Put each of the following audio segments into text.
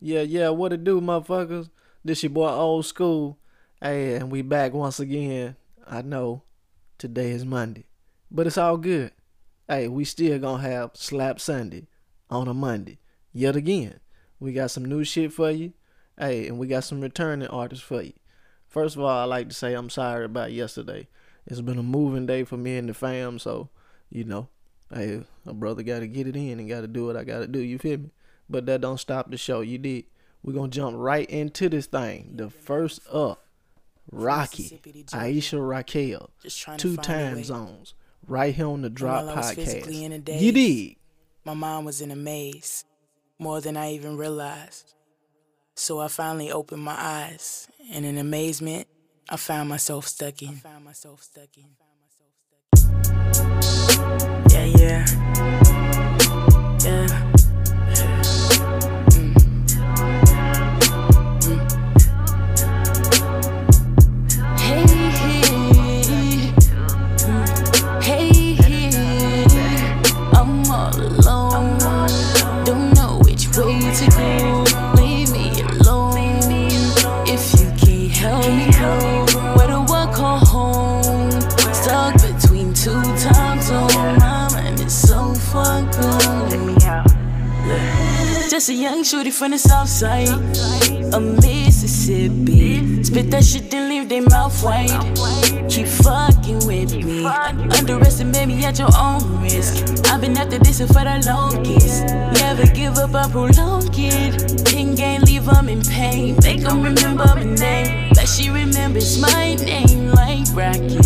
Yeah, yeah, what it do, motherfuckers? This your boy Old School. Hey, and we back once again. I know today is Monday, but it's all good. Hey, we still gonna have Slap Sunday on a Monday. Yet again, we got some new shit for you. Hey, and we got some returning artists for you. First of all, I like to say I'm sorry about yesterday. It's been a moving day for me and the fam, so you know, hey, a brother got to get it in and got to do what I got to do. You feel me? But that don't stop the show. You did. We're gonna jump right into this thing. The first up, Rocky, Aisha Raquel, two time zones, right here on the Drop Podcast. You did. My mind was in a maze, more than I even realized. So I finally opened my eyes, and in amazement, I found myself stuck in. I found myself stuck in. Yeah. Yeah. Just a young shorty from the south side. Of Mississippi. Spit that shit then leave their mouth wide. Keep fucking with me. Underestimate me at your own risk. I've been after this for the longest. Never give up, I prolong it. King gang, leave them in pain. Make them remember my name. Like she remembers my name, like Rocky.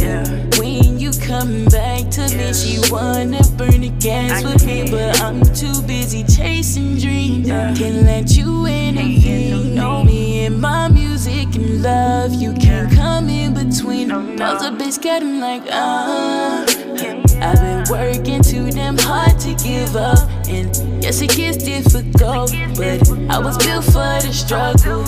When you come back to me, she wanna burn the gas with me, but I'm too busy chasing dreams. Can't let you intervene. Know me and my music and love. You can't come in between. Those a bitch getting like ah. I've been working too damn hard to give up, and yes it gets difficult, but I was built for the struggle.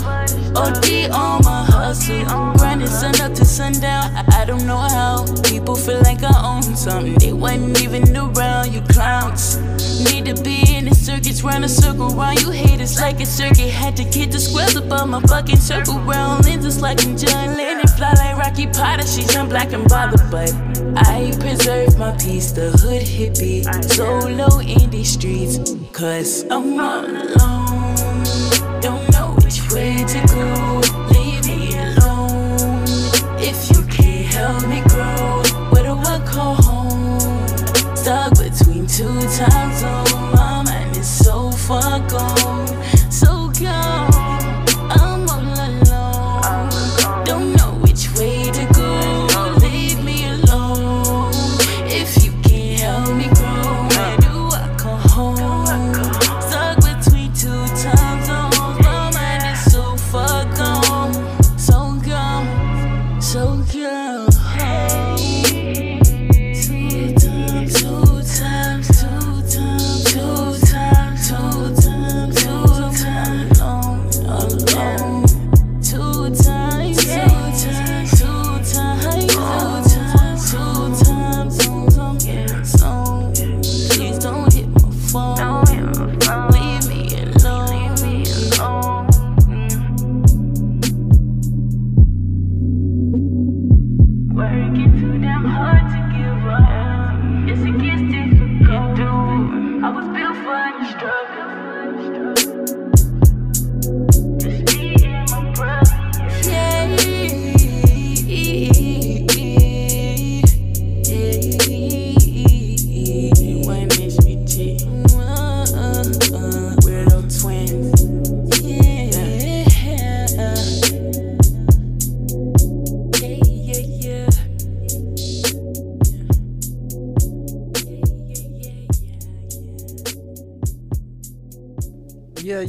OD on my hustle, grinding sun up to sundown. I, I don't know how people feel like I own something. They wasn't even around, you clowns. Need to be in the circuits, run a circle round. You haters like a circuit. Had to get the squares on my fucking circle round. Lenses like in John Lennon, fly like Rocky Potter. she's jump black and bothered, but I preserve my peace. The hood hippie, solo in these streets. Cause I'm all alone. Don't know which way to go. Leave me alone. If you can't help me grow, where do I call home? Stuck between two time zones. My mind is so far gone,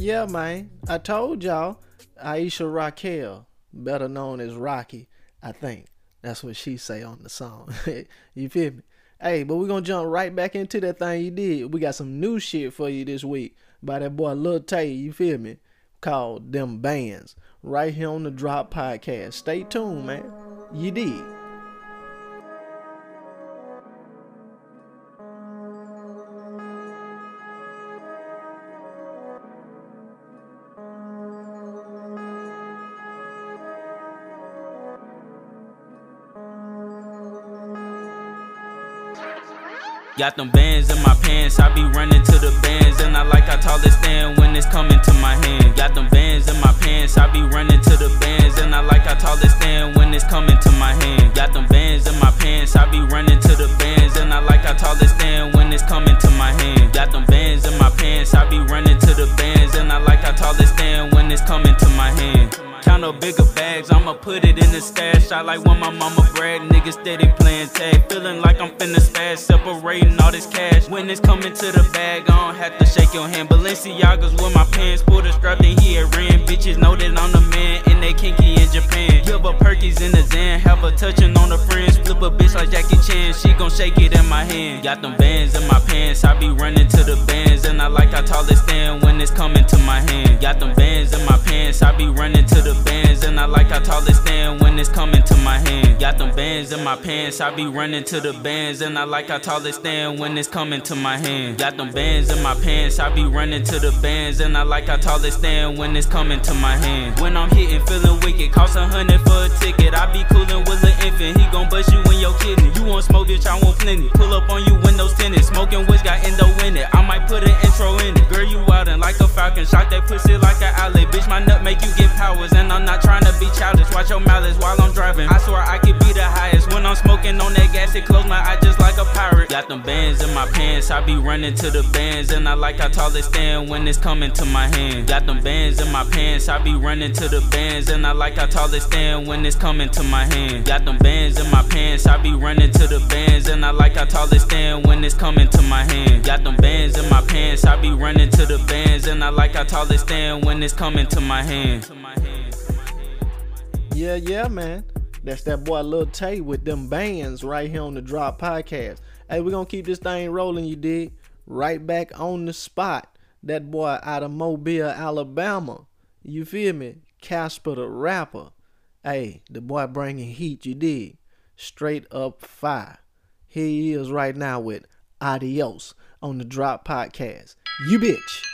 Yeah, man. I told y'all, Aisha Raquel, better known as Rocky, I think. That's what she say on the song. you feel me? Hey, but we're gonna jump right back into that thing you did. We got some new shit for you this week by that boy Lil Tay, you feel me? Called Them Bands. Right here on the Drop Podcast. Stay tuned, man. You did. Got them bands in my pants, I be running to the bands, and I like how tall it stand when it's coming to my hand. Got them bands in my pants, I be running to the bands, and I like how tall it stand when it's coming to my hand. Got them bands in my pants, I be running to the bands, and I like how tall it stand when it's coming to my hand. Got them bands in my pants, I be running to the bands, and I like how tall it stand when it's coming to my hand. Count up bigger bags, I'ma put it in the stash. I like when my mama brag, niggas steady playing tag. Feeling like I'm finna spaz, separating all this cash. When it's coming to the bag, I don't have to shake your hand. Balenciagas with my pants, pull the strap, then he ran. Bitches know that I'm the man, and they kinky in Japan. Give a Perkies in the Zan, have her touching on the friends. Flip a bitch like Jackie Chan, she gon' shake it in my hand. Got them bands in my pants, I be running to the bands, and I like how tall it stand when it's coming to my hand. Got them bands in my pants, I be running to the bands, and I like how tall it stand when it's coming to my hand. Got them bands in my pants, I be running to the bands, and I like how tall it stand when it's coming to my hand. Got them bands in my pants, I be running to the bands, and I like how tall it stand when it's coming to my hand. When I'm hitting, feeling wicked, cost a hundred for a ticket. I be coolin' with an infant, he gon' bust you in your kidney. You want smoke, bitch, I want plenty. Pull up on you, windows tinted, smoking which got endo in it. I might put an intro in it. Girl, you wildin' like a falcon, shot that pussy like an outlet. Bitch, my nut make you get powers, and I'm not trying to be childish. Watch your malice while I'm driving. I swear I could be the highest. When I'm smoking on that gas, it close my eye just like a pirate. Got them bands in my pants, I be running to the bands, and I like how tall it stand when it's coming to my hand. Got them bands in my pants, I be running to the bands, and I like how tall it stand when it's coming to my hand. Got them bands in my pants, I be running to the bands, and I like how tall it stand when it's coming to my hand. Got them bands in my pants, I be running to the bands, and I like how tall it stand when it's coming to my hand. Yeah, yeah, man. That's that boy Lil Tay with them bands right here on the Drop Podcast. Hey, we're gonna keep this thing rolling, you dig? Right back on the spot. That boy out of Mobile, Alabama. You feel me? Casper the rapper. Hey, the boy bringing heat, you dig? Straight up fire. Here he is right now with Adios on the Drop Podcast. You bitch.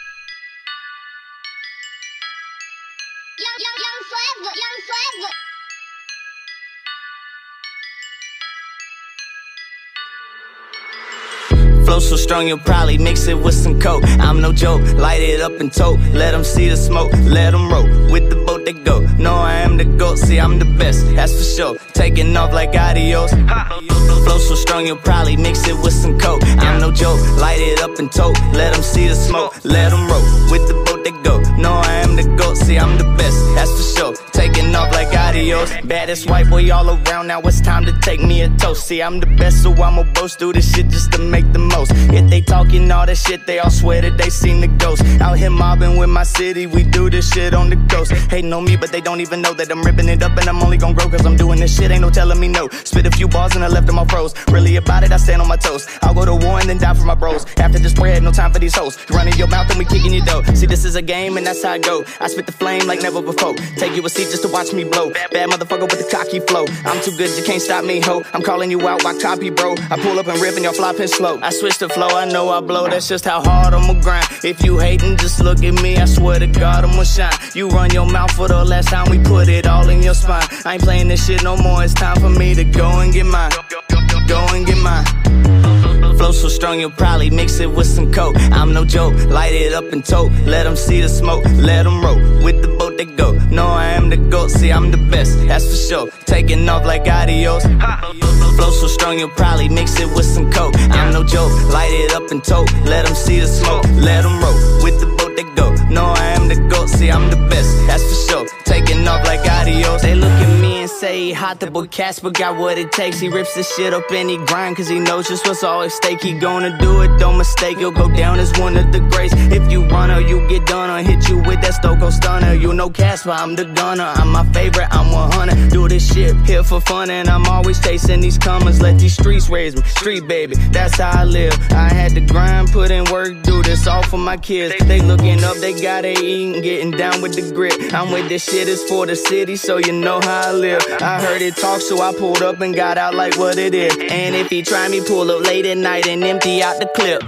Flow so strong you'll probably mix it with some coke. I'm no joke, light it up and tote. Let them see the smoke, let them roll. With the boat they go. No, I am the goat, see, I'm the best, that's for sure. Taking off like adios. Flow so strong you'll probably mix it with some coke. I'm no joke, light it up and tote. Let them see the smoke, let them roll. With the boat they go. No, I am the goat, see, I'm the best, that's for sure. Taking off like adios. Baddest white boy all around, now it's time to take me a toast. See, I'm the best, so I'ma boast. Do this shit just to make the most. If they talking all that shit, they all swear that they seen the ghost. Out here mobbing with my city, we do this shit on the coast. Hating on me, but they don't even know that I'm ripping it up and I'm only gonna grow cause I'm doing this shit. Ain't no telling me no. Spit a few bars and I left them all froze. Really about it, I stand on my toes. I'll go to war and then die for my bros. After this bread, no time for these hoes. Running your mouth and we kicking your dough. See, this is a game and that's how I go. I spit the flame like never before. Take you a seat just to watch me blow. Bad motherfucker with the cocky flow. I'm too good, you can't stop me, ho. I'm calling you out, why copy, bro? I pull up and rip and y'all flopping slow. I switch the flow, I know I blow. That's just how hard I'ma grind. If you hating, just look at me. I swear to God, I'ma shine. You run your mouth for the last time we put it all in your spine. I ain't playing this shit no more. It's time for me to go and get mine. Go and get mine. Flow so strong you'll probably mix it with some coke. I'm no joke, light it up and tote. Let them see the smoke, let them roll. With the boat they go. No, I am the goat, see, I'm the best, that's for sure. Taking off like adios. Flow so strong you'll probably mix it with some coke. I'm no joke, light it up and tote. Let them see the smoke, let them roll. With the boat they go. No, I am the goat, see, I'm the best, that's for sure. Taking off like adios. They look at me say he hot, the boy Casper got what it takes. He rips this shit up and he grind, cause he knows just what's all at stake. He gonna do it, don't mistake, he'll go down as one of the greats. If you runner, you get done or hit you with that Stone Cold stunner. You know Casper, I'm the gunner, I'm my favorite, I'm 100. Do this shit here for fun, and I'm always chasing these commas. Let these streets raise me, street baby, that's how I live. I had to grind, put in work, do this all for my kids. They looking up, they gotta eat, getting down with the grit. I'm with this shit, it's for the city, so you know how I live. I heard it talk, so I pulled up and got out like what it is. And if he try me, pull up late at night and empty out the clip.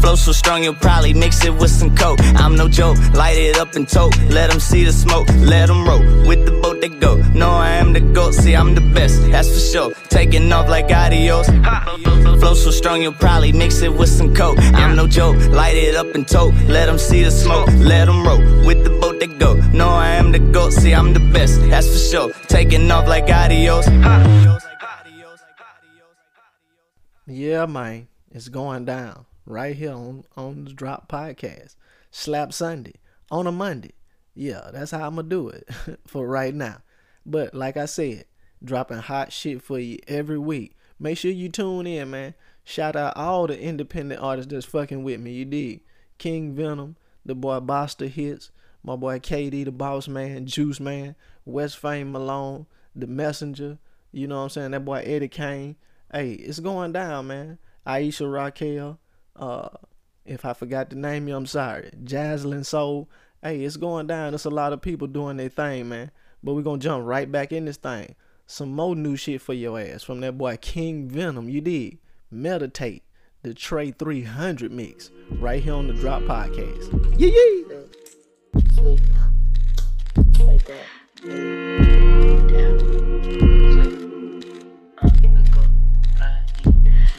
Flow so strong, you'll probably mix it with some coke. I'm no joke, light it up and tote. Let them see the smoke, let them roll. With the boat they go. No, I am the goat, see, I'm the best, that's for sure. Taking off like adios. Flow so strong, you'll probably mix it with some coke. I'm no joke, light it up and tote. Let them see the smoke, let them roll. With the boat they go. No, I am the goat, see, I'm the best, that's for sure. Taking off like adios. Yeah, man, it's going down right here on on the Drop Podcast. Slap Sunday on a Monday. Yeah, that's how I'm gonna do it for right now. But like I said, dropping hot shit for you every week. Make sure you tune in, man. Shout out all the independent artists that's fucking with me. You did King Venom, the boy Boster Hits, my boy KD, the Boss Man, Juice Man, West Fame Malone, the Messenger. You know what I'm saying? That boy Eddie Kane. Hey, it's going down, man. Aisha Raquel. Uh, if I forgot to name you, I'm sorry. Jaslyn Soul. Hey, it's going down. There's a lot of people doing their thing, man. But we're gonna jump right back in this thing. Some more new shit for your ass from that boy King Venom. You did. Meditate. The Trey 300 mix. Right here on the Drop Podcast. Yeah, yeah. Sleep. Like that. Down.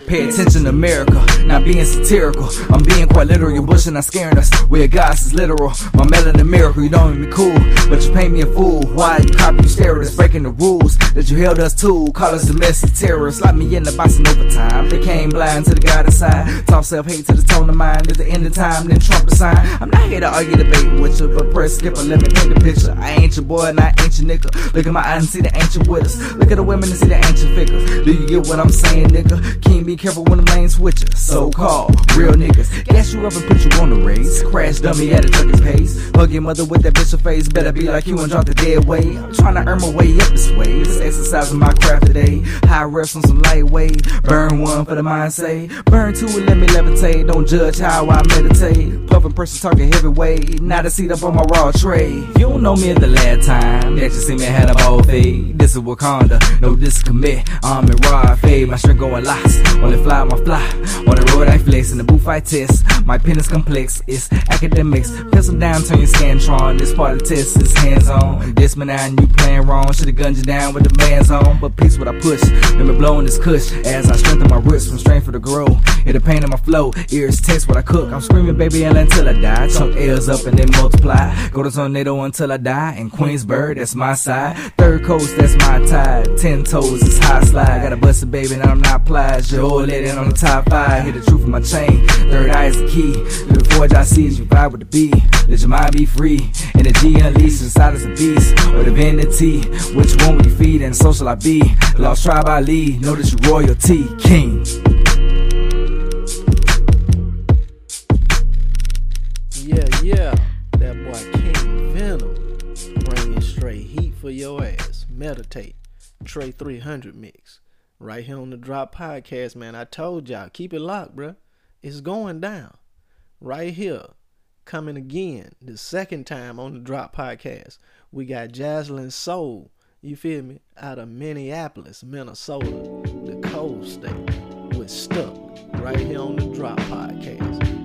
Pay attention, America. Not being satirical. I'm being quite literal. Your bullshit not scaring us. Where God's is literal. My melanin miracle. You don't even be cool, but you paint me a fool. Why you copy, you stare at us, breaking the rules that you held us to. Call us domestic terrorists. Lock me in the box in overtime. They came blind to the God inside. Talk self hate to the tone of mind. At the end of time, then Trump the sign. I'm not here to argue, debate with you, but press skip and let me paint the picture. I ain't your boy and I ain't your nigga. Look at my eyes and see the ancient with us. Look at the women and see the ancient figures. Do you get what I'm saying, nigga? King, be careful when the lanes switches. So called real niggas. Gas you up and put you on the race. Crash dummy at a trucking pace. Hug your mother with that bitch face. Better be like you and drop the dead weight. I'm trying to earn my way up this way. Just exercising my craft today. High reps on some lightweight. Burn one for the mind say. Burn two and let me levitate. Don't judge how I meditate. Puffin' person talking heavyweight. Not a seat up on my raw tray. You don't know me the last time that you see me had a ball fade. This is Wakanda. No discommit. I'm in raw fade. My string going lost. Only fly my fly. On the road I flex. In the booth I test. My pen is complex. It's academics. Pencil down, turn your scantron. This part of the test is hands on. This man and you playing wrong. Should've gunned you down with the bands on. But peace what I push. Let me blow in this kush. As I strengthen my roots from strength for the grow. It the pain in my flow. Ears taste what I cook. I'm screaming baby L until I die. Chunk L's up and then multiply. Go to tornado until I die. In Queensburg, that's my side. Third coast, that's my tide. Ten toes, it's high slide. Got a busted baby and I'm not plies. Your lady on the top five. Hit the truth in my chain. Third eye is the key. To the forge I see as you vibe with the B. Let your mind be free. The G unleashed inside as a beast. Or divinity. Which one will you feed and social I be? Lost tribe I lead. Know that you royalty. King. Yeah, yeah. That boy King Venom bringing straight heat for your ass. Meditate. Trey 300 mix. Right here on the Drop Podcast, man. I told y'all, keep it locked, bruh. It's going down. Right here. Coming again. The second time on the Drop Podcast. We got Jaslyn Soul. You feel me? Out of Minneapolis, Minnesota. The cold state. With Stuck. Right here on the Drop Podcast.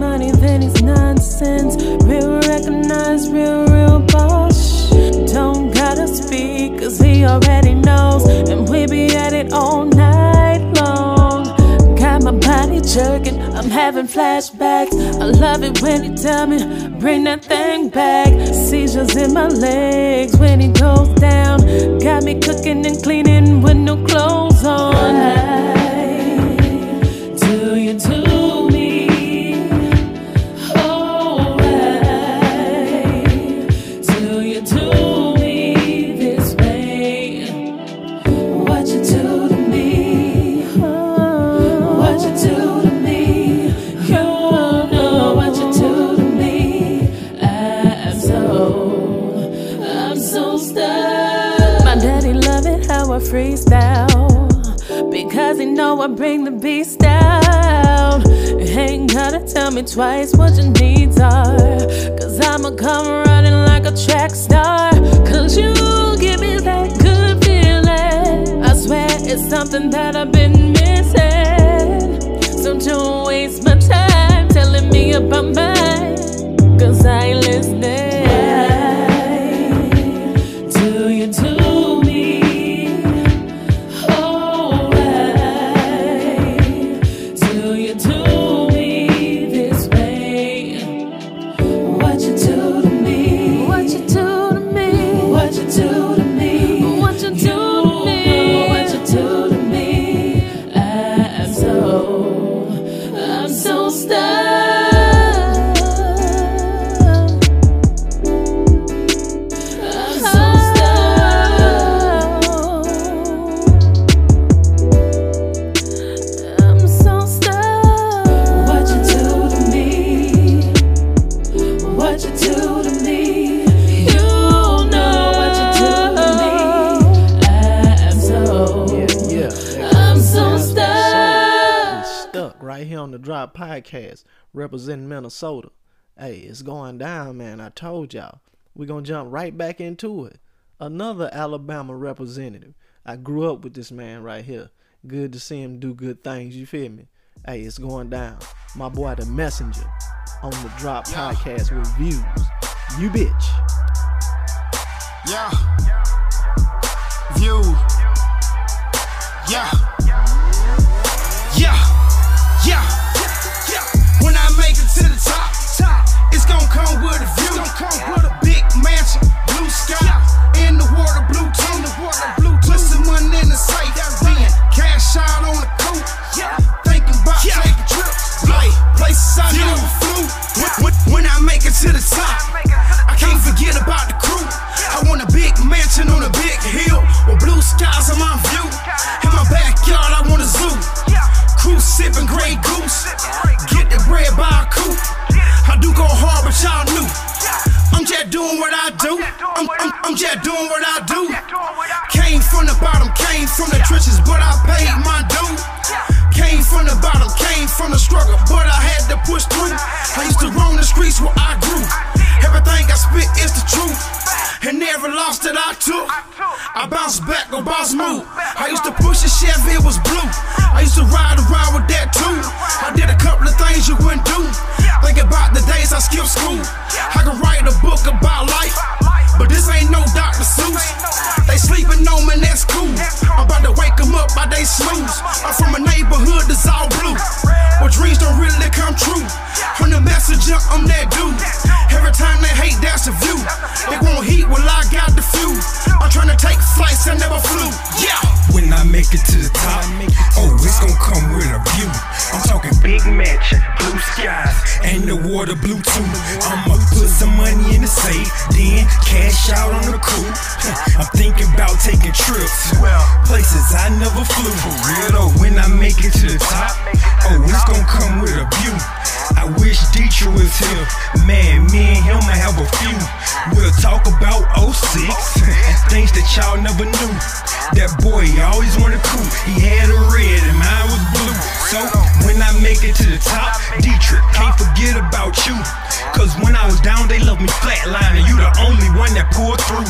Money, then it's nonsense. Real recognize, real, real boss. Don't gotta speak, cause he already knows. And we be at it all night long. Got my body jerking, I'm having flashbacks. I love it when he tell me, bring that thing back. Seizures in my legs when he goes down. Got me cooking and cleaning with no clothes on. Know I bring the beast down. You ain't gotta tell me twice what your needs are. Cause I'ma come running like a track star. Cause you give me that good feeling. I swear it's something that I've been missing. So don't waste my time telling me about mine. Cause I ain't listening. Representing Minnesota. Hey, it's going down, man. I told y'all. We're going to jump right back into it. Another Alabama representative. I grew up with this man right here. Good to see him do good things, you feel me? Hey, it's going down. My boy, the messenger, on the Drop Podcast with views. You bitch. Yeah. View. Yeah. Yeah. Out on the coupe. Thinking about taking trips, like places I never flew. When, when, when I make it to the top, I can't forget about the crew. I want a big mansion on a big hill with blue skies on my view. In my backyard, I want a zoo. Crew sipping Grey Goose. Get the bread by a coupe. I do go hard, but y'all knew. Just doing what I do. I'm, I'm, I'm just doing what I do. Came from the bottom, came from the trenches, but I paid my due. Came from the bottom, came from the struggle, but I had to push through. I used to roam the streets where I grew. Everything I spit is the truth. And every loss that I took, I bounced back or bounce move. I used to push a Chevy, it was blue. I used to ride around with that too. I did a couple of things you wouldn't do. Think about the days I skipped school. I could write a book about life, but this ain't no Dr. Seuss. They sleeping on me, that's cool. I'm about to wake them up by they snooze. I'm from a neighborhood that's all blue, where dreams don't really come true. From the messenger, I'm that dude. Every time they hate, that's a view. They won't heat, well, I got the few. I'm trying to take flights, I never flew. Yeah. When I make it to the top, oh, it's gonna come with a view. I'm talking big mansion, blue skies, and the water blue too. I'ma put some money in the safe, then cash out on the coupe. I'm thinking about taking trips, well, places I never flew. For real though, when I make it to the top, oh, it's gonna come with a view. I wish Detroit was here. Man, me and him might have a few. We'll talk about 06 and things that y'all never knew. That boy always wanted cool. He had a red and mine was blue. So when I make it to the top, Dietrich, can't forget about you. Cause when I was down, they loved me flatlining. You the only one that pulled through.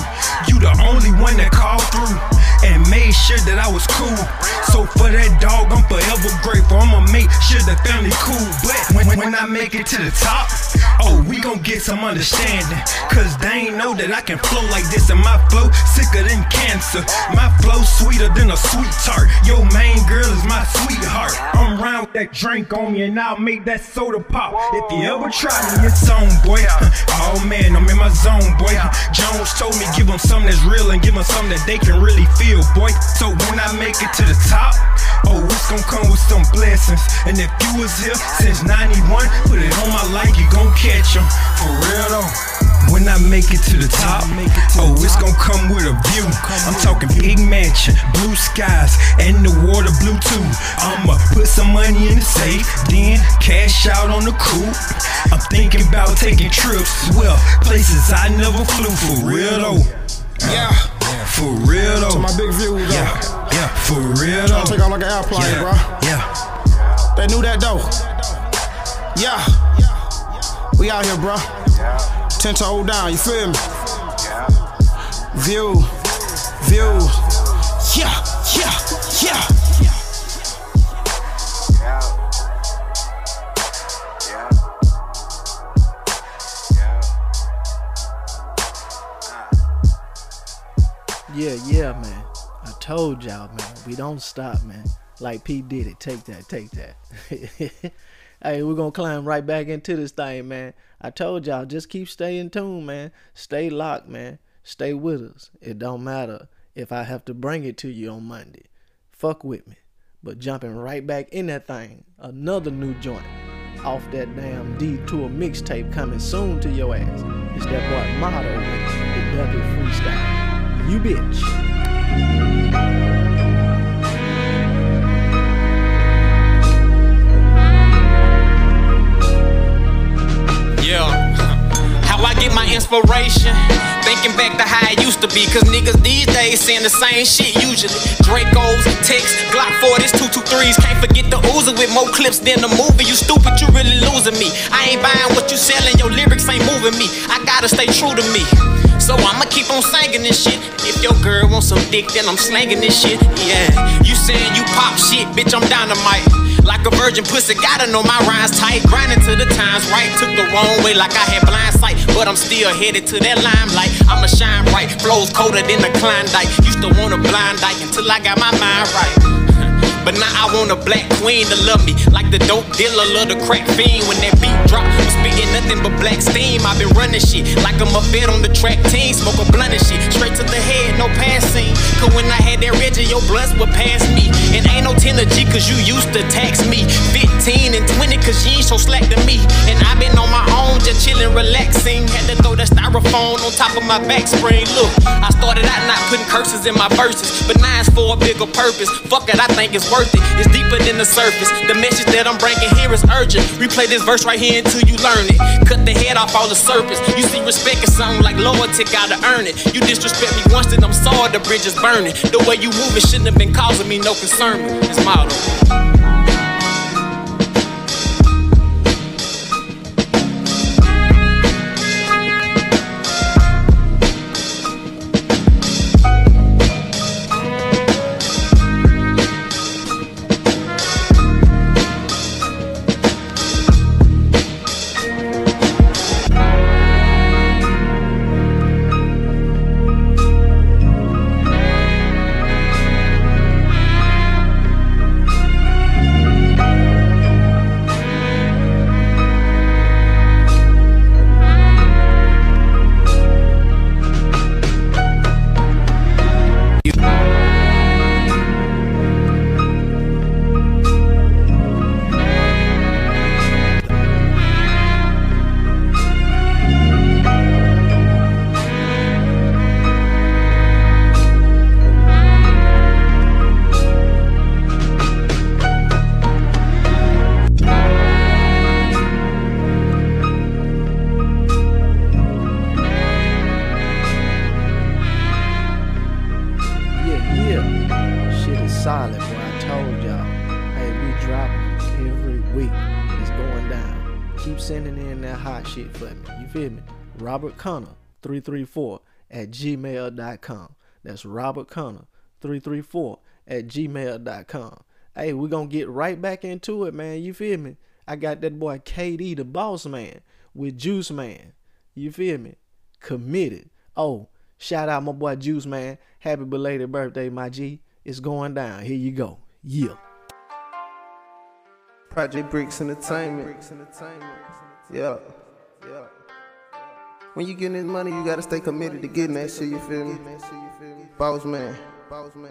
You the only one that called through. And made sure that I was cool. So for that dog, I'm forever grateful. I'ma make sure the family cool. But when, when I make it to the top, oh, we gon' get some understanding. Cause they ain't know that I can flow like this. And my flow sicker than cancer. My flow sweeter than a sweet tart. Your main girl is my sweetheart. I'm round with that drink on me and I'll make that soda pop. If you ever try me, it's on, boy. Oh man, I'm in my zone, boy. Jones told me give them something that's real and give them something that they can really feel, boy. So when I make it to the top, oh, it's gonna come with some blessings. And if you was here since 91, put it on my like, you gon' catch them. For real though. When I make it to the top, oh, it's gonna come with a view. I'm talking big mansion, blue skies, and the water blue too. I'ma put some money in the safe, then cash out on the coupe. I'm thinking about taking trips, well, places I never flew for real though. Yeah. For real though. To my big view, though. Yeah, yeah, for real though. take off like an airplane, yeah, bro. Yeah. They knew that though. Yeah. We out here, bro. ten toe down, you feel me? View, view, yeah, yeah, yeah. Yeah, yeah, Yeah, yeah, yeah, man. I told y'all, man. We don't stop, man. Like P did it. Take that, take that. hey, we're gonna climb right back into this thing, man. I told y'all, just keep staying tuned, man. Stay locked, man. Stay with us. It don't matter if I have to bring it to you on Monday. Fuck with me. But jumping right back in that thing, another new joint off that damn detour mixtape coming soon to your ass. It's that boy Motto with the Ducky Freestyle. You bitch. How I get my inspiration? Thinking back to how it used to be. Cause niggas these days saying the same shit usually. Dracos, Tex, Glock 40s, 223s. Can't forget the Uzi with more clips than the movie. You stupid, you really losing me. I ain't buying what you selling, your lyrics ain't moving me. I gotta stay true to me. So I'ma keep on singing this shit. If your girl wants some dick, then I'm slanging this shit. Yeah. You saying you pop shit, bitch, I'm dynamite. Like a virgin pussy, gotta know my rhymes tight. Grinding to the times right, took the wrong way like I had blind sight. But I'm still headed to that limelight. I'ma shine bright, flows colder than the Klondike. Used to want a blind dyke until I got my mind right. But now I want a black queen to love me. Like the dope dealer, love the crack fiend. When that beat drop, I'm spitting nothing but black steam. i been running shit like I'm a vet on the track team. Smoke a blunt and shit, straight to the head, no passing. Cause when I had that Reggie, your blunts would pass me. And ain't no 10 G cause you used to tax me. 15 and 20 cause you ain't so slack to me. And i been on my own, just chilling, relaxing. Had to throw that styrofoam on top of my back spring. Look, I started out not putting curses in my verses. But now it's for a bigger purpose. Fuck it, I think it's worth it. It's deeper than the surface. The message that I'm bringing here is urgent. Replay this verse right here until you learn it. Cut the head off all the surface. You see respect is something like loyalty, gotta earn it. You disrespect me once, then I'm sorry, the bridge is burning. The way you move it shouldn't have been causing me no concern. It's motto. Robert Connor 334 at gmail.com. That's Robert Connor 334 at gmail.com. Hey, we're gonna get right back into it, man. You feel me? I got that boy KD, the boss man, with Juice Man. You feel me? Committed. Oh, shout out my boy Juice Man. Happy belated birthday, my G. It's going down. Here you go. Yeah. Project Bricks Entertainment. Yeah. When you getting this money, you gotta stay committed to getting that shit, you feel me? Boss man. Boss man.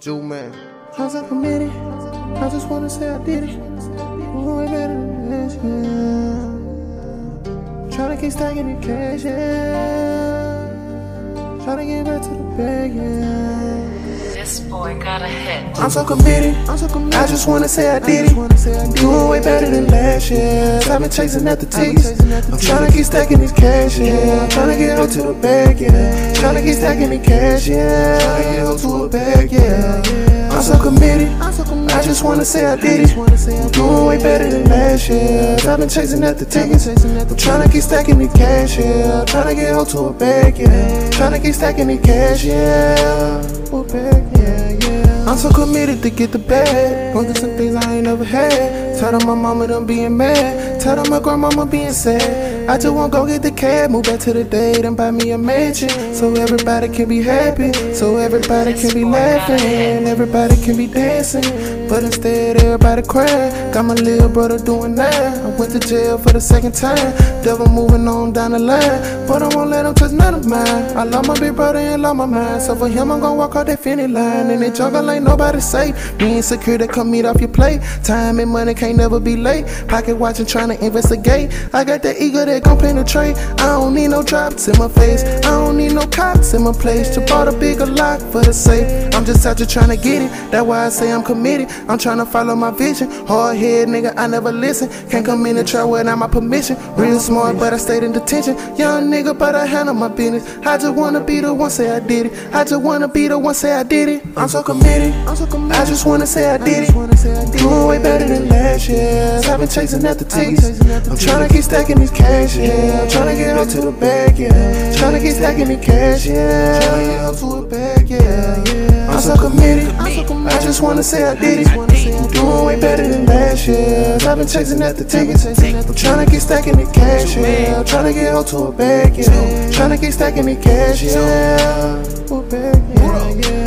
Juice Man. I'm so committed. I just wanna say I did it. Way better than this, yeah. Tryna keep stacking the cash, yeah. Tryna get back to the bag, yeah. This boy got a hit. I'm so committed. I'm so committed. I just wanna say I did it. Doing way better than last year. I've been chasing after T's. I'm tryna keep stacking this cash, yeah. I'm tryna get up to the bag, yeah. Tryna keep stacking the cash, yeah. Tryna get up to a bag, yeah. I'm so committed. I just wanna say I did it. I'm doing way better than last year. I've been chasing after tickets. I'm tryna keep stacking the cash, yeah. Tryna get hold to a bag, yeah. Tryna keep stacking the cash, yeah. I'm so committed to get the bag. Going through some things I ain't never had. Tell them my mama done being mad. Tell them my grandmama being sad. I just wanna go get the cab, move back to the date and buy me a mansion. So everybody can be happy, so everybody can be laughing, everybody can be dancing. But instead, everybody crying. Got my little brother doing that. I went to jail for the second time. Devil moving on down the line, but I won't let him touch none of mine. I love my big brother and love my mind. So for him, I'm gonna walk out that finish line. And that jungle ain't nobody safe. Me insecure that come meet off your plate. Time and money can't never be late. Pocket watching, trying to investigate. I got that ego that gon' penetrate. I don't need no drops in my face. I don't need no cops in my place. To bought a bigger lock for the safe. I'm just out here trying to get it. That's why I say I'm committed. I'm trying to follow my vision. Hard head nigga, I never listen. Can't come in and try without my permission. Real smart, but I stayed in detention. Young nigga, but I handle my business. I just wanna be the one say I did it. I just wanna be the one say I did it. I'm so committed. I'm so committed. I just wanna say I did it. Doing way better than last year. I've been chasing after tickets. I'm trying to keep stacking these cash, yeah. I'm trying to get up to the bag, yeah. Trying to get stacking the cash, yeah. Trying to get up to a bag, yeah. yeah. I'm so committed. I just wanna say I did it. I'm doing way better than last year. I've been chasing after tickets. I'm trying to get stacking the cash, yeah. I'm trying to get up to a bag, yeah. Trying to get stacking the cash, yeah. Bag, yeah, yeah.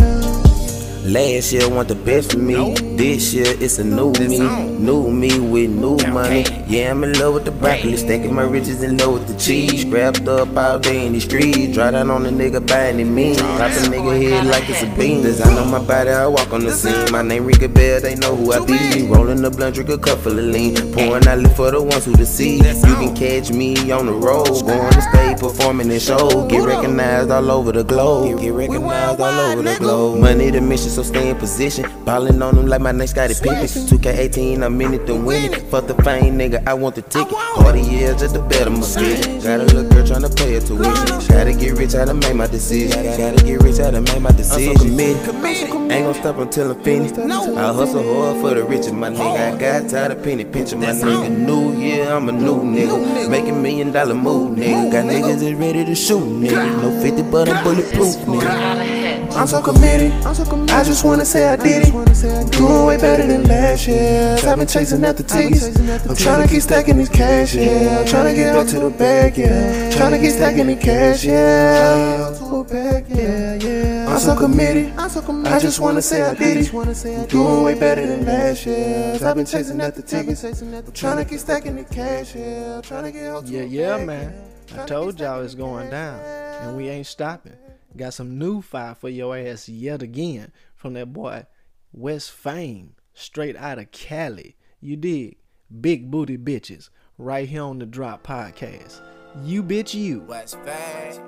Last year want the best for me. This year it's a new me. New me with new money. Yeah, I'm in love with the broccoli. Stacking my riches in love with the cheese. Wrapped up all day in the street. Dry down on the nigga buying it mean. Pop a nigga head like it's a bean. Design on my body, I walk on the scene. My name ring a bell, they know who I be. Rolling the blunt, drink a cup full of lean. Pouring out live for the ones who to see. You can catch me on the road. Going to stage, performing in shows. Get recognized all over the globe. Get recognized all over the globe. Money the mission, so stay in position. Ballin' on them like my name Scottie Pippen. 2K18, I'm in it to win it. Fuck the fame, nigga, I want the ticket. Harder years, just the better my vision. Got a little girl tryna pay her tuition. Gotta get rich, how to make my decision. Gotta get rich, how to make my decision. I'm so committed. Ain't gon' stop until I'm finished. I hustle hard for the riches, my nigga. I got tired of penny pinching, my nigga. New year, I'm a new nigga. Making million dollar move, nigga. Got niggas that ready to shoot, nigga. No 50, but I'm bulletproof, nigga. I'm so committed. i'm talkin' i just wanna say I did it. Doing way better than last year. I've been chasing after the tickets. I'm trying to keep stacking these cash, yeah. I'm trying to get up to the bag, yeah. Trying to keep stacking the cash, yeah. To a bag, yeah, yeah. I'm so committed. I just wanna say I did it. Doing way better than last year. I've been chasing after the tickets. I'm trying to keep stacking the cash, yeah. Trying to get up to Yeah, yeah, man. I told y'all it's going down, and we ain't stopping. Got some new fire for your ass yet again from that boy West Fame, straight out of Cali. You dig? Big booty bitches, right here on the Drop Podcast. You bitch you. West Fame.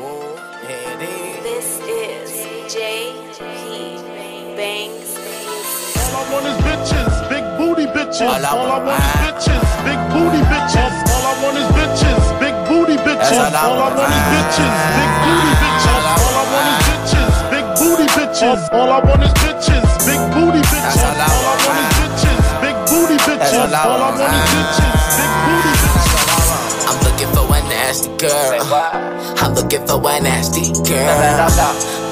Whoa, yeah, it is. This is J.P. Banks. All I want is bitches, big booty bitches. All I All I want- want is bitches, big booty bitches. All I want is bitches, big booty bitches. That's all I All I want is bitches, big booty bitches. All I want is bitches, big booty bitches. All I want is bitches, big booty bitches. All I want is bitches, big booty bitches. all I want is bitches, big booty bitches. I'm looking for a nasty girl. I'm looking for a nasty girl.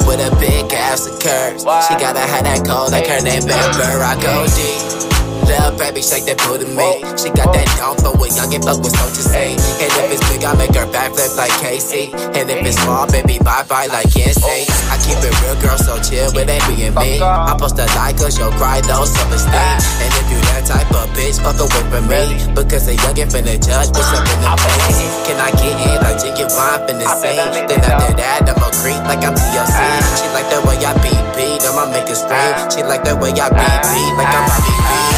With a big ass of curves. She gotta have that cold like her name Amber. I go deep. Little baby, shake that booty me. She got that down for a young and fuck with so to say. And if it's big, I make her backflip like Casey. And if it's small, baby, bye bye like NSYNC. I keep it real, girl, so chill with it being me. I post a like, cause you'll cry, no self esteem. And if you that type of bitch, fuck away from me. Because a youngin' finna judge what's up in the face. Can I get in like Jiggy Vine finna sing? Then after that, I'ma creep like I'm TLC. She like the way I beat beat, I'ma make it scream. She like the way I beat beat, like I'm Bobby B.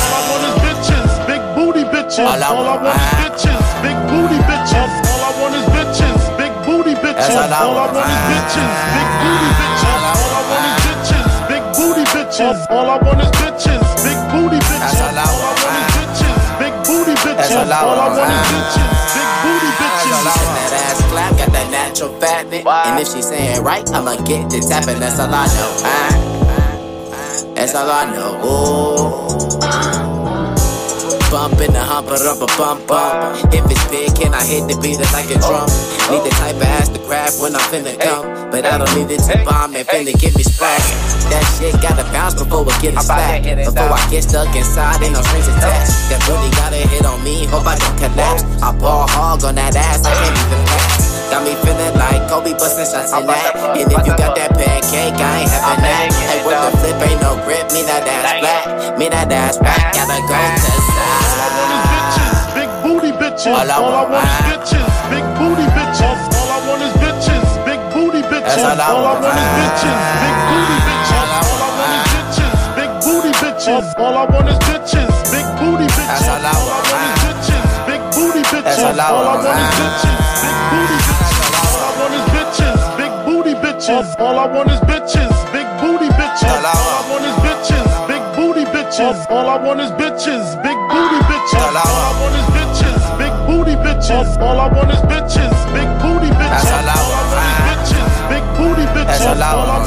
bitches. All I want. is bitches, big booty bitches. All I want is bitches, big booty bitches. All I want. is ah. bitches, big booty bitches. All I want is ah. bitches, big booty ah. bitches. All I want is bitches, big booty bitches. All I want is bitches, big booty bitches. all I want is bitches, big booty bitches. That ass clap, got that natural fatness. And if she saying right, I'ma get the tapping, that's all I know. Ah. That's all I know. Ooh. Bump in the humper up a bump bump. If it's big, can I hit the beat it like a drum? Need the type of ass to grab when I'm finna come. But I don't need it to bomb and finna get me splashed. That shit gotta bounce before it get slapped. Before I get stuck inside, ain't no strings attached. That really gotta hit on me, hope I don't collapse. I ball hog on that ass, I can't even pass. Got me feeling like Kobe busting shots in that. And if you got that pancake, I ain't having that. Hey, with the flip, ain't no grip, me that ass flat. Me that ass flat, gotta go to side. Big booty bitches. All I want is bitches. Big booty bitches. All I want is bitches. Big booty bitches. All I want is bitches. Big booty bitches. All I want is bitches. Big booty bitches. All I want is bitches. Big booty bitches. All I want is bitches. Big booty bitches. All I want is bitches. Big booty bitches. All I want is bitches. Big booty bitches. All I want is bitches. Big booty bitches. All I want is bitches. Big booty bitches. All I want is bitches. Big booty bitches. All I want is bitches. Big booty bitches. All I want is bitches. Big booty bitches. All I want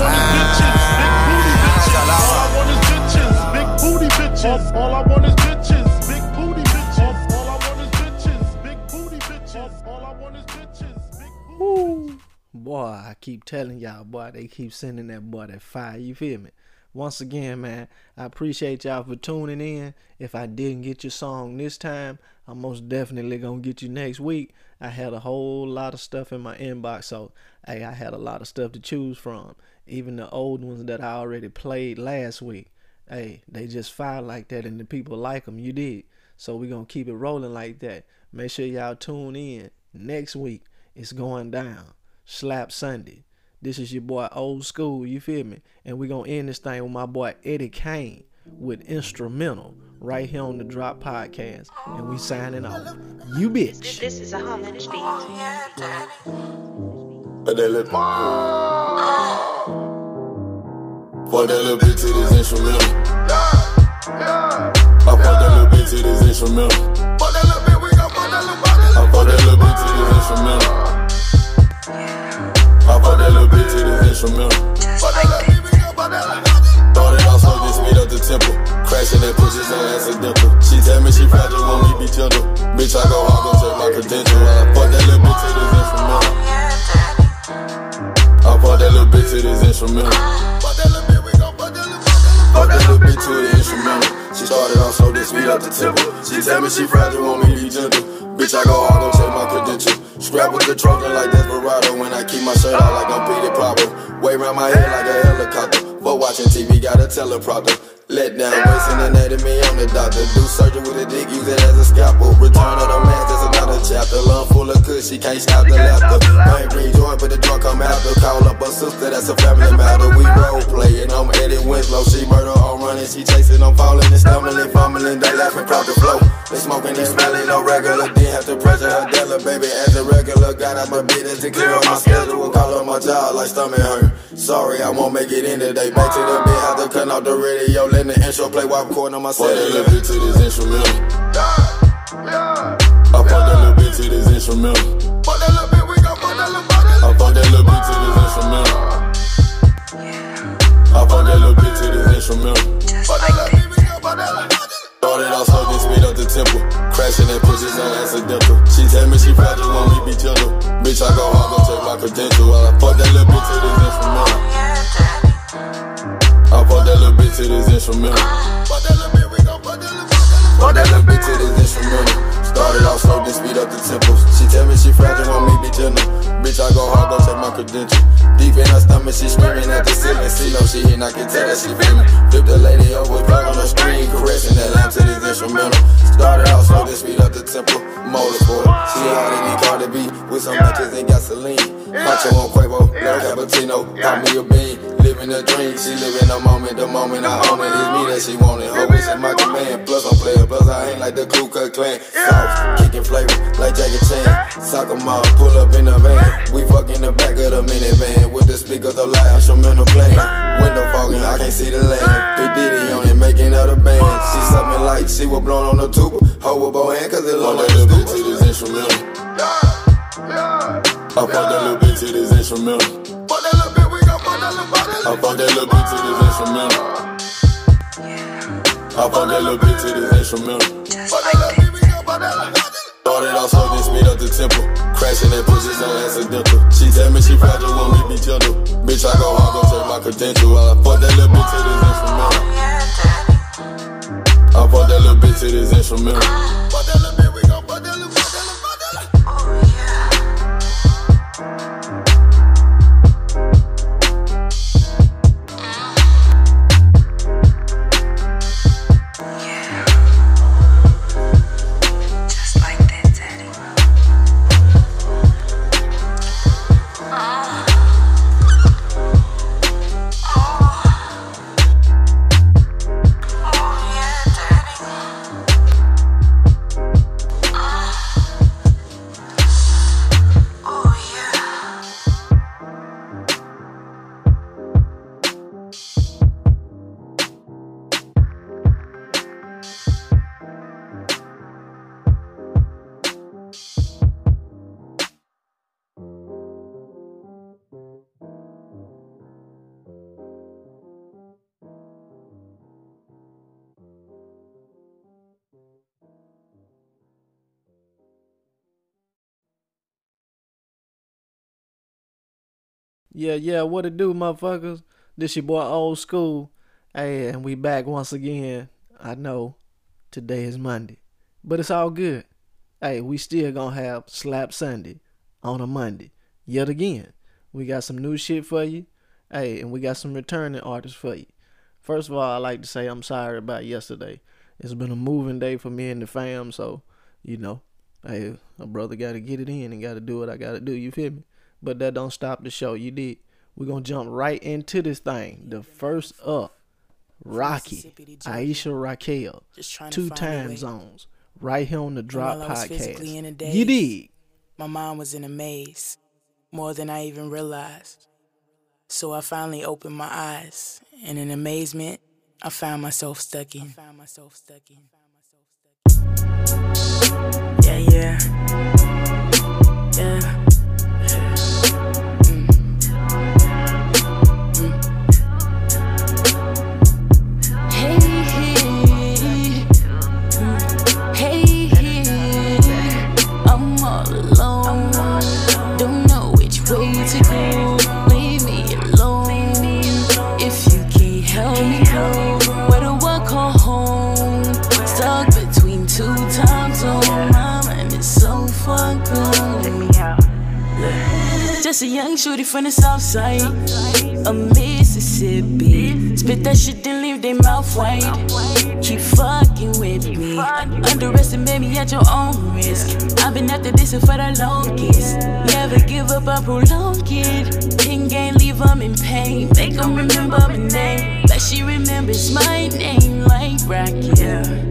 is bitches. Big booty bitches. All I want is bitches. Big booty bitches. All I want is bitches. Big booty bitches. All I want is bitches. Big Woo. Boy, I keep telling y'all, boy, they keep sending that boy that fire. You feel me? Once again, man, I appreciate y'all for tuning in. If I didn't get your song this time, I'm most definitely gonna get you next week. I had a whole lot of stuff in my inbox, so hey, I had a lot of stuff to choose from. Even the old ones that I already played last week. Hey, they just fire like that, and the people like them. You did, so we gonna keep it rolling like that. Make sure y'all tune in next week. It's going down. Slap Sunday. This is your boy Old School, you feel me? And we gonna end this thing with my boy Eddie Kane with instrumental right here on the Drop Podcast. And we signing off. You bitch. This is a homage beat. But that little Fuck that little bitch to this instrumental. I fuck that little bitch to this instrumental. Fuck that little bitch, we gon' fuck that little bitch. I fuck that little bitch to this instrumental. I fuck that little bitch to this instrumental. Fuck that little bitch, we gon' fuck that little bitch. So this speed up the tempo. Crashing that pussy so accidental. She tell me she fragile, want me be gentle. Bitch, I go hard, gon' check my credentials. I fuck that little bitch to this instrumental. I fuck that little bitch to this instrumental. Fuck that little bitch, to the instrumental. She started off slow, then speed up the tempo. She tell me she fragile, want me be gentle. Bitch, I go hard, gon' check my credentials. Scrap with the Trojan like Desperado. When I keep my shirt out like I'm Petey Pablo. Way round my head like a helicopter. But watching TV, got a teleprompter. Let down, wasting anatomy, I'm the doctor. Do surgery with a dick, use it as a scalpel. Return of the man, just another chapter. Love full of kush, she can't stop the laughter. I ain't bring joy, but the drunk come after. Call up her sister, that's a family matter. We role playing, I'm Eddie Winslow. She murder, I'm running, she chasing, I'm falling and stumbling, fumbling. They laughing, crowd the flow. They smoking, they smelling, no regular. Didn't have to pressure her dealer, baby, as a regular. Got out my business to clear up my schedule. Call up my job like stomach hurt. Sorry, I won't make it in today. Back to the bed, have to cut off the radio. Let the intro play while I'm recording on my set. Fuck that little bitch to this instrumental. I fuck that little bitch to this instrumental. Fuck that little bitch, we gon' fuck that little bitch. I fuck that little bitch to this instrumental. I fuck that little bitch to this instrumental. Fuck that little bitch, we gon' fuck that little bitch. Started off slow, then speed up the tempo. Crashing that pussy so accidental. She tell me she fragile, want me be gentle. Bitch, I go hard, gon' check my credentials. While I fuck that little bitch to this instrumental. I fuck that little bitch to this instrumental. Fuck that little bitch, we to this instrumental. Started off slow, then speed up the tempo. She tell me she fragile, want me be gentle. Bitch, I go hard, gon' check my credentials. Deep in her stomach, she screaming at the ceiling. See no she and I can tell that she feeling. Flip the lady over, plug on the screen, caressing that lamp to this instrumental. Started off slow, then speed up the tempo. Motorsport, she hard in the car to be with some matches and gasoline. Macho on Quavo, little cappuccino, got me a bean. Living a dream, she living the moment, the moment I own it. It's me that she wanted. Her wish is my command. Plus I'm player, plus I ain't like the Ku Klux Klan. Soft, kicking flavor like Jackie Chan. Sock 'em out, pull up in the van. We fuck in the back of the minivan with the speakers of loud instrumental playing. Window fogging, I can't see the land. Big Diddy on it, making out a band. She something like she was blown on the tuba. Hold with both hands, cause it look like a bitch to this instrumental. I fuck that little bitch to this instrumental. I fuck that little bitch to this instrumental. I fuck that little bitch to this instrumental. Started off slow, then speed up the tempo. Crashing that pussy so accidental. She tell me she fragile, want me be gentle. Bitch, I go hard, go check my credential. I fuck that little bitch to this instrumental. I fuck that little bitch to this instrumental. Fuck that little bitch, we gon' fuck that little fuck that little fuck that little. Yeah, yeah, what it do, motherfuckers? This your boy Old School. Hey, and we back once again. I know today is Monday, but it's all good. Hey, we still gonna have Slap Sunday on a Monday. Yet again, we got some new shit for you. Hey, and we got some returning artists for you. First of all, I like to say I'm sorry about yesterday. It's been a moving day for me and the fam, so you know, hey, a brother got to get it in and got to do what I got to do. You feel me? But that don't stop the show. You did. We're gonna jump right into this thing. The first up, Rocky, Aisha Raquel, two time zones, right here on the Drop While I was physically Podcast. inundated, You did. My mind was in a maze, more than I even realized. So I finally opened my eyes, and in amazement, I found myself stuck in. Yeah, yeah. Yeah. Just a young shorty from the south side of Mississippi. Spit that shit then leave their mouth wide. Keep fucking with me. Underestimate me at your own risk. I've been after this for the longest. Never give up, I prolong it. Pin game, leave them in pain. Make them remember my name. Like she remembers my name, like Rocky.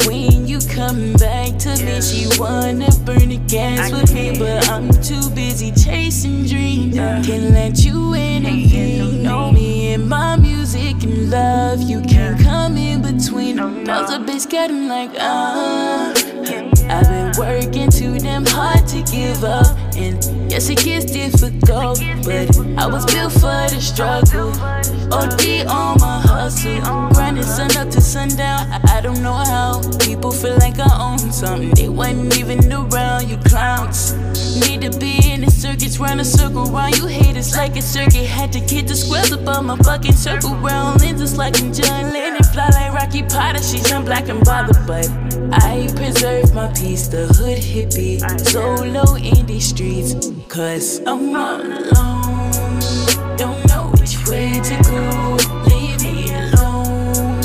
When you come back to me, she wanna burn the gas with me, but I'm too busy chasing dreams. Can't let you intervene. Know me and my music and love. You can't come in between. Cause a bitch getting like, ah. I've been working too damn hard to give up. And yes, it gets difficult, but I was built for the struggle. OD on my hustle. Grinding sun up to sundown. I, I don't know how. People feel like I own something. They wasn't even around, you clowns. Need to be in the circuits, round a circle round. You haters like a circuit. Had to get the squares above my fucking circle round. Lenses like I'm John Lennon. Fly like Rocky Potter. She jump black and bothered, but I preserve my peace. The hood hippie. Solo in these streets. Cause I'm all alone. Don't know which way to go. Leave me alone.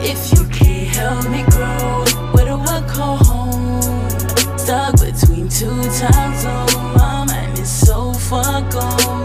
If you can't help me grow, where do I call home? Stuck between two time zones. So far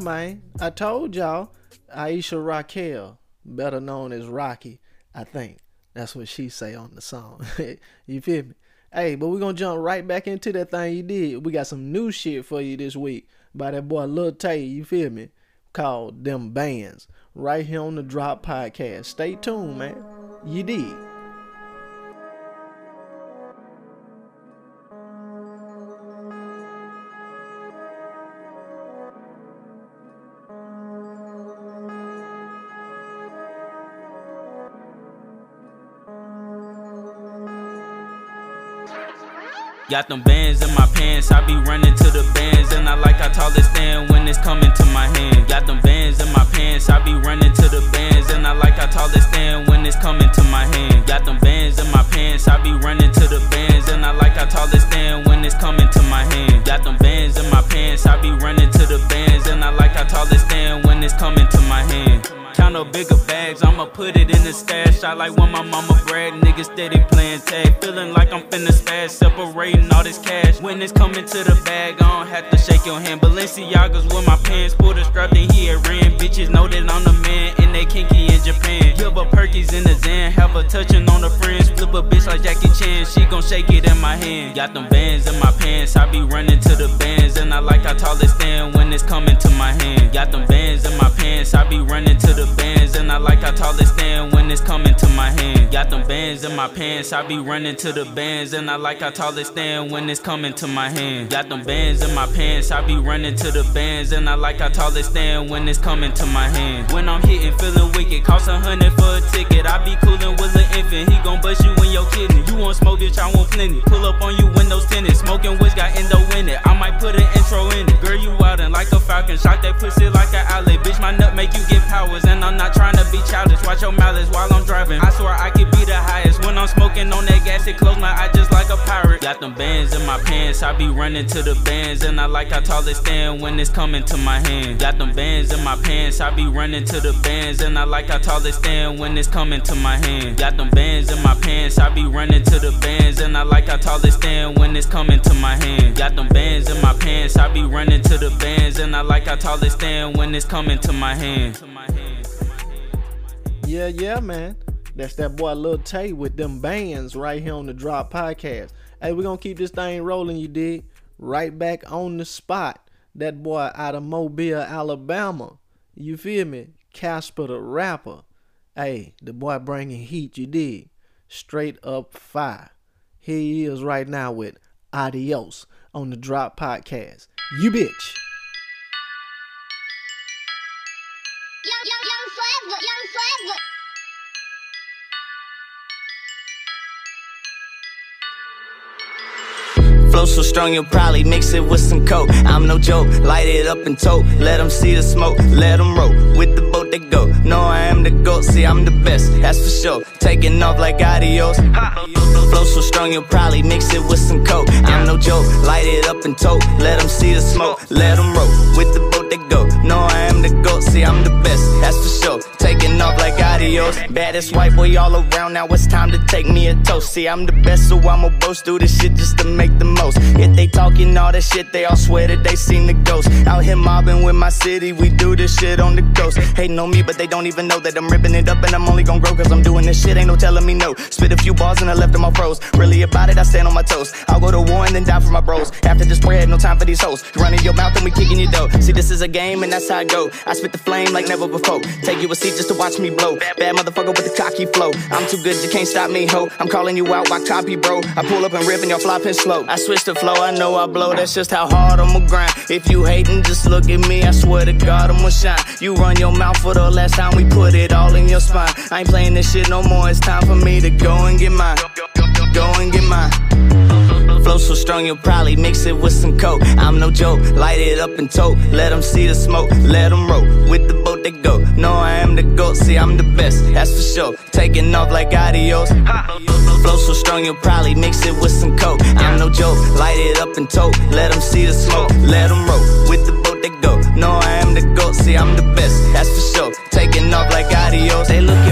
Man. I told y'all, Aisha Raquel, better known as Rocky, I think. That's what she say on the song. you feel me? Hey, but we're gonna jump right back into that thing you did. We got some new shit for you this week by that boy Lil Tay, you feel me? Called Them Bands. Right here on the Drop Podcast. Stay tuned, man. You did. Got them bands in my pants, I be running to the bands, and I like how tall it stand when it's coming to my hand. Got them bands in my pants, I be running to the bands, and I like how tall it stand when it's coming to my hand. Got them bands in my pants, I be running to the bands, and I like how tall it stand when it's coming to my hand. Got them bands in my pants, I be running to the bands, and I like how tall it stand when it's coming to my hand. Count up bigger bags, I'ma put it in the stash. I like when my mama brag, niggas steady playing tag. Feeling like I'm finna spaz, separating all this cash. When it's coming to the bag, I don't have to shake your hand. Balenciagas with my pants, pull the strap, then he had ran. Bitches know that I'm the man, and they kinky in Japan. Give her perkies in the Zan, have her touching on her friends. Flip a bitch like Jackie Chan, she gon' shake it in my hand. Got them bands in my pants, I be running to the bands, and I like how tall it stand when it's coming to my hand. Got them bands in my pants, I be running to the bands, and I like how tall it stand when it's coming to my hand. Got them bands in my pants, I be running to the bands, and I like how tall it stand when it's coming to my hand. Got them bands in my pants, I be running to the bands, and I like how tall it stand when it's coming to my hand. When I'm hitting, feeling wicked, cost a hundred for a ticket. I be coolin' with an infant, he gon' bust you in your kidney. You want smoke, bitch, I want plenty. Pull up on you, windows tinted, smoking which got endo in it. I might put an intro in it. Girl, you and like a falcon, shot that pussy like an outlet. Bitch, my nut make you get powers, and I'm not trying to be childish. Watch your malice while I'm driving. I swear I could be the highest when I'm smoking on that gas. It close my eye just like a pirate. Got them bands in my pants, I be running to the bands, and I like how tall it stand when it's coming to my hand. Got them bands in my pants, I be running to the bands, and I like how tall it stand when it's coming to my hand. Got them bands in my pants, I be running to the bands, and I like how tall it stand when it's coming to my hand. Got them bands in my pants, I be running to the bands, and I like how tall it stand when it's coming to my hand. Yeah, yeah, man. That's that boy Lil Tay with them bands right here on the Drop Podcast. Hey, we gonna keep this thing rolling, you dig? Right back on the spot. That boy out of Mobile, Alabama. You feel me? Casper the rapper. Hey, the boy bringing heat, you dig? Straight up fire. Here he is right now with Adios on the Drop Podcast. You bitch. Flow so strong you'll probably mix it with some coke. I'm no joke, light it up and tote. Let them see the smoke, let them roll. With the boat they go. No, I am the goat, see, I'm the best, that's for sure. Taking off like adios. Flow so strong you'll probably mix it with some coke. I'm no joke, light it up and tote. Let them see the smoke, let them roll. With the boat they go. No, I am the goat, see, I'm the best, that's for sure. Taking off like adios. Baddest white boy all around, now it's time to take me a toast. See, I'm the best, so I'ma boast. Do this shit just to make the most. If they talking all that shit, they all swear that they seen the ghost. Out here mobbing with my city, we do this shit on the coast. Hating on me, but they don't even know that I'm ripping it up and I'm only gonna grow cause I'm doing this shit. Ain't no telling me no. Spit a few bars and I left them all froze. Really about it, I stand on my toes. I'll go to war and then die for my bros. After this bread, no time for these hoes. Running your mouth and we kicking your dough. See, this is a game and that's how I go. I spit the flame like never before. Take you a seat just to watch me blow. Bad motherfucker with the cocky flow. I'm too good, you can't stop me, ho. I'm calling you out, why copy, bro? I pull up and rip and y'all flopping slow. I switch the flow, I know I blow. That's just how hard I'ma grind. If you hating, just look at me. I swear to God, I'ma shine. You run your mouth for the last time, we put it all in your spine. I ain't playing this shit no more. It's time for me to go and get mine. Go and Flow so strong you'll probably mix it with some coke. I'm no joke, light it up and tote. Let them see the smoke, let them roll. With the boat they go. No, I am the goat, see, I'm the best, that's for sure. Taking off like adios. Flow so strong you'll probably mix it with some coke. I'm no joke, light it up and tote. Let them see the smoke, let them roll. With the boat they go. No, I am the goat, see, I'm the best, that's for sure. Taking off like adios. They look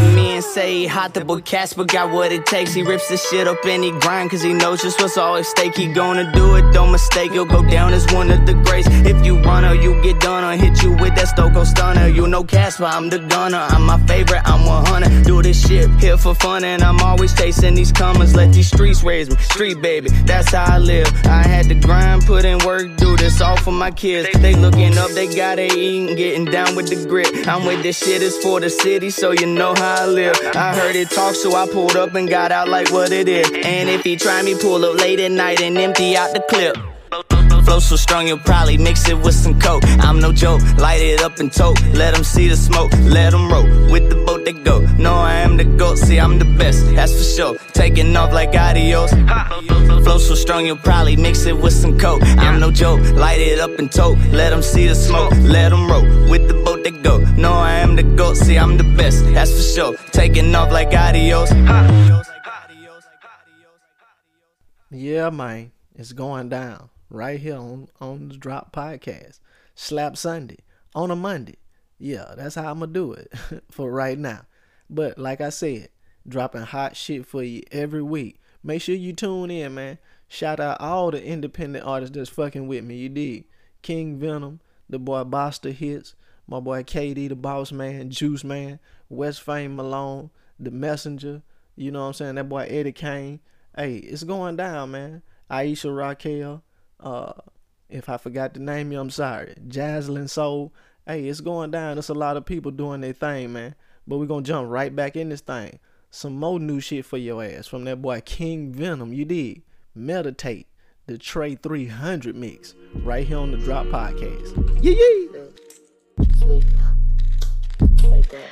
say he hot, the boy Casper got what it takes. He rips the shit up and he grind, cause he knows just what's always stake. He gonna do it, don't mistake, he'll go down as one of the greats. If you run or you get done or hit you with that Stone Cold stunner. You know Casper, I'm the gunner, I'm my favorite, I'm 100. Do this shit here for fun, and I'm always chasing these comers. Let these streets raise me, street baby, that's how I live. I had to grind, put in work, do this all for my kids. They looking up, they gotta eat, getting down with the grit. I'm with this shit, it's for the city, so you know how I live. I heard it talk, so I pulled up and got out like what it is. And if he try me, pull up late at night and empty out the clip. Flow so strong you'll probably mix it with some coke. I'm no joke, light it up and tote. Let them see the smoke, let them roll. With the boat they go. No, I am the goat, see, I'm the best, that's for sure. Taking off like adios. Flow so strong you'll probably mix it with some coke. I'm no joke, light it up and tote. Let them see the smoke, let them roll. With the boat they go. No, I am the goat, see, I'm the best, that's for sure. Taking off like adios. Yeah, man, it's going down right here on on the Drop Podcast. Slap Sunday on a Monday. Yeah, that's how I'm gonna do it for right now. But like I said, dropping hot shit for you every week. Make sure you tune in, man. Shout out all the independent artists that's fucking with me. You dig? King Venom, the boy Boster Hits, my boy KD, the Boss Man, Juice Man, West Fame Malone, the Messenger. You know what I'm saying? That boy Eddie Kane. Hey, it's going down, man. Aisha Raquel. Uh, if I forgot to name you, I'm sorry. Jaslyn Soul. Hey, it's going down. There's a lot of people doing their thing, man. But we're gonna jump right back in this thing. Some more new shit for your ass from that boy King Venom. You did. Meditate. The Trey 300 mix. Right here on the Drop Podcast. Yeah, yeah. Like that.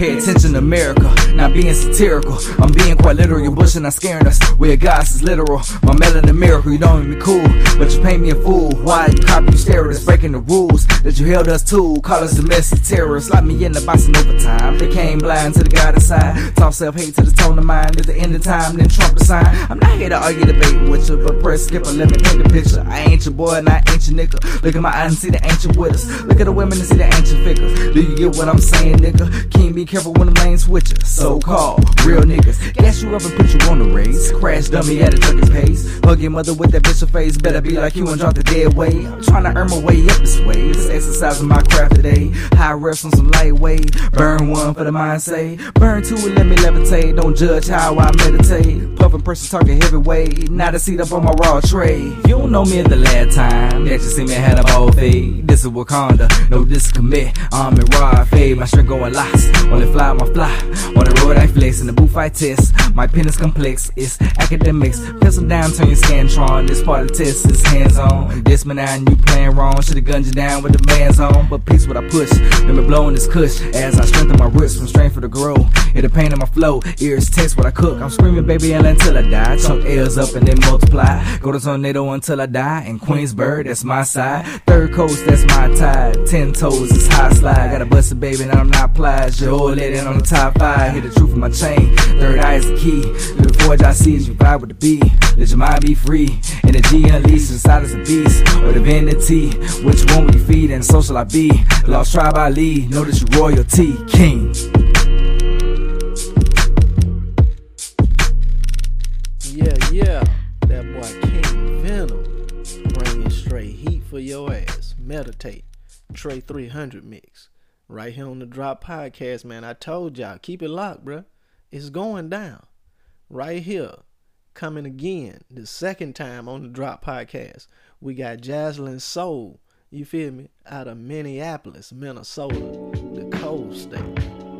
Pay attention, America. Not being satirical. I'm being quite literal. You're bushing, not scaring us. Where God's is literal. My melanin miracle. You don't even cool, but you paint me a fool. Why you copy, you stare at us, breaking the rules that you held us to. Call us domestic terrorists. Lock me in the box in overtime. They came blind to the God inside. Talk self hate to the tone of mind. At the end of time, then Trump the sign. I'm not here to argue, debate with you, but press skip or let me paint the picture. I ain't your boy, not ain't your nigga. Look at my eyes and see the ancient with us. Look at the women and see the ancient figures. Do you get what I'm saying, nigga? King be careful when the lane switches. So called real niggas. Gas you and put you on the race. Crash dummy at a trucking pace. Hug your mother with that bitch face. Better be like you and drop the dead weight. I'm trying to earn my way up this way. Just exercising my craft today. High reps on some lightweight. Burn one for the mind say. Burn two and let me levitate. Don't judge how I meditate. Puffin' person talking heavyweight. Not a seat up on my raw tray. You don't know me the last time. That you see me had a ball fade. This is Wakanda. No discommit. I'm in raw fade. My strength going lost. Only fly my fly. On the road I flex, in the booth I test. My pen is complex, it's academics. Pencil down, turn your scantron. This part of the test is hands on. This man and you playing wrong. Should've gunned you down with the bands on. But peace what I push. Let me blowing this cush as I strengthen my roots from strength for the grow. It the pain in my flow. Ears taste what I cook. I'm screaming baby and until I die. Chunk L's up and then multiply. Go to tornado until I die. In Queensburg, that's my side. Third coast, that's my tide. Ten toes, it's high slide. Got a busted baby and I'm not plies. Your old lady on the top five. Hit the truth in my chain. Third eye is the key. The forge I see you vibe with the B. Let your mind be free. And the G unleashed inside is a beast. Or divinity. Which one will you feed and social I be? Lost tribe I lead. Know that you royalty. King. Yeah, yeah. That boy King Venom. Bringing straight heat for your ass. Meditate. Trey 300 mix. Right here on the Drop Podcast, man. I told y'all, keep it locked, bruh. It's going down. Right here. Coming again. The second time on the Drop Podcast. We got Jaslyn Soul. You feel me? Out of Minneapolis, Minnesota. The cold state.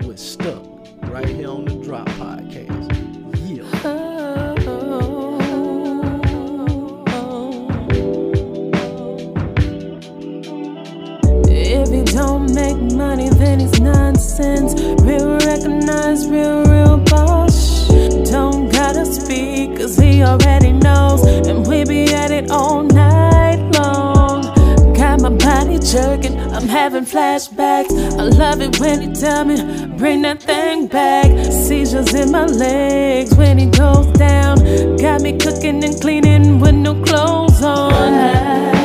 With Stuck. Right here on the Drop Podcast. with his nonsense. Real recognize, real, real boss. Don't gotta speak, cause he already knows. And we be at it all night long. Got my body jerking, I'm having flashbacks. I love it when he tell me, bring that thing back. Seizures in my legs when he goes down. Got me cooking and cleaning with no clothes on.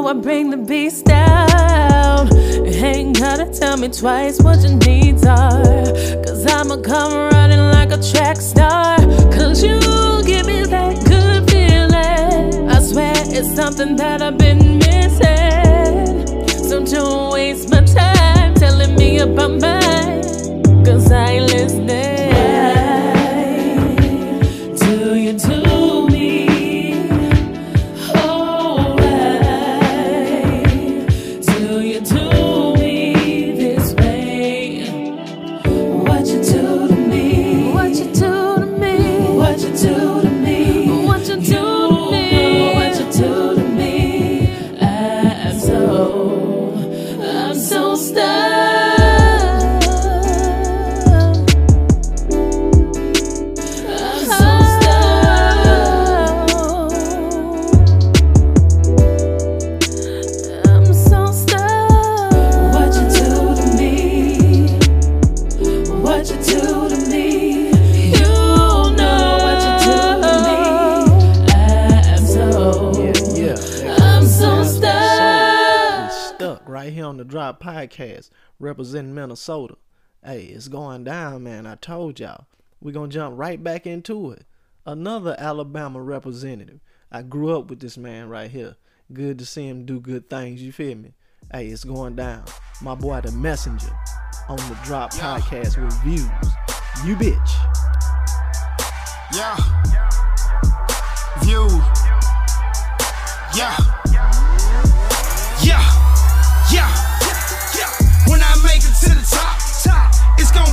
Know I bring the beast out. You ain't gotta tell me twice what your needs are. Cause I'ma come running like a track star. Cause you give me that good feeling. I swear it's something that I've been missing. So don't waste my time telling me about mine. Cause I ain't listening. Representing Minnesota. Hey, it's going down, man. I told y'all. We're going to jump right back into it. Another Alabama representative. I grew up with this man right here. Good to see him do good things, you feel me? Hey, it's going down. My boy, the messenger, on the Drop Podcast with views. You bitch. Yeah. View. Yeah. Yeah.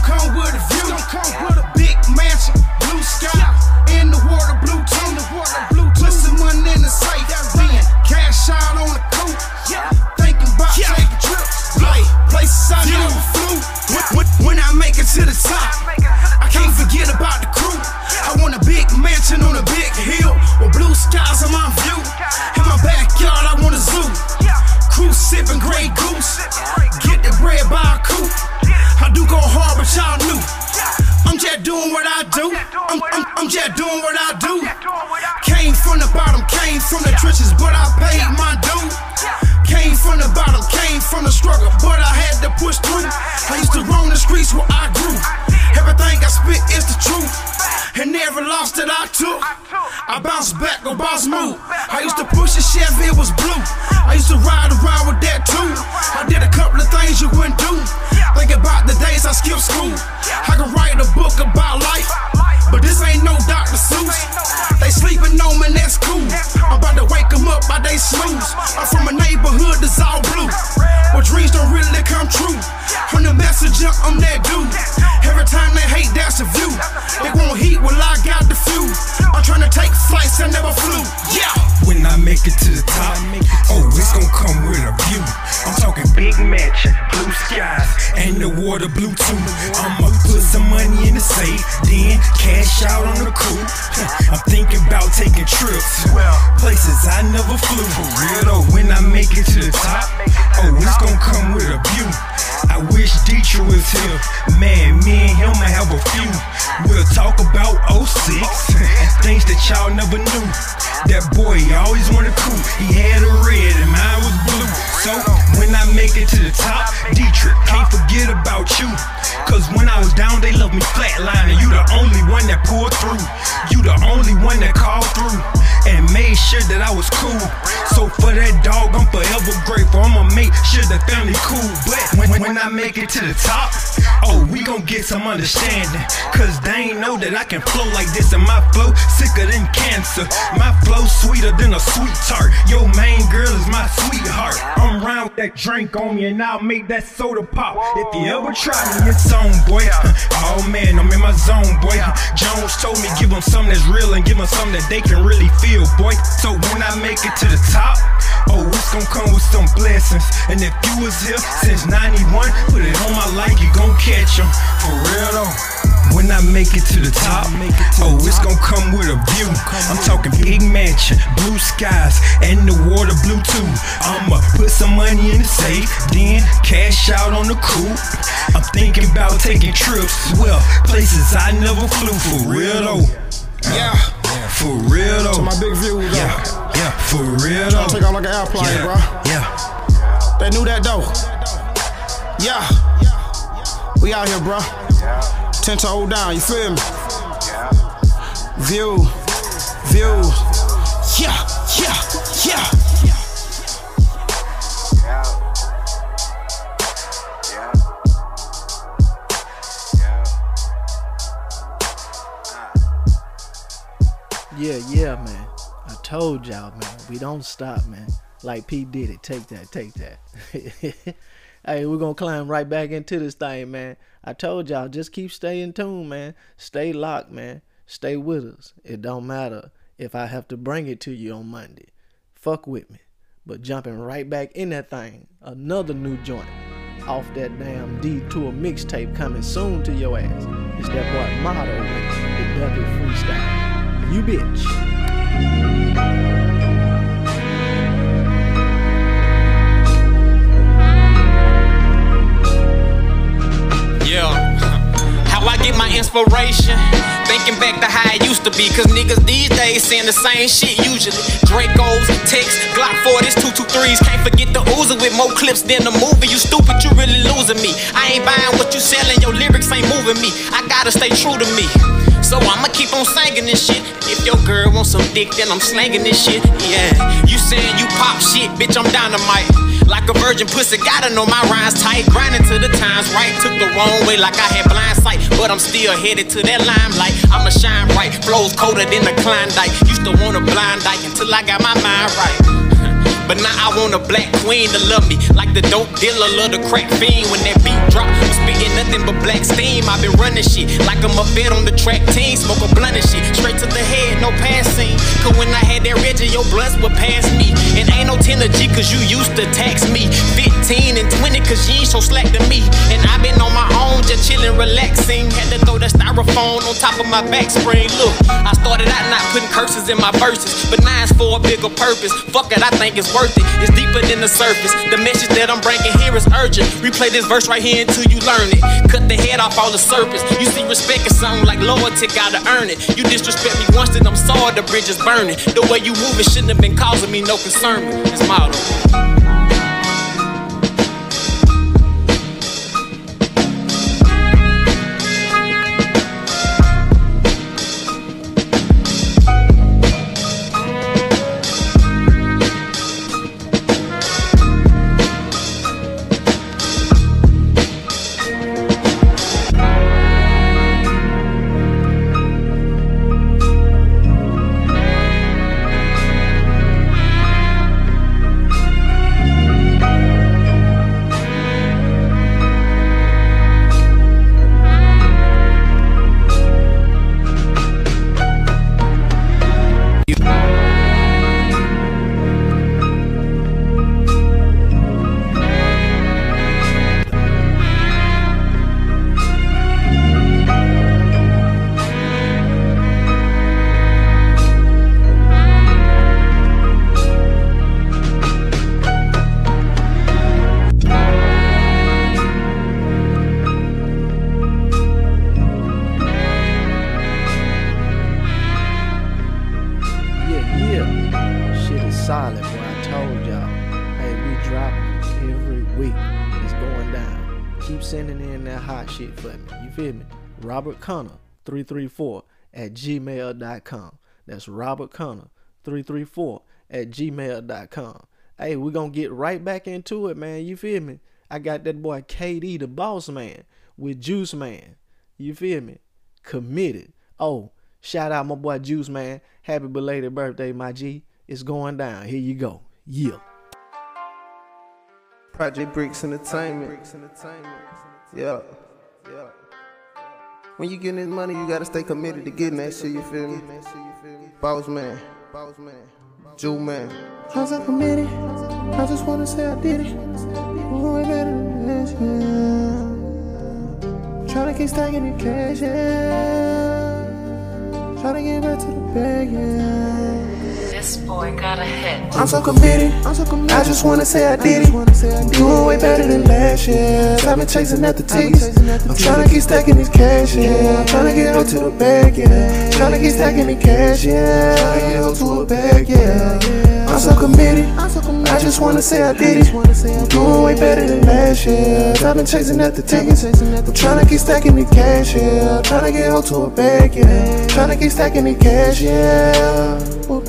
Come with a view. Gonna come with a big mansion, blue sky, in the water, blue tone, the water, blue Put some money in the safe, then cash out on the coupe. Yeah. Thinking about taking trips, like places I never flew. When, when, when I make it to the top, I can't forget about the crew. I want a big mansion on a big hill with blue skies on my view. In my backyard, I want a zoo. Crew sipping Grey Goose. Get the bread by a coupe. I do go hard, but y'all knew. I'm just doing what I do. I'm, I'm, I'm just doing what I do. Came from the bottom, came from the trenches, but I paid my due. Came from the bottom, came from the struggle, but I had to push through. I used to roam the streets where I grew. Everything I spit is the truth. And every loss that I took, I bounced back, go boss move. I used to push a Chevy, it was blue. I used to ride around with that too. I did a couple of things you wouldn't do. Think about the days I skipped school. I could write a book about life, but this ain't no Dr. Seuss. They sleeping on me, that's cool. I'm about to wake them up by they snooze. I'm from a neighborhood that's all blue, where dreams don't really come true. I'm the messenger, I'm that dude. Every time they hate, that's a view. They won't heat, well, I got the few. I'm trying to take flights, I never flew. Yeah. When I make it to the top, oh, it's gonna come with a view. I'm talking big mansion, blue skies, and the water blue too. I'ma put some money in the safe, then cash out on the coupe. I'm thinking about taking trips, Well, places I never flew. For real though, when I make it to the top, oh, it's gonna come with a view. I wish Dietrich was here. Man, me and him might have a few. We'll talk about 06 things that y'all never knew. That boy always wanted cool. He had a red and mine was blue. So when I make it to the top, Dietrich, can't forget about you. Cause when I was down, they loved me flatlining. You the only one that pulled through. You the only one that called through. And made sure that I was cool. So for that dog, I'm forever grateful. I'ma make sure the family cool. But when, when I make it to the top, oh, we gon' get some understanding. Cause they ain't know that I can flow like this. And my flow sicker than cancer. My flow sweeter than a sweet tart. Your main girl is my sweetheart. I'm round with that drink on me and I'll make that soda pop. If you ever try me, it's on, boy. Oh man, I'm in my zone, boy. Jones told me give them something that's real and give them something that they can really feel, boy. So when I make it to the top, oh, it's gonna come with some blessings. And if you was here since 91, put it on my life, you gon' catch them. For real though. When I make it to the top, oh, it's gonna come with a view. I'm talking big mansion, blue skies, and the water blue too. I'ma put some money in the safe, then cash out on the coupe. I'm thinking about taking trips, well, places I never flew for real though. Yeah. For real though. To my big view, though. Yeah, yeah, for real though. Take off like an airplane, yeah, bro. Yeah. They knew that though. Yeah. We out here, bro. Ten to hold down, you feel me? Yeah. View, view. Yeah, yeah, yeah. Yeah, yeah, man. I told y'all, man. We don't stop, man. Like P did it. Take that, take that. hey, we're gonna climb right back into this thing, man. I told y'all, just keep staying tuned, man. Stay locked, man. Stay with us. It don't matter if I have to bring it to you on Monday. Fuck with me. But jumping right back in that thing, another new joint off that damn detour mixtape coming soon to your ass. It's that boy Motto with the Duppy Freestyle. You bitch. Yeah. How I get my inspiration? Thinking back to how it used to be. Cause niggas these days saying the same shit usually. Dracos, Ticks, Glock 40s, 223s. Can't forget the Uzi with more clips than the movie. You stupid, you really losing me. I ain't buying what you selling, your lyrics ain't moving me. I gotta stay true to me. So I'ma keep on singing this shit. If your girl wants some dick, then I'm slanging this shit. Yeah. You saying you pop shit, bitch, I'm dynamite. Like a virgin pussy, gotta know my rhymes tight. Grinding to the times right, took the wrong way like I had blind sight. But I'm still headed to that limelight. I'ma shine bright, flows colder than the Klondike. Used to want a blind dyke until I got my mind right. But now I want a black queen to love me. Like the dope dealer, love the crack fiend. When that beat drop, I'm spitting nothing but black steam. i been running shit like I'm a vet on the track team. Smoke a blunt and shit, straight to the head, no passing. Cause when I had that Reggie, your blunts would pass me. And ain't no 10 G cause you used to tax me. 15 and 20 cause you ain't so slack to me. And i been on my own, just chilling, relaxing. Had to throw that styrofoam on top of my back spring. Look, I started out not putting curses in my verses. But now it's for a bigger purpose. Fuck it, I think it's worth it. It's deeper than the surface. The message that I'm bringing here is urgent. Replay this verse right here until you learn it. Cut the head off all the serpents. You see respect is something like loyalty, gotta earn it. You disrespect me once, then I'm sorry, the bridge is burning. The way you move it shouldn't have been causing me no concern. It's motto. 334 at gmail.com. That's Robert Connor 334 at gmail.com. Hey, we're going to get right back into it, man. You feel me? I got that boy KD, the boss man, with Juice Man. You feel me? Committed. Oh, shout out my boy Juice Man. Happy belated birthday, my G. It's going down. Here you go. Yeah. Project Bricks Entertainment. Yeah. Yeah. When you getting this money, you gotta stay committed to getting that shit, you feel me? Boss man. Boss man. Juice Man. I'm committed. I just wanna say I did it. I better than this, yeah. Tryna keep stacking the cash, yeah. Tryna get back to the bag, yeah. This boy got a hit. I'm so committed. I'm so committed. I just wanna say I did it. Doing way better than last year. I've been chasing after tickets. I'm tryna keep stacking these cash, yeah. I'm tryna get up to the bag, yeah. Tryna keep stacking the cash, yeah. Tryna get up to a bag, yeah. I'm so committed. I just wanna say I did it. I'm Doing way better than last year. I've been chasing after tickets. I'm tryna keep stacking the cash, yeah. Tryna get up to a bag, yeah. Tryna keep stacking the cash, yeah. A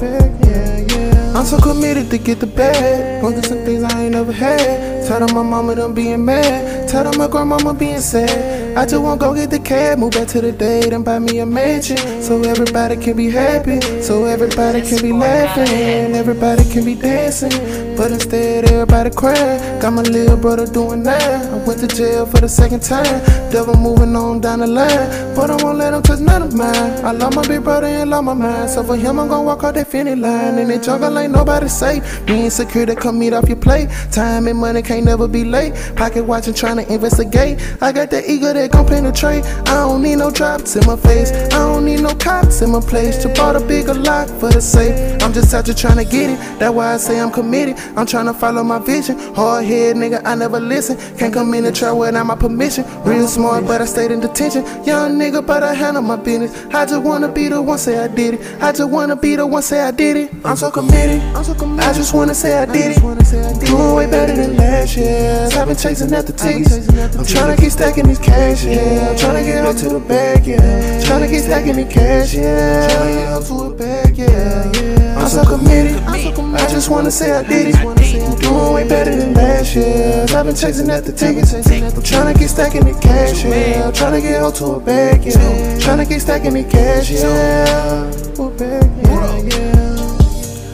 yeah, yeah. I'm so committed to get the bag. Going through some things I ain't never had. Tell them my mama done being mad. Tell them my grandmama being sad. I just wanna go get the cab, move back to the date and buy me a mansion. So everybody can be happy. So everybody can be laughing. Everybody can be dancing. But instead, everybody crying. Got my little brother doing that. I went to jail for the second time. Devil moving on down the line. But I won't let him touch none of mine. I love my big brother and love my mind. So for him, I'm gonna walk out that finish line. And that jungle ain't nobody safe. Being secure to come meet off your plate. Time and money can't never be late. Pocket watching, trying to investigate. I got that ego that gon' penetrate. I don't need no drops in my face. I don't need no cops in my place. To bought a bigger lock for the safe. I'm just out here trying to get it. That's why I say I'm committed. I'm trying to follow my vision. Hard head nigga, I never listen. Can't come in and try without my permission. Real smart, but I stayed in detention. Young nigga, but I handle my business. I just wanna be the one say I did it. I just wanna be the one say I did it. I'm so committed. I'm so committed. I just wanna say I did it. Doing way better than last year. I've been chasing after tickets. I'm trying to keep stacking these cash, yeah. I'm trying to get up to the bag, yeah. Trying to keep stacking the cash, yeah. Trying to get up to the bag, yeah. yeah. I'm so committed. I just wanna say I did it. Doing way better than last year. I've been chasing after tickets. I'm trying to keep stacking the cash, yeah. I'm trying to get up to a bag, yeah. Trying to keep stacking the cash, yeah. Yeah, yeah.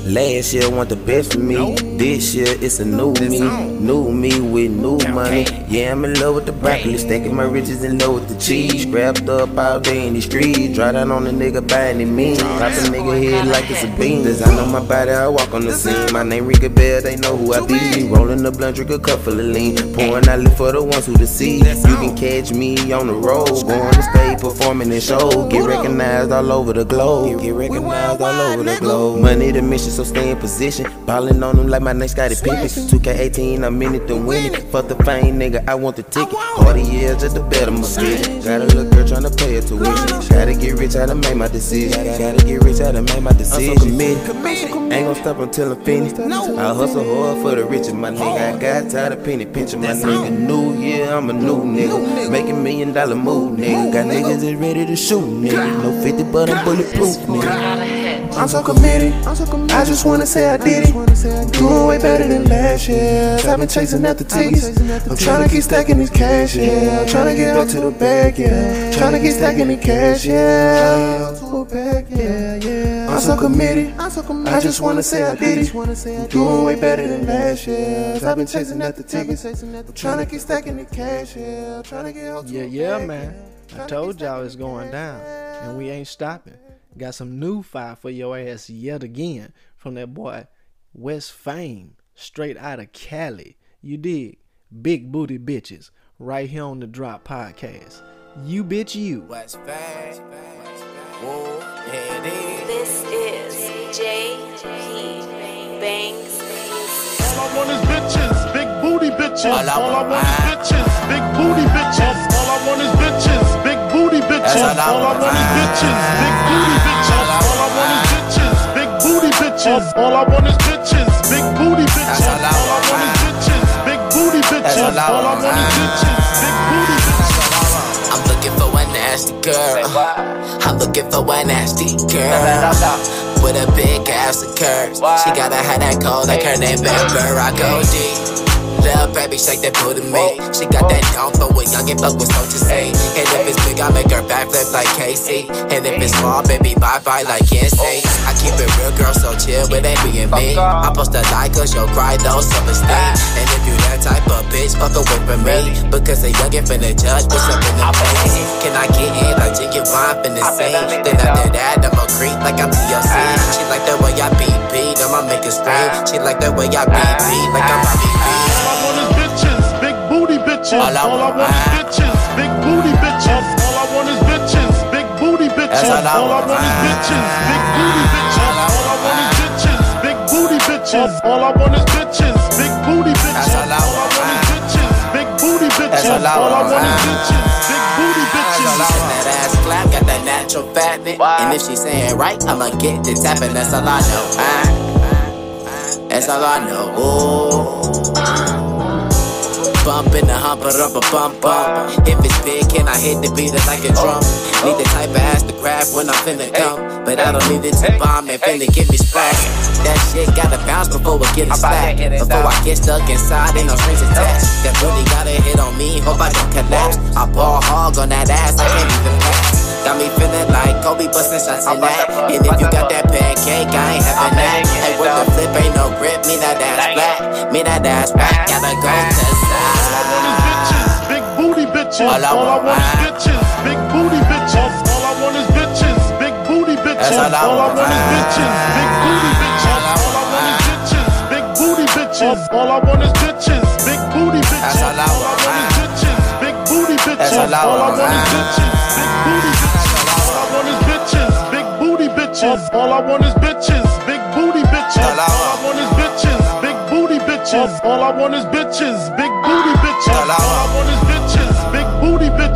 Last year want the best for me. This year it's a new me. New me with new money. Yeah, I'm in love with the broccoli. Stacking my riches in love with the cheese. Wrapped up all day in the street. Dry down on the nigga buying mean. Pop a nigga head like it's a bean. Design on my body, I walk on the scene. My name ring a bell, they know who I be. Rolling the blunt, drink a cup full of lean. Pouring out live for the ones who deceive. You can catch me on the road. Going to stage performing in shows. Get recognized all over the globe. Get recognized all over the globe. Money the mission, so stay in position. Ballin' on them like my name Scottie Pippen. 2K18, I'm in it to win it. Fuck the fame, nigga, I want the ticket. Harder years, just the better my vision. Got a little girl tryna pay her tuition. Gotta get rich, how to make my decision. Gotta get rich, how to make my decision. I'm so committed. Ain't gon' stop until I'm finished. I hustle hard for the riches, my nigga. I got tired of penny pinching, my nigga. New year, I'm a new nigga. Making million dollar move, nigga. Got niggas that ready to shoot, nigga. No 50, but I'm bulletproof, nigga. I'm so committed. i'm talkin' i just wanna say I did it. Doing way better than last year. I've been chasing after the tickets. I'm trying to keep stacking these cash, yeah. I'm trying to get up to the bag, yeah. Trying to keep stacking the cash, yeah. To a bag, yeah, yeah. I'm so committed. I just wanna say I did it. Doing way better than last year. I've been chasing after tickets. I'm trying to keep stacking the cash, yeah. I'm trying to get up to Yeah, yeah, bag, man. I told y'all it's going down, and we ain't stopping. Got some new fire for your ass yet again from that boy West Fame, straight out of Cali. You dig? Big booty bitches, right here on the Drop Podcast. You bitch, you. What's fast? Whoa, yeah, it is. This is J. P. Banks. All I want is bitches, big booty bitches. All I All I want- want is bitches, big booty bitches. All I want is bitches, big booty bitches. all I want is bitches, big booty bitches. All I want is bitches, big booty bitches. All I want is bitches, big booty bitches. all I want is bitches, big booty bitches. all I want is bitches, big booty bitches. I'm looking for a nasty girl. I'm looking for a nasty girl. with a big ass of curves. She gotta have that cold like her name Bamber. I go deep. Little baby, shake that booty me. She got that down for when young and fuck with so to say. And if it's big, I make her backflip like Casey. And if it's small, baby, bye bye like NSYNC. I keep it real, girl, so chill with it being me. I post a like, cause you'll cry, though, self esteem. And if you that type of bitch, fuck away from me. Because a youngin' finna judge what's up in the face. Can I get in like Ginuwine finna sing? Then after that, I'ma creep like I'm TLC. She like the way I beat beat, I'ma make it scream. She like the way I beat beat, like I'm Bobby B. Ah. bitches. All I want is bitches, big booty bitches. All I want is bitches, big booty bitches. All I want is bitches, big booty bitches. All I want is ah. bitches, big booty bitches. All I want is ah. bitches, big booty bitches. All I want is bitches, big booty bitches. All I want is bitches, big booty bitches. That ass clap, got that natural fatness. And if she saying right, I'ma get the tapping. That's all I know. Ah, That's all I know. Ooh. Bump in the humper up a bump bump. If it's big, can I hit the beat it like a drum? Need the type of ass to grab when I'm finna come. But I don't need it to bomb and finna get me splashed. That shit gotta bounce before it get slapped. Before I get stuck inside, ain't no strings attached. That really gotta hit on me, hope I don't collapse. I ball hog on that ass, I can't even pass. Got me feeling like Kobe bustin' shots in that. And if you got that pancake, I ain't having that. Hey, with the flip, ain't no grip, me that ass flat. Me that ass flat, gotta go to bitches. All I want is bitches, big booty bitches. All I want is bitches, big booty bitches. All I want is bitches, big booty bitches. All I want is bitches, big booty bitches. All I want is bitches, big booty bitches. All I want is bitches, big booty bitches. All I want is bitches, big booty bitches. All I want is bitches, big booty bitches. All I want is bitches, big booty bitches. All I want is bitches, big booty bitches. All I want is bitches,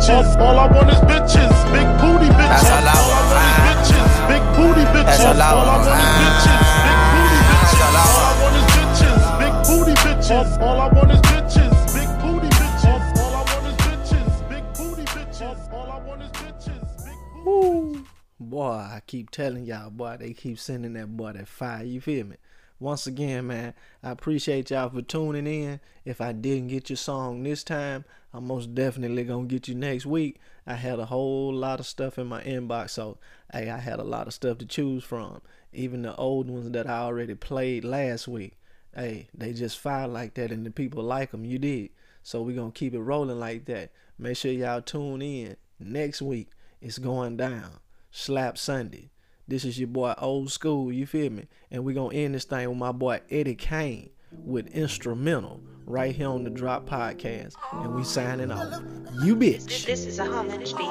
bitches. All I want is bitches, big booty bitches. All I want is bitches, big booty bitches. All I want is bitches, big booty bitches. All I want is bitches, big booty bitches. All I want is bitches, big booty bitches. All I want is bitches, big booty bitches. All I want is bitches, big Woo. Boy, I keep telling y'all, boy, they keep sending that boy that fire. You feel me? Once again, man, I appreciate y'all for tuning in. If I didn't get your song this time, I'm most definitely gonna get you next week. I had a whole lot of stuff in my inbox, so hey, I had a lot of stuff to choose from. Even the old ones that I already played last week. Hey, they just fire like that, and the people like them. You did, so we gonna keep it rolling like that. Make sure y'all tune in next week. It's going down. Slap Sunday. This is your boy Old School, you feel me? And we gonna end this thing with my boy Eddie Kane with instrumental right here on the Drop Podcast. And we signing off. You bitch. This is a homage beat.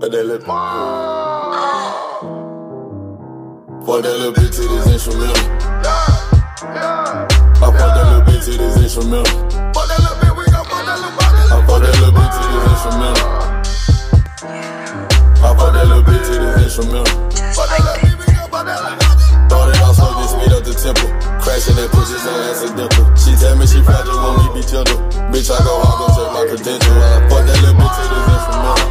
But that little Fuck that little bitch to this instrumental. Yeah, yeah, I fuck that little bitch to this instrumental. Fuck that little bitch, we gon' fuck that little bitch. I fuck that little bitch to this instrumental. I fuck that little bitch to this instrumental. Fuck that little bitch, we gon' fuck that little bitch. Started off slow, then speed up the tempo. Crashing that pussy so accidental. She tell me she fragile, want me be gentle. Bitch, I go hard, gon' check my credentials. I fuck that little bitch to this instrumental.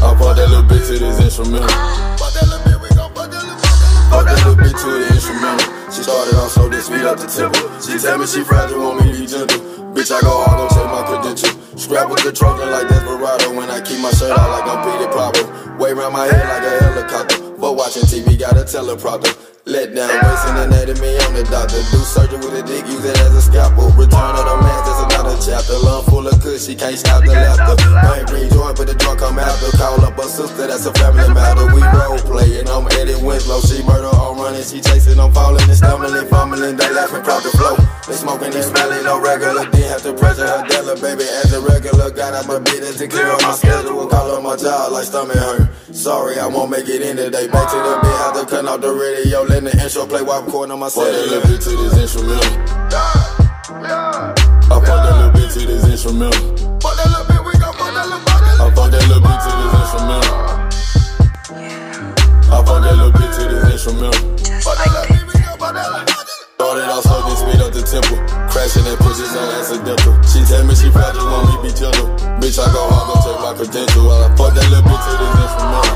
I fuck that little bitch to this instrumental. Fuck that little bitch, we gon' fuck that little bitch. Fuck that little bitch to the instrumental. She started off slow, then speed up the tempo. She tell me she fragile, want me be gentle. Bitch, I go hard, gon' check my credentials. Scrap with the Trojan like Desperado. When I keep my shirt out like I'm Petey Pablo. Way round my head like a helicopter. But watching TV, got a teleprompter. Let down, wasting anatomy on the doctor. Do surgery with a dick, use it as a scalpel. Return of the man, that's another chapter. Love full of kush, she can't stop the laughter. Pain green joint, but the drunk come after. Call up a sister, that's a family matter. We role play, and I'm Eddie Winslow. She murder, I'm running, she chasing, I'm falling and stumbling, fumbling. They laughing, crowd the flow. They smoking, they smelling, no regular. Didn't have to pressure her dealer, baby, as a regular. Got out my business to clear up my schedule. Call up my job like stomach hurt. Sorry, I won't make it in today. Back to the bed, have to cut off the radio. Let the intro play while I'm recording on my set. Fuck that little bitch to this instrumental. I fuck that little bitch to this instrumental. Fuck that little bitch, we gon' fuck that little bitch. I fuck that little bitch to this instrumental. I fuck that little bitch to this instrumental. Fuck that little bitch, we gon' fuck that little bitch. Started off slow, then speed up the tempo. Crashing that pussy so accidental. She tell me she fragile, want me be gentle. Bitch, I go hard, gon' check my credentials. I fuck that little bitch to this instrumental.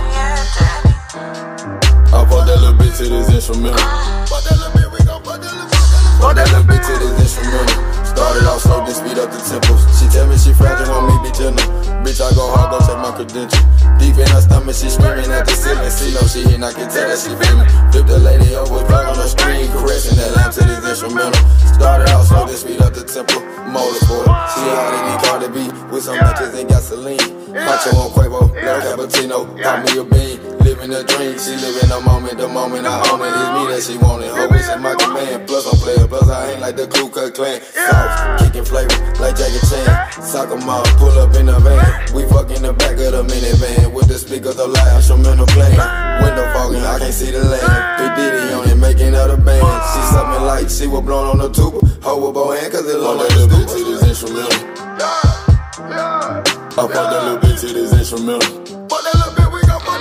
I bought that little bitch to this instrumental. Fuck that little bitch, we gon' fuck that little that little bitch to this instrumental. Started off slow, then speed up the tempos. She tell me she fragile, want me be gentle. Bitch, I go hard, go check my credentials. Deep in her stomach, she screaming at the ceiling. See no she hit, I can tell that she feel me. Flip the lady over, plug on the screen, caressing that lamp to this instrumental. Started off slow, then speed up the tempo. Motorsport, she hard in the car to be with some matches and gasoline. Macho on Quavo, little cappuccino, got me a bean. Living a dream, she living the moment, the moment I own it. It's me that she wanted. Hope it's in my command. Plus I'm player, plus I ain't like the Ku Klux Klan. Sauce, kicking flavor like Jackie Chan. Sock 'em out, pull up in the van. We fuck in the back of the minivan with the speakers of loud instrumental playing. Window fogging, I can't see the lane. Big Diddy on it, making out a band. She something like she was blown on the tube. Hold with both hands, cause it look like a little bitch to this instrumental. I fuck that little bitch to this instrumental. Fuck that little bitch,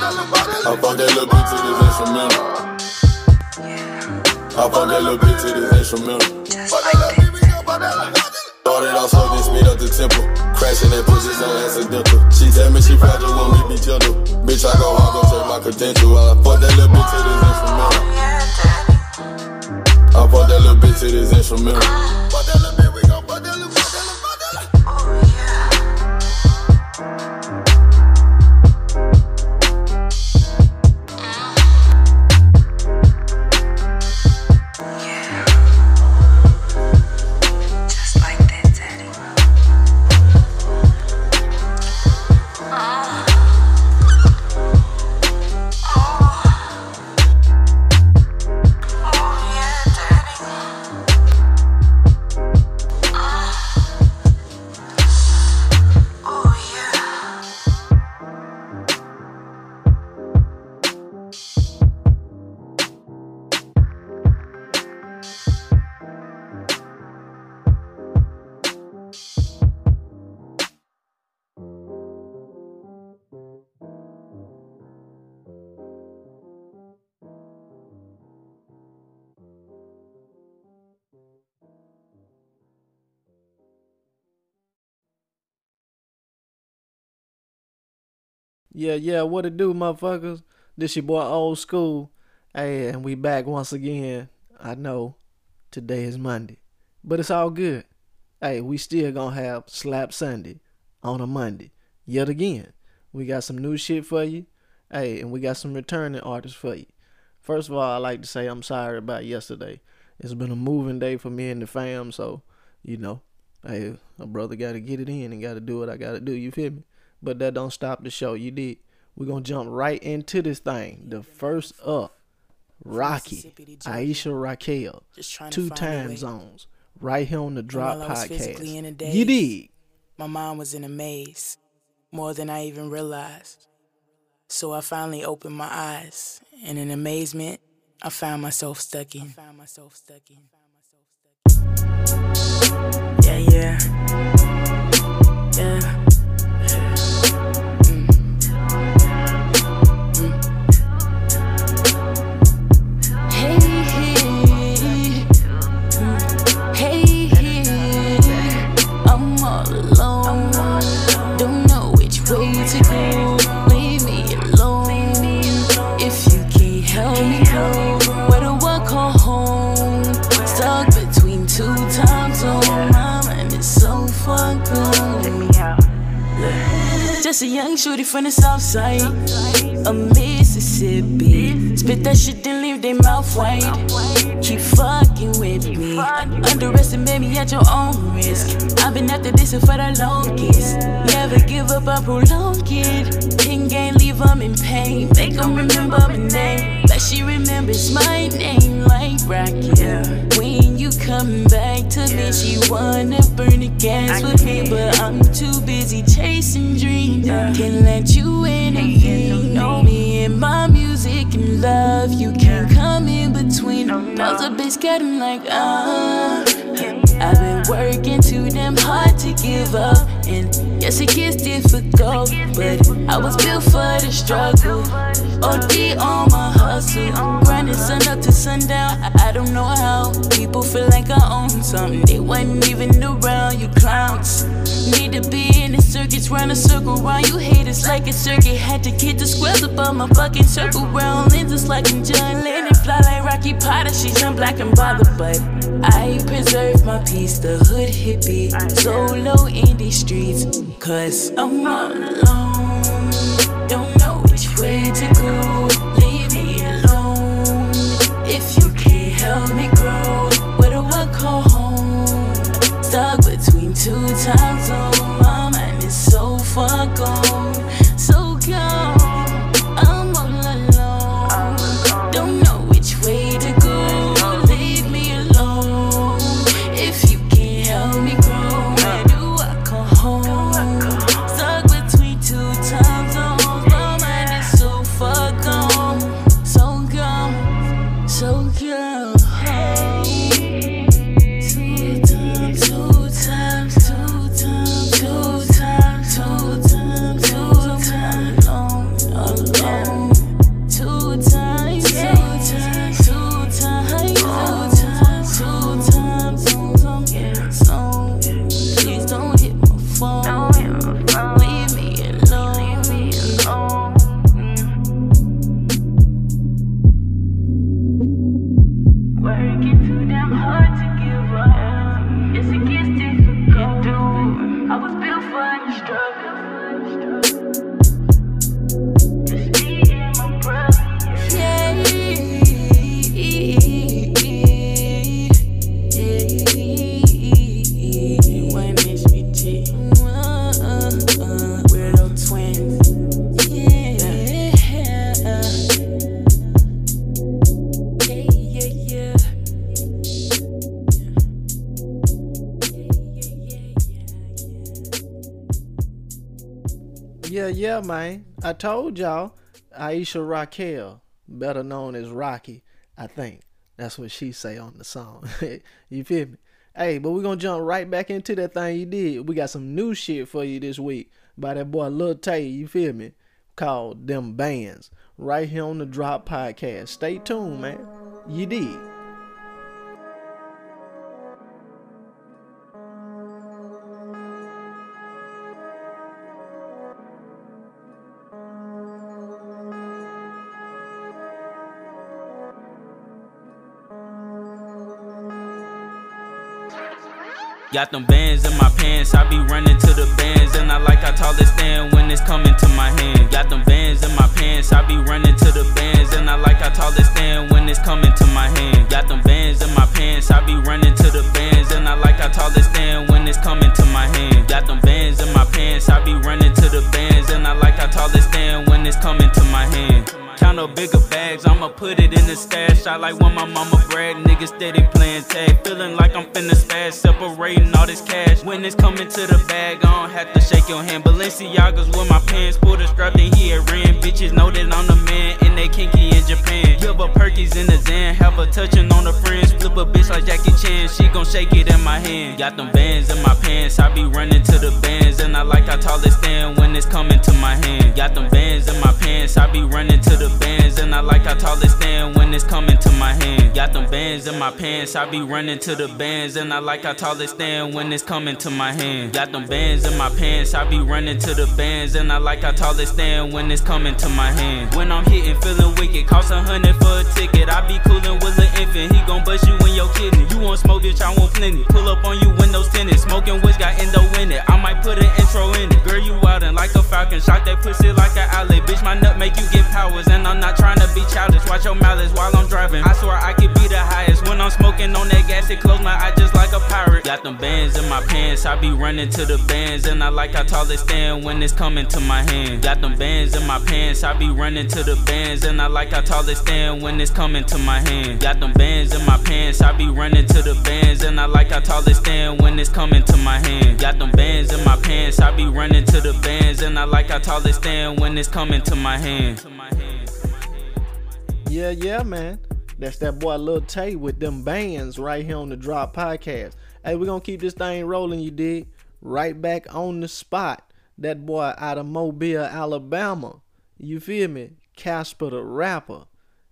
I fuck that little bitch to this instrumental. I fuck that little bitch to this instrumental. Fuck that little bitch, we gon' fuck that little bitch. Started off slow, then speed up the tempo. Crashing that pussy so accidental. She tell me she fragile, want me be gentle. Bitch, I go hard, go check my credential. I fuck that little bitch to this instrumental. I fuck that little bitch to this instrumental. Fuck that little bitch, we gon' fuck that little fuck Yeah, yeah, what it do, motherfuckers? This your boy Old School. Hey, and we back once again. I know today is Monday, but it's all good. Hey, we still gonna have Slap Sunday on a Monday. Yet again, we got some new shit for you. Hey, and we got some returning artists for you. First of all, I like to say I'm sorry about yesterday. It's been a moving day for me and the fam, so you know, hey, a brother got to get it in and got to do what I got to do. You feel me? But that don't stop the show. You did. We're gonna jump right into this thing. The first up, Rocky, Aisha Raquel, two time zones, right here on the Drop while I was physically in a Podcast. You dig? My mind was in a maze, more than I even realized. So I finally opened my eyes, and in amazement, I found myself stuck in. Yeah, yeah. Yeah. A young shorty from the south side. Of Mississippi. Spit that shit, then leave their mouth wide. Keep fucking with me. Underestimate me at your own risk. I've been after this for the longest. Never give up, I prolong it. King gang, leave them in pain. Make them remember my name. Like she remembers my name, like Rocky. When you come back to me, she wanna burn the gas with me. But I'm too busy chasing dreams. Can't let you intervene. Know me and my music and love. You can't come in between. Cause the bitch him like, ah. I've been working too damn hard to give up. And yes, it gets difficult. But I was built for the struggle. OD on my hustle. Grinding sun up to sundown. I, I don't know how. People feel like I own something. They wasn't even around, you clowns. Need to be in the circuits run a circle round you haters like a circuit. Had to get the squares above my fucking circle round lenses like I'm John Lennon. Fly like Rocky Potter, she jump black and bothered, but I preserve my peace. The hood hippie, solo in these streets, cause I'm all alone. Don't know which way to go. Leave me alone. If you can't help me grow, where do I call home? Stuck between two time zones. My mind is so far gone, so gone. Yeah, man. I told y'all, Aisha Raquel, better known as Rocky, I think. That's what she say on the song. you feel me? Hey, but we're gonna jump right back into that thing you did. We got some new shit for you this week by that boy Lil Tay, you feel me? Called Them Bands. Right here on the Drop Podcast. Stay tuned, man. You did. Got them bands in my pants, I be running to the bands, and I like how tall it stand when it's coming to my hand. Got them bands in my pants, I be running to the bands, and I like how tall it stand when it's coming to my hand. Got them bands in my pants, I be running to the bands, and I like how tall it stand when it's coming to my hand. Got them bands in my pants, I be running to the bands, and I like how tall it stand when it's coming to my hand. Count up bigger bags, I'ma put it in the stash. I like when my mama brag, niggas steady playing tag. Feeling like I'm finna spaz, separating all this cash. When it's coming to the bag, I don't have to shake your hand. Balenciagas with my pants, pull the strap, then he ran. Bitches know that I'm the man, and they kinky in Japan. Give her perkies in the Zan, have her touching on the friends. Flip a bitch like Jackie Chan, she gon' shake it in my hand. Got them bands in my pants, I be running to the bands, and I like how tall it stand when it's coming to my hand. Got them bands in my pants, I be running to the bands, and I like how tall it stand when it's coming to my hand. Got them bands in my pants, I be running to the bands, and I like how tall it stand when it's coming to my hand. Got them bands in my pants, I be running to the bands, and I like how tall it stand when it's coming to my hand. When I'm hitting, feeling wicked, cost a hundred for a ticket. I be coolin' with an infant, he gon' bust you when you're kidding. You want smoke, bitch, I want plenty. Pull up on you, windows tinted, smoking which got endo in it. I might put an intro in it. Girl, you and like a falcon, shot that pussy like an outlet. Bitch, my nut make you get powers, and I'm not trying to be childish. Watch your malice while I'm driving. I swear I could be the highest. When I'm smoking on that gas, it close my eye just like a pirate. Got them bands in my pants, I be running to the bands, and I like how tall it stand when it's coming to my hand. Got them bands in my pants, I be running to the bands, and I like how tall it stand when it's coming to my hand. Got them bands in my pants, I be running to the bands, and I like how tall it stand when it's coming to my hand. Got them bands in my pants, I be running to the bands, and I like how tall it stand when it's coming to my hand. Yeah, yeah, man. That's that boy Lil Tay with them bands right here on the Drop Podcast. Hey, we're gonna keep this thing rolling, you dig? Right back on the spot. That boy out of Mobile, Alabama. You feel me? Casper the rapper.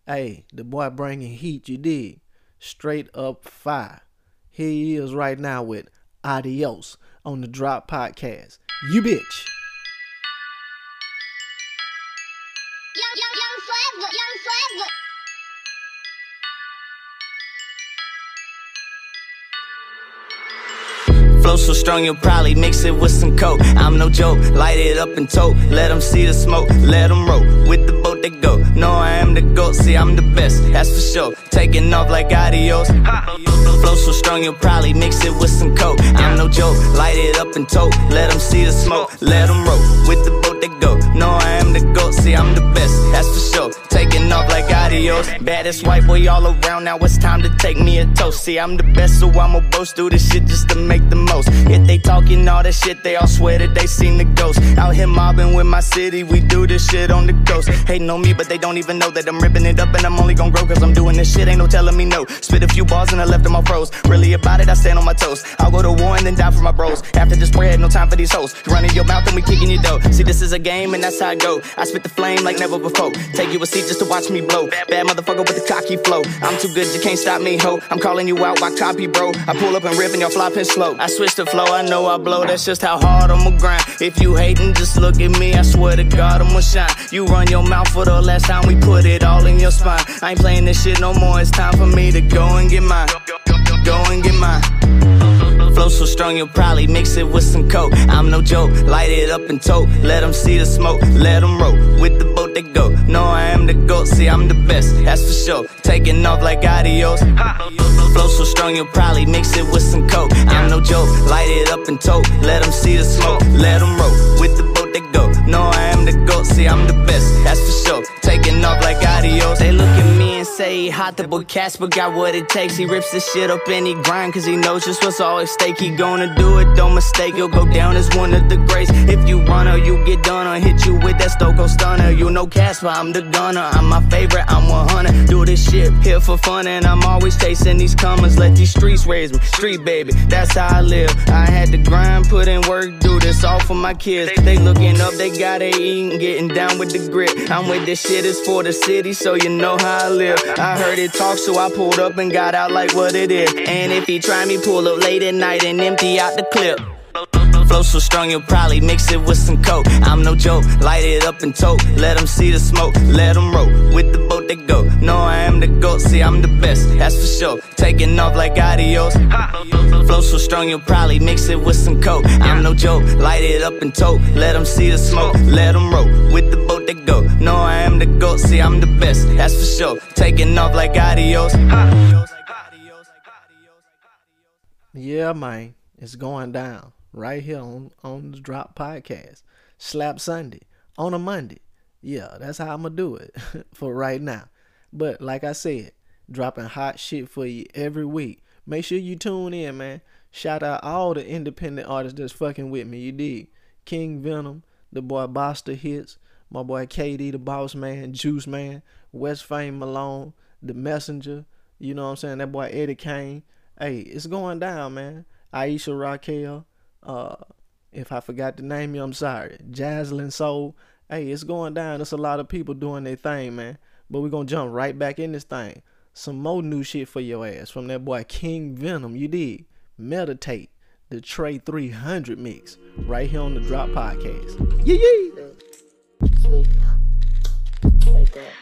Hey, the boy bringing heat, you dig? Straight up fire. Here he is right now with Adios on the Drop Podcast. You bitch. Forever. Flow so strong you'll probably mix it with some coke. I'm no joke, light it up and tote. Let them see the smoke, let them roll. With the boat they go. No, I am the goat, see, I'm the best, that's for sure. Taking off like adios. Flow so strong you'll probably mix it with some coke. I'm no joke, light it up and tote. Let them see the smoke, let them roll. With the boat they go. No, I am the goat, see, I'm the best, that's for sure. Taking off like adios. Baddest white boy all around, now it's time to take me a toast. See, I'm the best, so I'ma boast. Do this shit just to make the most. If they talking all that shit, they all swear that they seen the ghost. Out here mobbing with my city, we do this shit on the coast. Hating on me, but they don't even know that I'm ripping it up and I'm only gonna grow cause I'm doing this shit. Ain't no telling me no. Spit a few bars and I left them all froze. Really about it, I stand on my toes. I'll go to war and then die for my bros. After this bread, no time for these hoes. Running your mouth and we kicking your dough. See, this is a game and that's how I go. I spit the flame like never before. Take you a seat just to watch me blow. Bad motherfucker with the cocky flow. I'm too good, you can't stop me, ho. I'm calling you out, why copy, bro? I pull up and rip and y'all flopping slow. I switch the flow, I know I blow. That's just how hard I'ma grind. If you hating, just look at me. I swear to God, I'ma shine. You run your mouth for the last time we put it all in your spine. I ain't playing this shit no more. It's time for me to go and get mine. Go and get mine. Flow so strong you'll probably mix it with some coke. I'm no joke, light it up and tote. Let them see the smoke, let them roll. With the boat they go. No, I am the goat, see, I'm the best, that's for sure. Taking off like adios. Flow so strong you'll probably mix it with some coke. I'm no joke, light it up and tote. Let them see the smoke, let them roll. With the boat they go. No, I am the goat, see, I'm the best, that's for sure. Taking off like adios. They look at me and say he hot, the boy Casper got what it takes. He rips the shit up and he grind, cause he knows just what's all at stake. He gonna do it, don't mistake, he'll go down as one of the greats. If you run or you get done or hit you with that Stone Cold stunner. You know Casper, I'm the gunner, I'm my favorite, I'm 100. Do this shit here for fun and I'm always chasing these comers. Let these streets raise me, street baby, that's how I live. I had to grind, put in work, do this all for my kids. They looking up, they gotta eat, getting down with the grit. I'm with this shit, it's for the city, so you know how I live. I heard it talk, so I pulled up and got out like what it is. And if he try me, pull up late at night and empty out the clip. Flow so strong you'll probably mix it with some coke. I'm no joke, light it up and tote. Let them see the smoke, let them roll. With the boat they go. No, I am the goat, see, I'm the best, that's for sure. Taking off like adios. Flow so strong you'll probably mix it with some coke. I'm no joke, light it up and tote. Let them see the smoke, let them roll. With the boat they go. No, I am the goat, see, I'm the best, that's for sure. Taking off like adios. Yeah, man, it's going down right here on on the Drop Podcast. Slap Sunday on a Monday. Yeah, that's how I'm gonna do it for right now. But like I said, dropping hot shit for you every week. Make sure you tune in, man. Shout out all the independent artists that's fucking with me. You dig? King Venom, the boy Boster Hits, my boy KD, the Boss Man, Juice Man, West Fame Malone, the Messenger. You know what I'm saying? That boy Eddie Kane. Hey, it's going down, man. Aisha Raquel. Uh, if I forgot to name you, I'm sorry. Jaslyn Soul. Hey, it's going down. There's a lot of people doing their thing, man. But we're gonna jump right back in this thing. Some more new shit for your ass from that boy King Venom. You did. Meditate. The Trey 300 mix. Right here on the Drop Podcast. Yeah, yeah. Like that.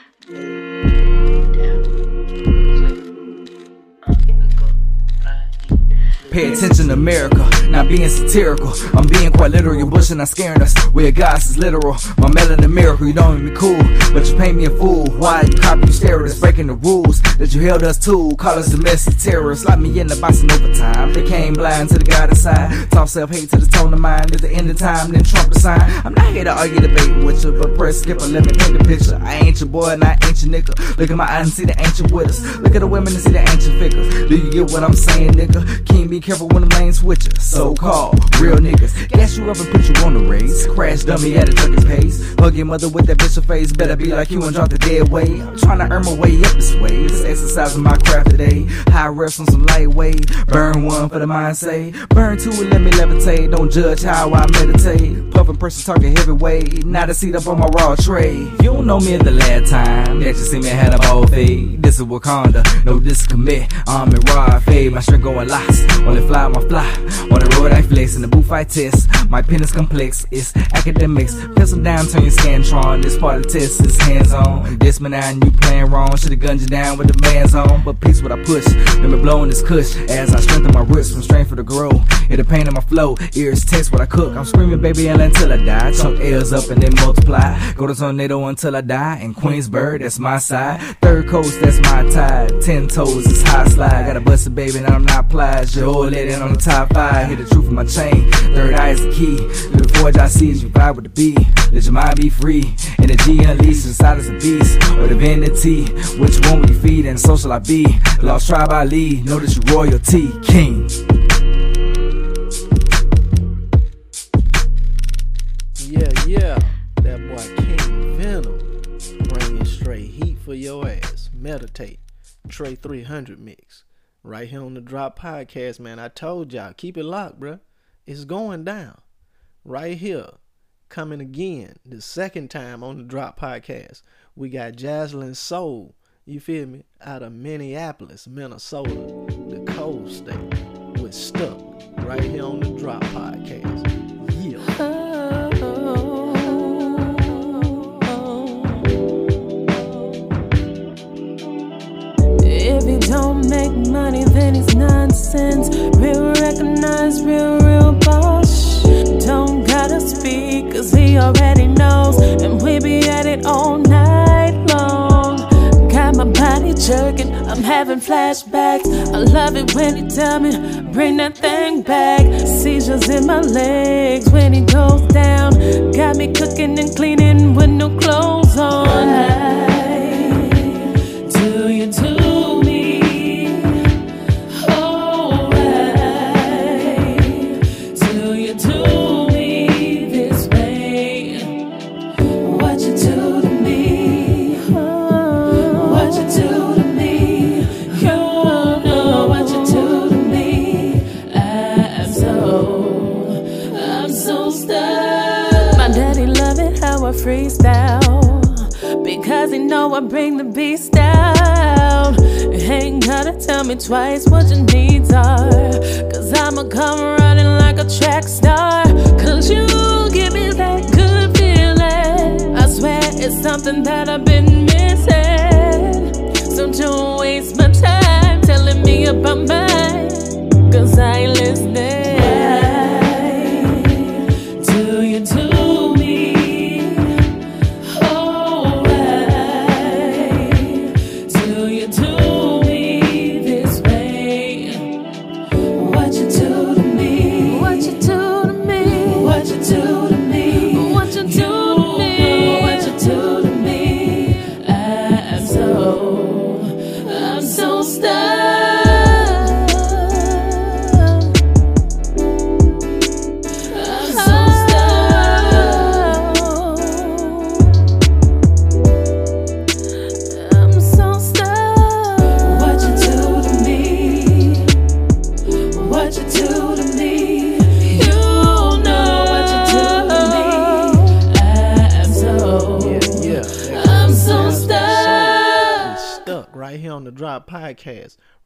Pay attention, America. Not being satirical. I'm being quite literal. You're bushing, not scaring us. Where God's is literal. My melanin miracle. You don't even cool, but you paint me a fool. Why you copy, you stare at us, breaking the rules that you held us to. Call us domestic terrorists. Lock me in the box in overtime. They came blind to the God inside. Talk self hate to the tone of mind. At the end of time, then Trump the sign. I'm not here to argue, debate with you, but press skip and let me paint the picture. I ain't your boy, and I ain't your nigga. Look at my eyes and see the ancient with us. Look at the women and see the ancient figures. Do you get what I'm saying, nigga? King be careful when the lane switches. So called real niggas. Gas you and put you on the race. Crash dummy at a trucking pace. Hug your mother with that bitch face. Better be like you and drop the dead weight. I'm trying to earn my way up this way. Just exercising my craft today. High reps on some lightweight. Burn one for the mind say. Burn two and let me levitate. Don't judge how I meditate. Puffin' person talking heavyweight. Not a seat up on my raw tray. You don't know me at the last time. That you see me had a ball fade. This is Wakanda. No discommit. I'm and raw fade. My strength going lost. Only fly on my fly. On the road I flex. In the booth I test. My pen is complex, it's academics. Pencil down, turn your scantron. This part of the test is hands on. This man I and you playing wrong. Should've gunned you down with the bands on. But peace what I push. Let me blowing this cush as I strengthen my roots from strength for the grow. It the pain in my flow. Ears taste what I cook. I'm screaming baby L until I die. Chunk L's up and then multiply. Go to tornado until I die. In Queensburg, that's my side. Third coast, that's my tide. Ten toes, it's high slide. Got a busted baby and I'm not plies. Your old lady on the top five. Hit the truth of my chain. Third eye is the key. To the forge I see as you vibe with the B. Let your mind be free. And the G unleashed inside is a beast. Or divinity. Which one you feed and social I be? Lost tribe I lead. Know that you royalty. King. Yeah, yeah. That boy King Venom. Bringing straight heat for your ass. Meditate. Trey 300 mix. Right here on the Drop Podcast, man. I told y'all, keep it locked, bruh. It's going down. Right here. Coming again. The second time on the Drop Podcast. We got Jaslyn Soul. You feel me? Out of Minneapolis, Minnesota. The cold state. With Stuck. Right here on the Drop Podcast. Make money, then it's nonsense. Real recognize real, real boss. Don't gotta speak, cause he already knows. And we be at it all night long. Got my body jerking, I'm having flashbacks. I love it when you tell me, bring that thing back. Seizures in my legs when he goes down. Got me cooking and cleaning with no clothes on. Bring the beast down. You Ain't gotta tell me twice what your needs are. Cause I'ma come running like a track star. Cause you give me that good feeling. I swear it's something that I've been missing. So don't waste my time telling me about mine. Cause I ain't listening.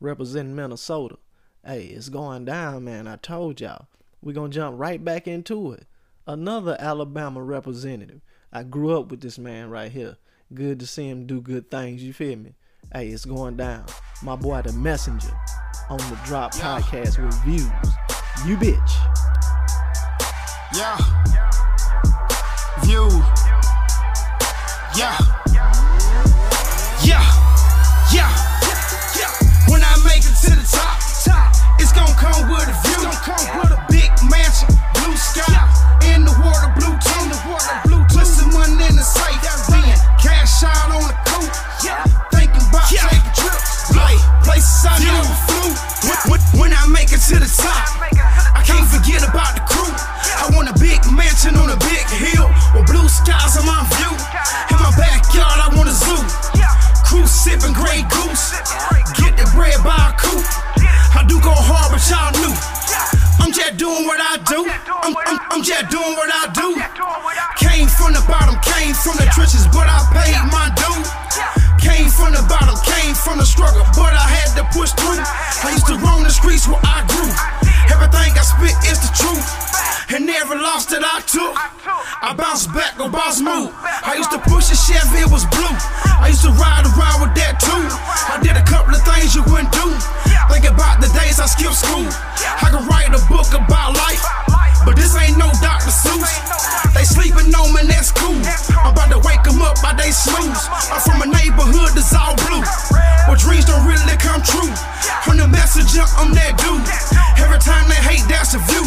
Representing Minnesota. Hey, it's going down, man. I told y'all. We're going to jump right back into it. Another Alabama representative. I grew up with this man right here. Good to see him do good things, you feel me? Hey, it's going down. My boy, the messenger, on the Drop Podcast with views. You bitch. Yeah. View. Yeah. Yeah. When, I make it to the top, I can't forget about the crew. I want a big mansion on a big hill with blue skies on my view. In my backyard, I want a zoo. Crew sipping Grey Goose. Get the bread by a coupe. I do go hard, but y'all knew. I'm just doing what I do. I'm, I'm, I'm just doing what I do. Came from the bottom, came from the trenches, but I paid my due. Came from the bottom, came from the struggle, but I had to push through. I used to roam the streets where I grew. Everything I spit is the truth. And every loss that I took, I bounced back, go boss move. I used to push a Chevy, it was blue. I used to ride around with that too. I did a couple of things you wouldn't do. Think about the days I skipped school. I could write a book about life, but this ain't no Dr. Seuss. They sleeping on me, that's cool. I'm about to wake them up by they snooze. I'm from a neighborhood that's all blue, where dreams don't really come true. From the messenger, I'm that dude. Every time they hate, that's a view.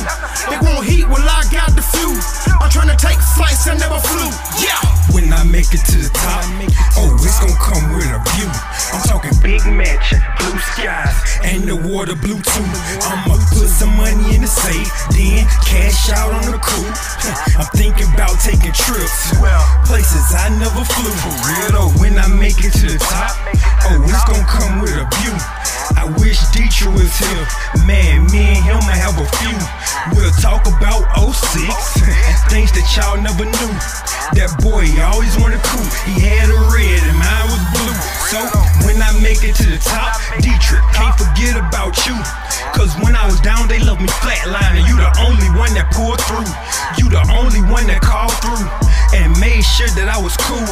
They want heat, well, I got the few. I'm trying to take flights, I never flew. Yeah. When I make it to the top, oh, it's gonna come with a view. I'm talking big mansion, blue skies, and the water blue too. I'ma put some money in the safe, then cash out on the coupe. I'm thinking about taking trips, well, places I never flew. For real though, when I make it to the top, oh, it's gonna come with a view. I wish Dietrich was here. Man, me and him might have a few. We'll talk about 06 and things that y'all never knew. That boy always wanted cool. He had a red and mine was blue. So when I make it to the top, Dietrich, can't forget about you. Cause when I was down, they loved me flatlining. You the only one that pulled through. You the only one that called through. And made sure that I was cool.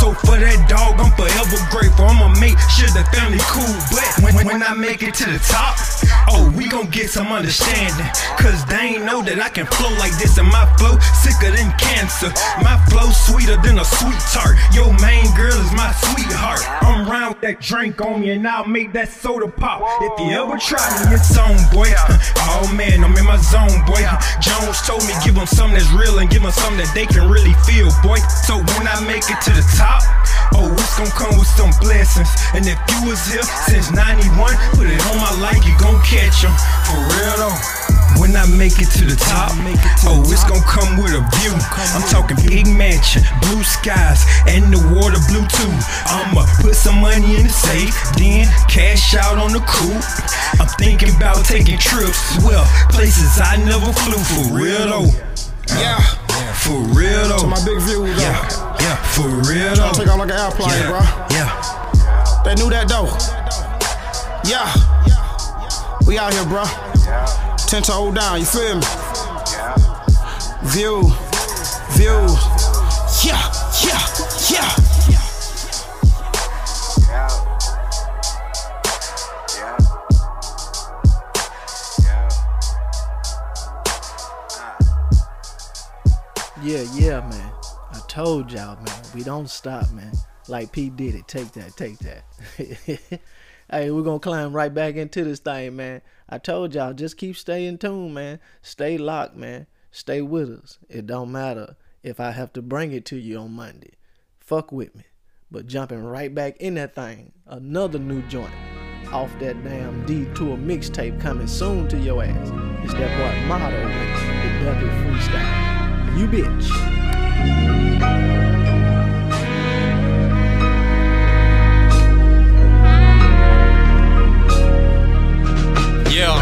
So for that dog, I'm forever grateful. I'ma make sure the family cool. But when, when I make it to the top, oh, we gon' get some understanding. Cause they ain't know that I can flow like this. And my flow sicker than cancer. My flow sweeter than a sweet tart. Your main girl is my sweetheart. I'm round with that drink on me and I'll make that soda pop. If you ever try me, it's on, boy. Oh man, I'm in my zone, boy. Jones told me give them something that's real and give them something that they can really feel, boy. So when I make it to the top, oh, it's gonna come with some blessings. And if you was here since 91, put it on my life, you gon' catch them. For real though. When I make it to the top, oh, it's gonna come with a view. I'm talking big mansion, blue skies, and the water blue too. I'ma put some money in the safe, then cash out on the coupe. I'm thinking about taking trips, well, places I never flew for real though. Yeah. For real though. To my big view, though. Yeah, yeah, for real though. Take off like an airplane, yeah, bro. Yeah. They knew that though. Yeah. We out here, bro. Ten toe down, you feel me? View, view. Yeah, yeah, yeah. Yeah, yeah, man. I told y'all, man. We don't stop, man. Like P did it. Take that, take that. hey, we're gonna climb right back into this thing, man. I told y'all, just keep staying tuned, man. Stay locked, man. Stay with us. It don't matter if I have to bring it to you on Monday. Fuck with me. But jumping right back in that thing, another new joint off that damn D-Tour mixtape coming soon to your ass. It's that boy Motto with the Ducky Freestyle. You bitch. Yeah.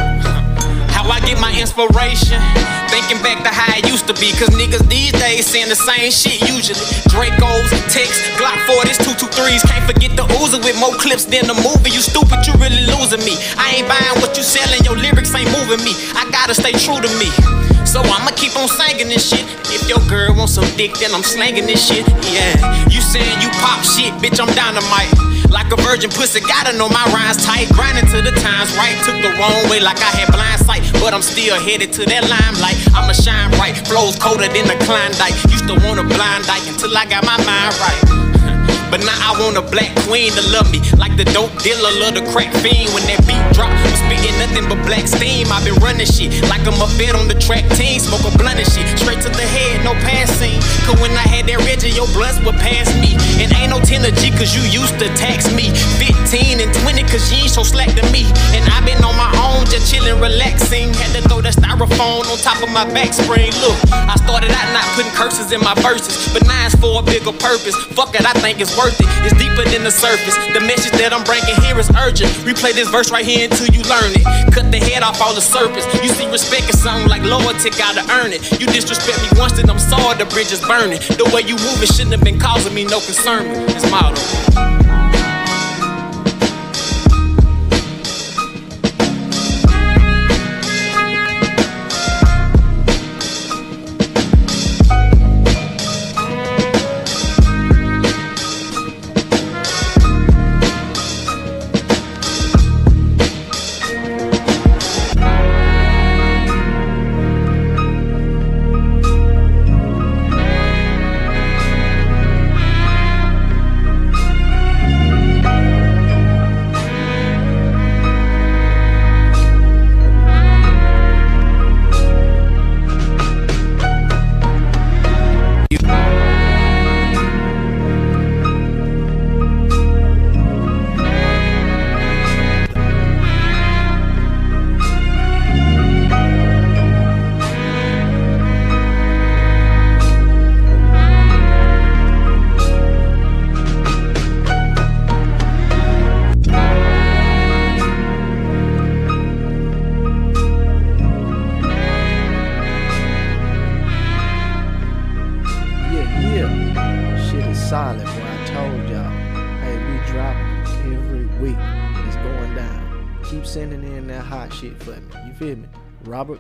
How I get my inspiration? Thinking back to how it used to be. Cause niggas these days saying the same shit usually. Dracos, Ticks, Glock 40s, 223s. Can't forget the Uzi with more clips than the movie. You stupid, you really losing me. I ain't buying what you selling, your lyrics ain't moving me. I gotta stay true to me. So I'ma keep on singing this shit. If your girl wants some dick, then I'm slanging this shit. Yeah. You saying you pop shit, bitch, I'm dynamite. Like a virgin pussy, gotta know my rhymes tight. Grinding to the times right. Took the wrong way like I had blind sight. But I'm still headed to that limelight. I'ma shine bright. Flows colder than the Klondike. Used to want a blind dyke until I got my mind right. But now I want a black queen to love me. Like the dope dealer, love the crack fiend. When that beat drop, Spitting nothing but black steam. i been running shit like I'm a vet on the track team. Smoke a blunt and shit. Straight to the head, no passing. Cause when I had that Reggie, your blunts would pass me. And ain't no 10 G cause you used to tax me. 15 and 20 cause you ain't so slack to me. And i been on my own, just chillin', relaxing. Had to throw that styrofoam on top of my back spring. Look, I started out not putting curses in my verses. But now it's for a bigger purpose. Fuck it, I think it's worth it. It's deeper than the surface. The message that I'm bringing here is urgent. Replay this verse right here until you learn it. Cut the head off all the surface. You see, respect is something like loyalty, gotta earn it. You disrespect me once, then I'm sorry, the bridge is burning. The way you move it shouldn't have been causing me no concern. It's model.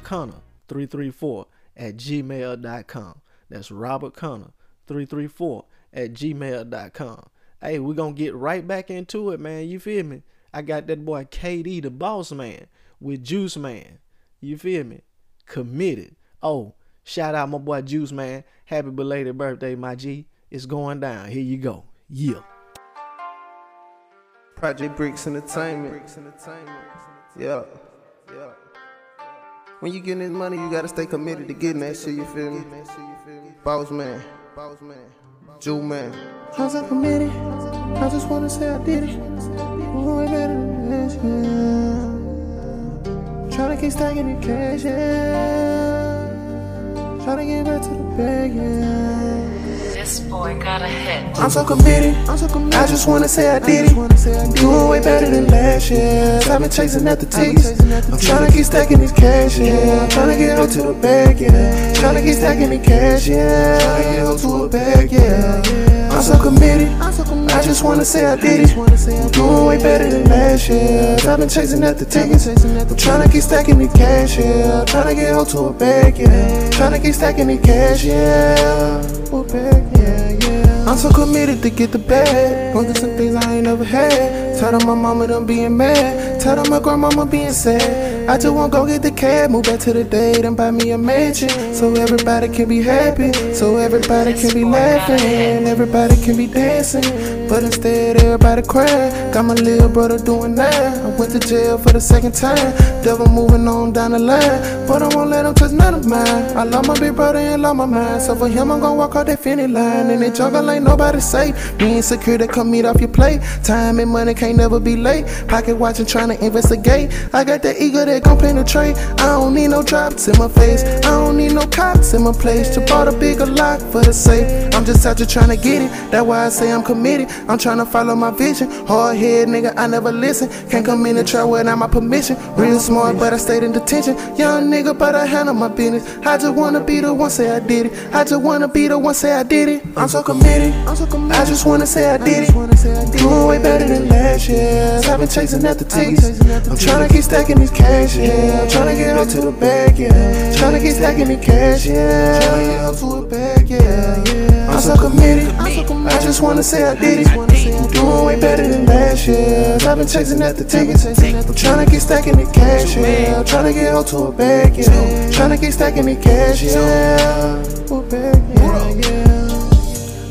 Connor 334 at gmail.com. That's Robert Connor 334 at gmail.com. Hey, we're gonna get right back into it, man. You feel me? I got that boy KD, the boss man, with Juice Man. You feel me? Committed. Oh, shout out my boy Juice Man. Happy belated birthday, my G. It's going down. Here you go. Yeah. Project Bricks Entertainment. Yeah. Yeah. When you getting this money, you gotta stay committed to getting that shit, you feel me? Boss man. Juice Man. I'm committed. I just wanna say I did it. Way better than this, yeah. Tryna keep stacking the cash, yeah. Tryna get back to the bag, yeah. This boy got a hit. I'm so committed. I'm so committed. I just wanna say I did it. Doing way better than last year. I've been chasing after tickets. I'm tryna keep stacking these cash, yeah. Tryna get up to the bag, yeah. Tryna keep stacking the cash, yeah. Tryna get up to a bag, yeah. I'm so committed. I just wanna say I did it. Doing way better than last year. I've been chasing after tickets. I'm tryna keep stacking the cash, yeah. Tryna get up to a bag, yeah. Tryna keep stacking the cash, yeah. Bag, yeah, yeah. I'm so committed to get the bag. Going through some things I ain't never had. Tell them my mama done being mad. Tell them my grandmama being sad. I just wanna go get the cab, move back to the date and buy me a mansion. So everybody can be happy. So everybody can be laughing. Everybody can be dancing. But instead, everybody crying. Got my little brother doing that. I went to jail for the second time. Devil moving on down the line. But I won't let him touch none of mine. I love my big brother and love my mind. So for him, I'm gonna walk out that finish line. In the jungle, ain't nobody safe. Being secure to come meet off your plate. Time and money can't never be late. Pocket watching, trying to investigate. I got that ego that gon' penetrate. I don't need no drops in my face. I don't need no cops in my place. Just bought a bigger lock for the safe. I'm just out here trying to get it. That's why I say I'm committed. I'm trying to follow my vision. Hard head, nigga, I never listen. Can't come in and try without my permission. Real smart, but I stayed in detention. Young nigga, but I handle my business. I just wanna be the one say I did it. I just wanna be the one say I did it. I'm so committed. I'm so committed. I just wanna say I did it. Doing way better than last year. I've been chasing after tickets. I'm trying to keep stacking these cash, yeah. I'm trying to get up to the bag, yeah. Trying to keep stacking the cash, yeah. Trying to get up to a bag, yeah. yeah. I'm so committed. I just wanna say I did it. Doing way better than last year. I've been chasing after tickets. I'm trying to keep stacking the cash, yeah. I'm trying to get up to a bag, yeah. Trying to keep stacking the cash, yeah. Bag, yeah, yeah.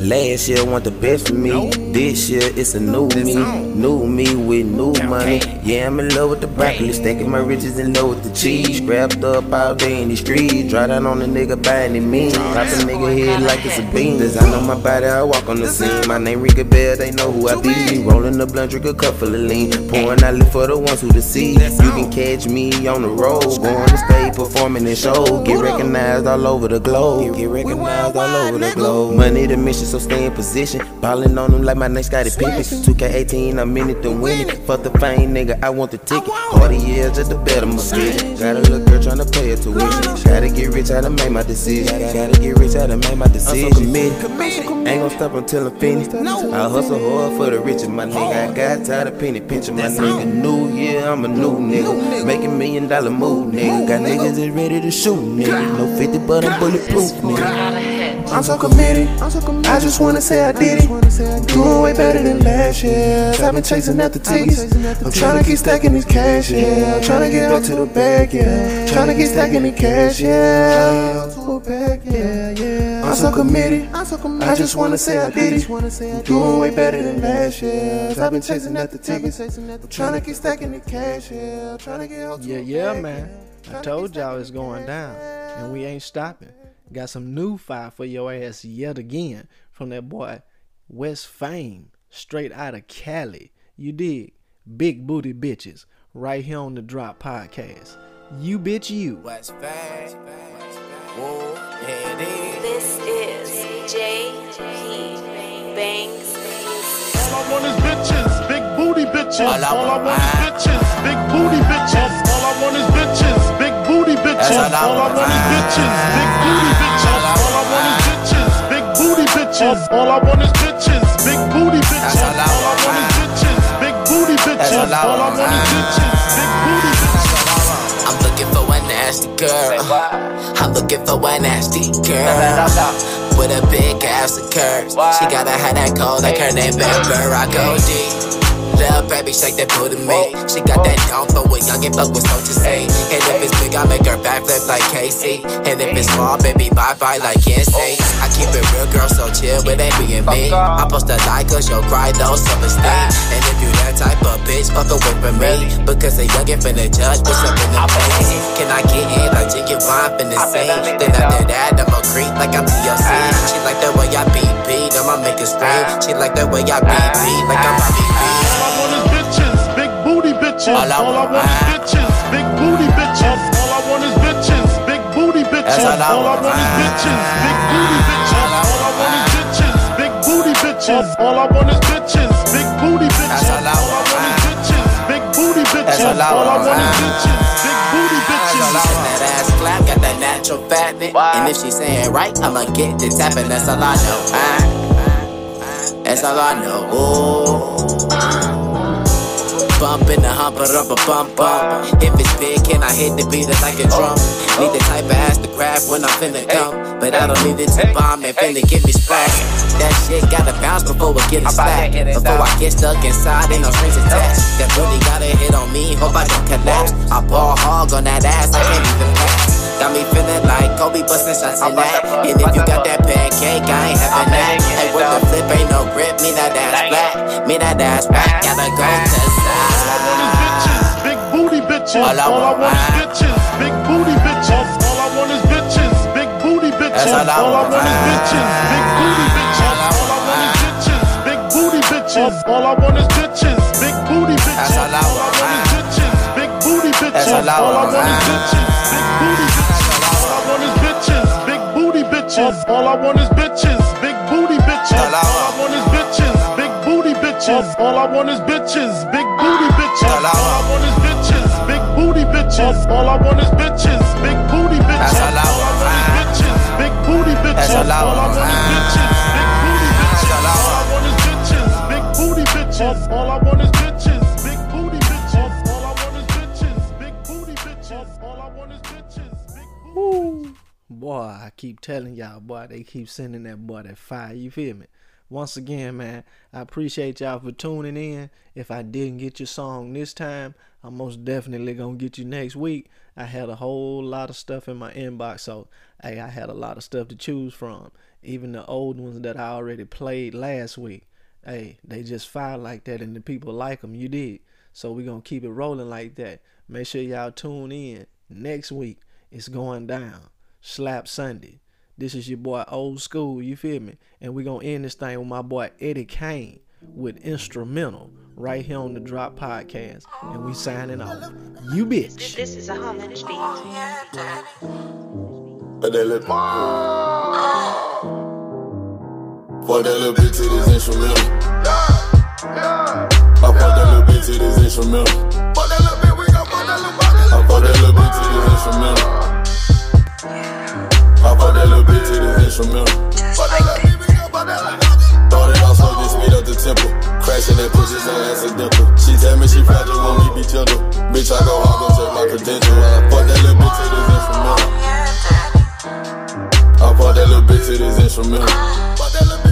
Last year want the best for me. This year it's a new me. New me with new money. Yeah, I'm in love with the broccoli. Stacking my riches in love with the cheese. Scrapped up all day in the streets. Dry down on the nigga buying it mean. Pop a nigga head like it's a bean. Design on my body, I walk on the scene. My name Rika Bell, they know who I be. Rolling the blunt, drink a cup full of lean. Pouring out for the ones who deceive. You can catch me on the road. Going to stay performing in shows. Get recognized all over the globe. Get recognized all over the globe. Money the mission, so stay in position. Ballin' on them like my next name Scottie Pippen. 2K18, I'm in it to win it. Fuck the fame, nigga, I want the ticket. Harder years, just the better my vision. Got a little girl tryna pay her tuition. Gotta get rich, how to make my decision. Gotta get rich, how to make my decision. I'm so committed. Ain't gon' stop until I'm finished. I hustle hard for the riches, my nigga. I got tired of penny pinching, my nigga. New year, I'm a new nigga. Making million dollar move, nigga. Got niggas that ready to shoot, nigga. No 50, but I'm bulletproof, nigga. I'm so committed. i'm talkin' i just wanna say I did it. Doing way better than last year. I've been chasing after tickets. I'm trying to keep stacking this cash, yeah. I'm trying to get up to the bag, yeah. Trying to keep stacking the cash, yeah. To a bag, yeah, yeah. I'm so committed. I just wanna say I did it. I'm Doing way better than last year. I've been chasing after tickets. I'm trying to keep stacking the cash, yeah. Trying to get up to Yeah, yeah, man. I told y'all it's going down, and we ain't stopping. Got some new fire for your ass yet again from that boy West Fame, straight out of Cali. You dig? Big booty bitches, right here on the Drop Podcast. You bitch, you. West Fame. Whoa, yeah, it is. This is J.P. Banks. All I want is bitches, big booty bitches. All I All I want- want is bitches, big booty bitches. All I want is bitches, big booty bitches. All I All I want. want is bitches, big booty bitches. All I want is bitches, big booty bitches. bitches. All I want is bitches. Big booty bitches. All I want is bitches. Big booty bitches. All I want is bitches. Big booty bitches. I'm looking for a nasty girl. I'm looking for a nasty girl. With a big ass of curves. She gotta have that cold like her name Amber. I go deep. Little baby, shake that booty me. She got that down for a young and fuck with so to say. And if it's big, I make her backflip like Casey. And if it's small, baby, bye bye like NSYNC. I keep it real, girl, so chill with it being me. I post a like, cause you'll cry, though, self esteem. And if you that type of bitch, fuck away from me. Because a youngin' finna judge what's up in the face. Can I get in like Ginuwine finna sing? Then after that, I'ma creep like I'm TLC. She like the way I beat, I'ma make it scream. She like the way I beat beat, like I'm Bobby B. All I want is bitches. Big booty bitches. All I want is bitches. Big booty bitches. All I want is bitches. Big booty bitches. All I want is bitches. Big booty bitches. All I want is bitches. Big booty bitches. All I want is bitches. Big booty bitches. All I want is bitches. Big booty bitches. All I want is bitches. Natural fatness. And if she saying right, I'ma get the tapping. That's all I know. Ah. That's all I know. Ooh. Bump in the humper, up a bump bump. If it's big, can I hit the beat it like a drum? Need the type of ass to grab when I'm finna come. But I don't need it to bomb and finna get me splashed. That shit gotta bounce before we get it slack. Before I get stuck inside, ain't no strings attached. That booty gotta hit on me, hope I don't collapse. I ball hog on that ass, I can't even pass. Got me feeling like Kobe bustin' shots in that. And if you got that pancake, I ain't having that. Hey, with the flip, ain't no grip, me that ass flat. Me that ass flat, gotta go to the side. Big booty bitches. All I want is bitches. Big booty bitches. All I want is bitches. Big booty bitches. All I want is bitches. Big booty bitches. All I want is bitches. Big booty bitches. All I want is bitches. Big booty bitches. All I want is bitches. Big booty bitches. All I want is bitches. All I want is bitches. Big booty bitches. All I want is bitches. Big booty bitches. All I want is bitches. Big booty bitches. All I want is bitches. Big booty bitches. All I want is bitches. Big booty bitches. All I want is bitches. Big booty bitches. All I want is bitches. Big booty bitches. All I want is bitches. Boy, I keep telling y'all, boy, they keep sending that boy that fire. You feel me? Once again, man, I appreciate y'all for tuning in. If I didn't get your song this time, I'm most definitely gonna get you next week. I had a whole lot of stuff in my inbox, so hey, I had a lot of stuff to choose from. Even the old ones that I already played last week. Hey, they just fire like that, and the people like them. You did, so we gonna keep it rolling like that. Make sure y'all tune in next week. It's going down. Slap Sunday. This is your boy Old School, you feel me? And we gonna end this thing with my boy Eddie Kane with instrumental right here on the Drop Podcast. And we signing off. You bitch. This is a homage beat. But that little Fuck that little bitch to this instrumental. I fuck that little bitch to this instrumental. Fuck that little bitch, we gon' fuck that little bitch. I fuck that little bitch to this instrumental. I fuck that little bitch to this instrumental. Fuck that little bitch, we gon' fuck that. Thought it all so then speed up the tempo. Crashing that pussy so accidental. She tell me she fragile, want me be gentle. Bitch, I go hard, gon' check my credential. I fuck that little bitch to this instrumental. I fuck that little bitch to this instrumental.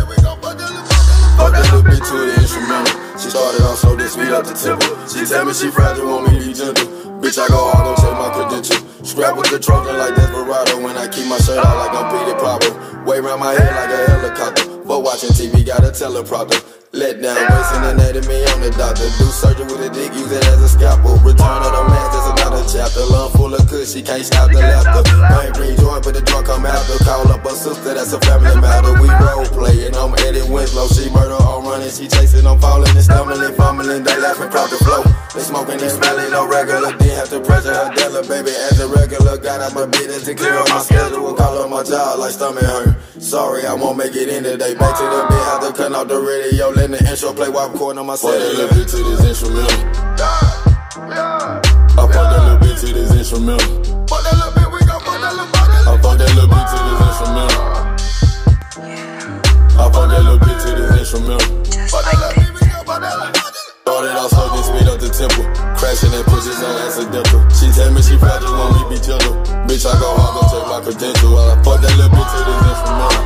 Fuck that little bitch to the instrumental. She started off so then speed up the tempo. She tell me she fragile, want me to be gentle. Bitch, I go hard, check my credential. Scrap with the Trojan like Desperado. When I keep my shirt out like I'm Petey Pablo. Way round my head like a helicopter. But watching TV, got a teleprompter. Let down, wasting anatomy, I'm the doctor. Do surgery with a dick, use it as a scalpel. Return of the man, that's another chapter. Love full of kush, she can't stop the laughter. Pain green joint, but the drunk come after. Call up a sister, that's a family matter. We role play, and I'm Eddie Winslow. She murder, I'm running, she chasing, I'm falling and stumbling, fumbling. They laughing, crowd the flow. They smoking, they smelling, no regular. Didn't have to pressure her dealer, baby, as a regular. Got out my business to clear up my schedule. Call up my job like stomach hurt. Sorry, I won't make it in today. Back to the bed, have to cut off the radio. Let the intro play while I'm recording on my set. Fuck that little to this instrumental. I fuck that little bitch to this instrumental. Fuck that little bitch, we gon' fuck that little bitch. I fuck that little bitch to this instrumental. I fuck that little bitch to this instrumental. Fuck that little bitch, we gon' fuck that little bitch. Started off slow, then speed up the temple, Crashing and that's a accidental. She tell me she proud, just want me be gentle. Bitch, I go hard, gon' check my credential. While I fuck that little bitch to this instrumental.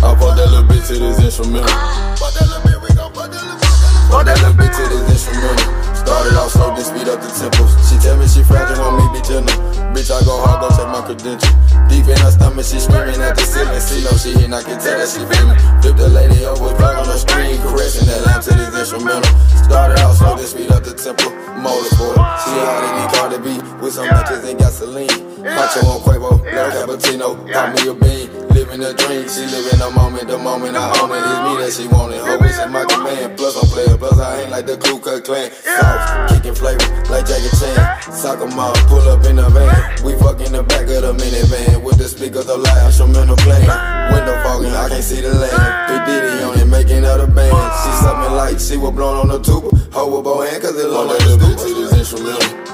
I fuck that little bitch to this instrumental. Fuck that little bitch, we gon' fuck that little bitch. Fuck that little bitch to this instrumental. Started off slow, then speed up the tempos. She tell me she fragile, me be gentle. Bitch, I go hard, go check my credential. Deep in her stomach, she screaming at the ceiling. See no she and I can tell that she feeling. Flip the lady over, plug on the screen, caressing that lamp to this instrumental. Started off slow, then speed up the tempo. Motorsport, she hard in Cardi B with some matches and gasoline. Macho on Quavo, little cappuccino, got me a bean. Living a dream, she living the moment, the moment I own it. It's me that she wanted. Always in my command. Plus I'm player, plus I ain't like the Ku Klux Klan. Sauce, kicking flavor like Jackie Chan. Soccer mom, pull up in the van. We fuck in the back of the minivan with the speakers of loud instrumental playing. Window fogging, I can't see the land. Big Diddy on it, making out a band. She something like she was blown on the tuba. Hold with both hands, cause it look like the bitch to this instrumental.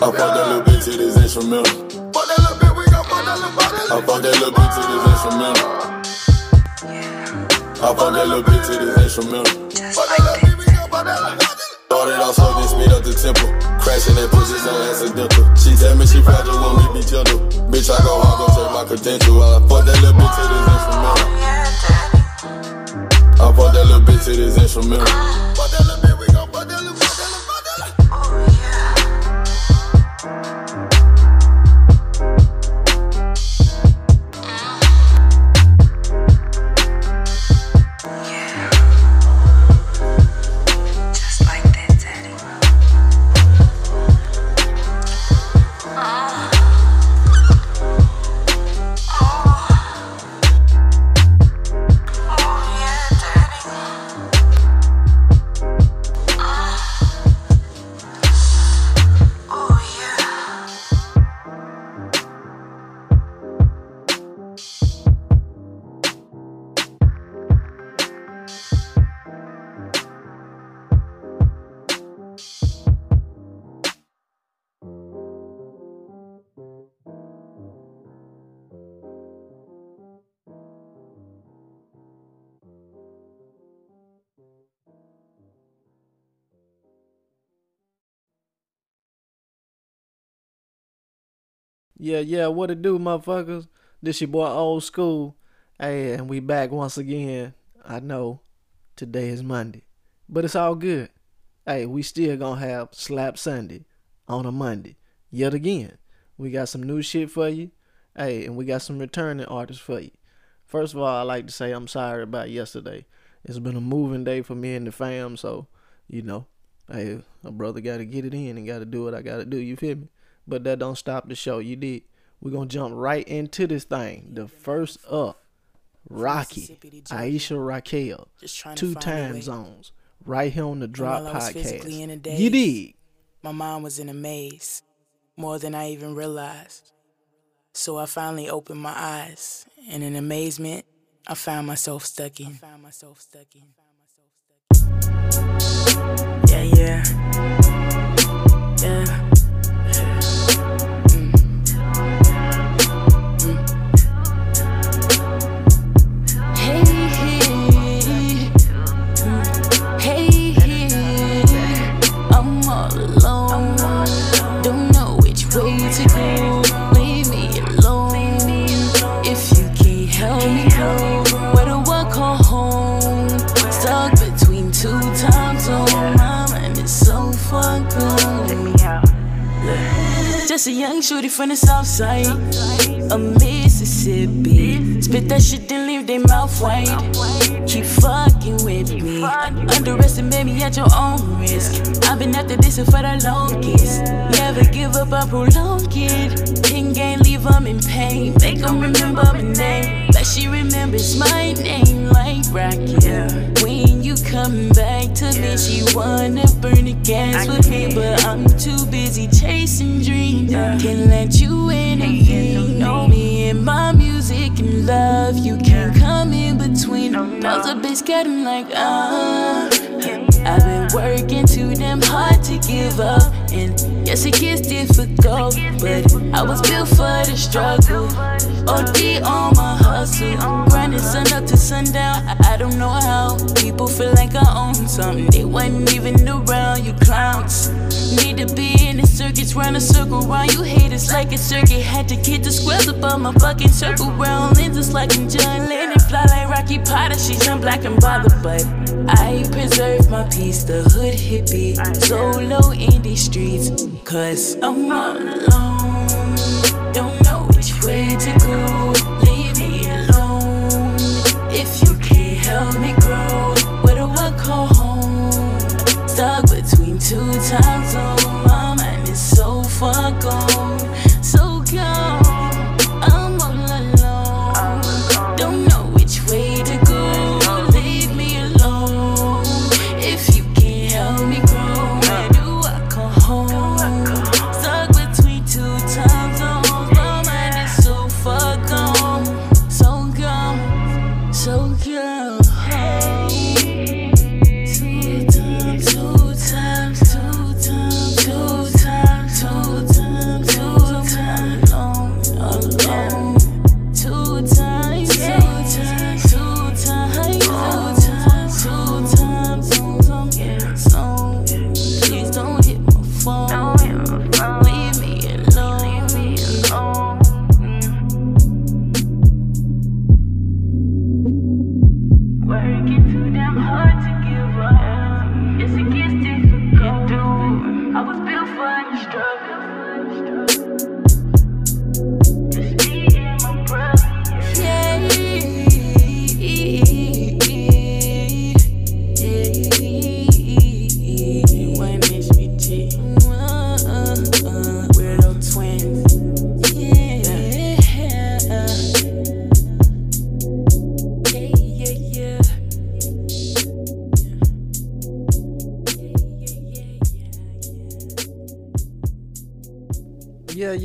I fuck that little bitch to this instrumental. Fuck that little bitch, we gon' fuck that little bitch. I fuck that little bitch to this instrumental. I fuck that little bitch to this instrumental. Fuck that little bitch, we gon' fuck that bitch. Started off slow, then speed up the tempo. Crashing that pussy so accidental. She tell me she fragile, want me be gentle. Bitch, I go hard, go check my credential. I fuck that little bitch to this instrumental. I fuck that little bitch to this instrumental. Fuck that. Yeah, yeah, what it do, motherfuckers? This your boy Old School. Hey, and we back once again. I know today is Monday, but it's all good. Hey, we still gonna have Slap Sunday on a Monday. Yet again, we got some new shit for you. Hey, and we got some returning artists for you. First of all, I like to say I'm sorry about yesterday. It's been a moving day for me and the fam, so you know, hey, a brother got to get it in and got to do what I got to do. You feel me? But that don't stop the show. You did. We're gonna jump right into this thing. The first up, Rocky, Aisha Raquel, two time zones, right here on the Drop While I was physically in a Podcast. You dig? My mind was in a maze, more than I even realized. So I finally opened my eyes, and in amazement, I found myself stuck in. Yeah, yeah. Yeah. Just a young shorty from the south side of Mississippi. Spit that shit, then leave their mouth wide. Keep fucking with me. Underestimate me at your own risk. I've been after this for the longest. Never give up, I prolong it. Pin game, leave them in pain. Make them remember my name. She remembers my name, like Rocky. When you come back to me, she wanna burn the gas with me. But I'm too busy chasing dreams. Can't let you in again. Know me and my music and love. You can't come in between. Those a bitch got him like, uh. I've been working too damn hard to give up. And yes, it gets difficult. But I was built for the struggle. OD on my hustle. Grind grinding sun up to sundown. I, I don't know how people feel like I own something. They wasn't even around, you clowns. Need to be in the circuits, round a circle round. You haters like a circuit. Had to get the squares above my fucking circle round. Lenses like I'm John Lennon. Fly like Rocky Potter. She jump black and bothered, but I preserve my peace. The hood hippie. Solo in these streets. Cause I'm all alone. Don't know which way to go. Leave me alone. If you can't help me grow, where do I call home? Stuck between two time zones.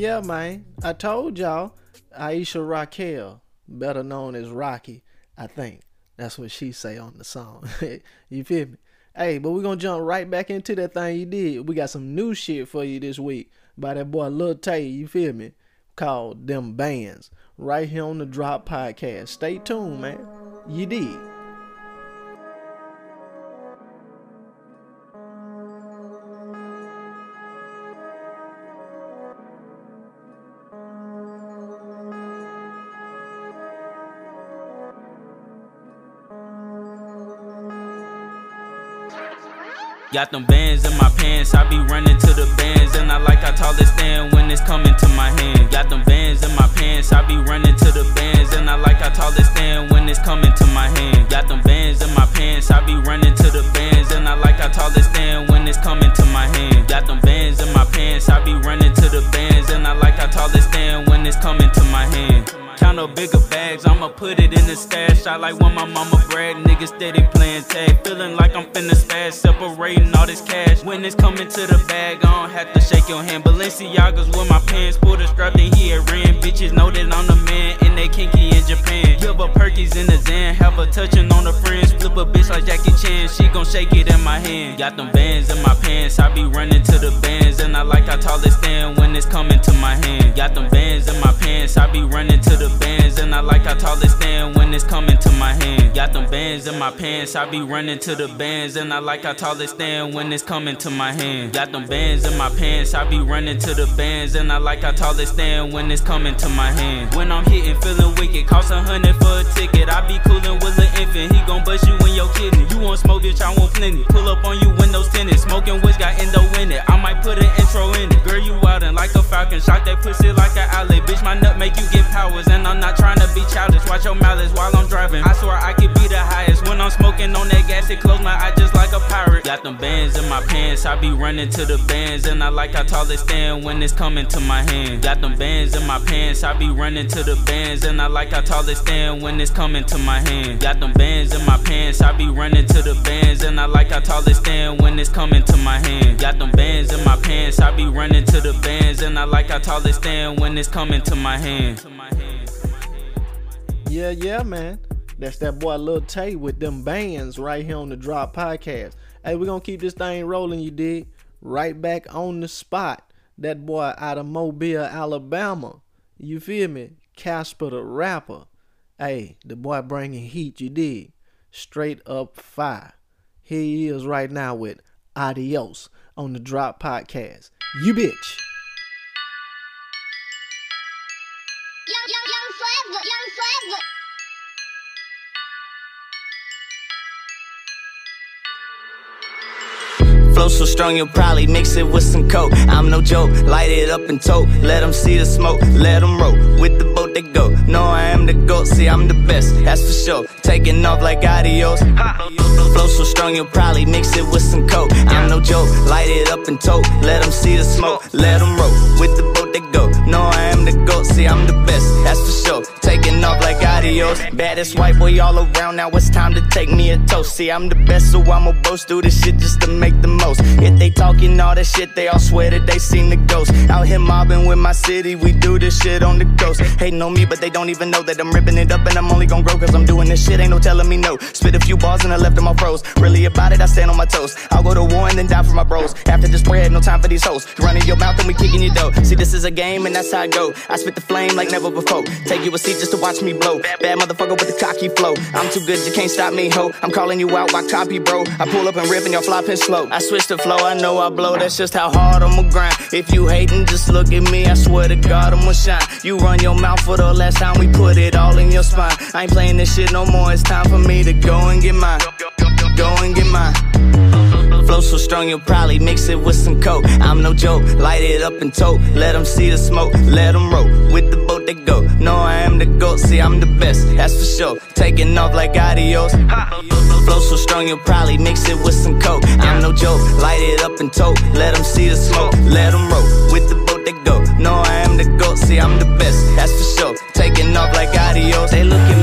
Yeah, man. I told y'all, Aisha Raquel, better known as Rocky, I think. That's what she say on the song. you feel me? Hey, but we're gonna jump right back into that thing you did. We got some new shit for you this week by that boy Lil Tay, you feel me? Called Them Bands. Right here on the Drop Podcast. Stay tuned, man. You did. Got them bands in my pants, I be running to the bands, and I like how tall they stand when it's coming to my hand. Got them bands in my pants, I be running to the bands, and I like how tall they stand when it's coming to my hand. Got them bands in my pants, I be running to the bands, and I like how tall they stand when it's coming to my hand. Got them bands in my pants, I be running to the bands, and I like how tall they stand when it's coming to my hand. Count up bigger bags, I'ma put it in the stash. I like when my mama brag, niggas steady playing tag. Feeling like I'm finna spaz, separating all this cash. When it's coming to the bag, I don't have to shake your hand. Balenciagas with my pants, pull the strap, then he had ran. Bitches know that I'm the man, and they kinky in Japan. Give her perkies in the Zan, have her touching on the friends. Flip a bitch like Jackie Chan, she gon' shake it in my hand. Got them bands in my pants, I be running to the bands, and I like how tall they stand when it's coming to my hand. Got them bands in my pants, I be running to the bands, and I like how tall they stand when it's coming to my hand. Got them bands in my pants, I be running to the bands, and I like how tall they stand when it's coming to my hand. Got them bands in my pants, I be running to the bands, and I like how tall they stand when it's coming to my hand. When I'm hitting, feeling wicked, cost a hundred for a ticket. I be coolin' with the infant, he gon' bust you when you're kidding. You want smoke, bitch, I want plenty. Pull up on you, windows tinted, smoking whiz, got endo in it. I might put an intro in it. Girl, you wildin' like a falcon, shot that pussy like an outlet. Bitch, my nut make you get powers, and I'm not trying to be childish. Watch your malice while I'm driving. I swear I could be the highest when I'm smoking on that gas. It close my eye just like a pirate. Got them bands in my pants, I be running to the bands, and I like how tall they stand when it's coming to my hand. Got them bands in my pants, I be running to the bands, and I like how tall they stand when it's coming to my hand. Got them bands in my pants, I be running to the bands, and I like how tall they stand when it's coming to my hand. Got them bands in my pants, I be running to the bands, and I like how tall they stand when it's coming to my hand. Yeah, yeah, man. That's that boy Lil Tay with them bands right here on the Drop Podcast. Hey, we're gonna keep this thing rolling, you dig? Right back on the spot. That boy out of Mobile, Alabama. You feel me? Casper the rapper. Hey, the boy bringing heat, you dig? Straight up fire. Here he is right now with Adios on the Drop Podcast. You bitch. Flow so strong you'll probably mix it with some coke. I'm no joke, light it up and tote. Let them see the smoke, let them roll. With the boat they go. No, I am the goat, see, I'm the best, that's for sure. Taking off like adios. Flow so strong you'll probably mix it with some coke. I'm no joke, light it up and tote. Let them see the smoke, let them roll. With the boat they go. No, I am the goat, see, I'm the best, that's for sure. Taking off like adios. Baddest white boy all around, now it's time to take me a toast. See, I'm the best, so I'ma boast. Do this shit just to make the most. If they talking all that shit, they all swear that they seen the ghost. Out here mobbing with my city, we do this shit on the coast. Hating on me, but they don't even know that I'm ripping it up and I'm only gonna grow cause I'm doing this shit. Ain't no telling me no. Spit a few bars and I left them all froze. Really about it, I stand on my toes. I'll go to war and then die for my bros. After this bread, no time for these hoes. Running your mouth and we kicking your dough. See, this is a game and that's how I go. I spit the flame like never before. Take you a seat just to watch me blow. Bad motherfucker with the cocky flow. I'm too good, you can't stop me, ho. I'm calling you out, why copy, bro? I pull up and rip and y'all flopping slow. I switch the flow, I know I blow. That's just how hard I'ma grind. If you hating, just look at me. I swear to God, I'ma shine. You run your mouth for the last time we put it all in your spine. I ain't playing this shit no more. It's time for me to go and get mine. Go and get mine. Flow so strong you'll probably mix it with some coke. I'm no joke, light it up and tote. Let them see the smoke, let them roll. With the boat they go. No, I am the goat, see, I'm the best, that's for sure. Taking off like adios. Flow so strong you'll probably mix it with some coke. I'm no joke, light it up and tote. Let them see the smoke, let them roll. With the boat they go. No, I am the goat, see, I'm the best, that's for sure. Taking off like adios. They look at me and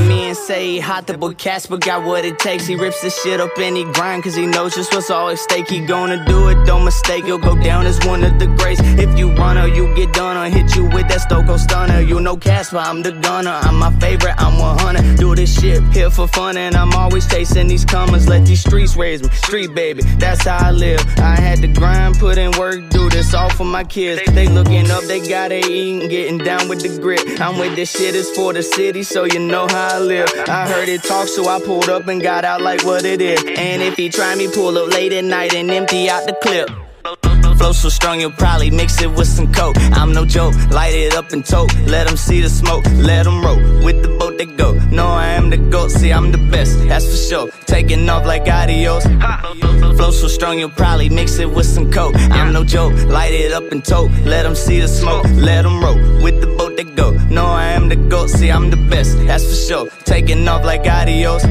say he hot, the boy Casper got what it takes. He rips this shit up and he grind, cause he knows just what's all at stake. He gonna do it, don't mistake, he'll go down as one of the greats. If you run or you get done or hit you with that Stone Cold stunner. You know Casper, I'm the gunner, I'm my favorite, I'm 100. Do this shit here for fun and I'm always chasing these comers. Let these streets raise me, street baby, that's how I live. I had to grind, put in work, do this all for my kids. They looking up, they gotta eat and getting down with the grit. I'm with this shit, is for the city, so you know how I live. I heard it talk, so I pulled up and got out like what it is. And if he try me, pull up late at night and empty out the clip. Flow so strong you'll probably mix it with some coke. I'm no joke, light it up and tote. Let them see the smoke, let them roll. With the boat they go. No, I am the goat, see, I'm the best, that's for sure. Taking off like adios. Flow so strong you'll probably mix it with some coke. I'm no joke, light it up and tote. Let them see the smoke, let them roll. With the boat they go. No, I am the goat, see, I'm the best, that's for sure. Taking off like adios.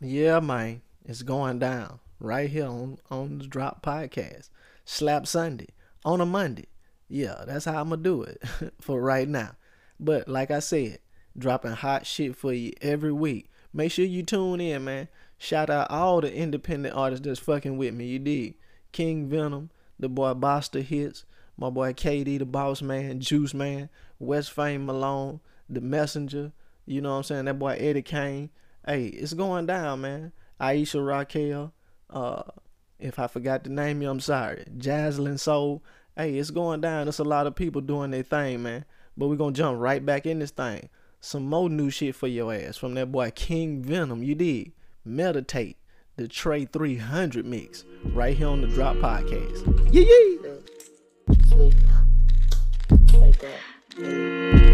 Yeah, man. It's going down right here on, on the Drop Podcast. Slap Sunday on a Monday. Yeah, that's how I'm to do it for right now. But like I said, dropping hot shit for you every week. Make sure you tune in, man. Shout out all the independent artists that's fucking with me. You dig? King Venom, the boy Boster Hits, my boy KD, the Boss Man, Juice Man, West Fame Malone, The Messenger. You know what I'm saying? That boy Eddie Kane. Hey, it's going down, man. Aisha Raquel. Uh, if I forgot to name you, I'm sorry. Jaslyn Soul. Hey, it's going down. There's a lot of people doing their thing, man. But we're gonna jump right back in this thing. Some more new shit for your ass from that boy King Venom. You did. Meditate. The Trey 300 mix. Right here on the Drop Podcast. Like that.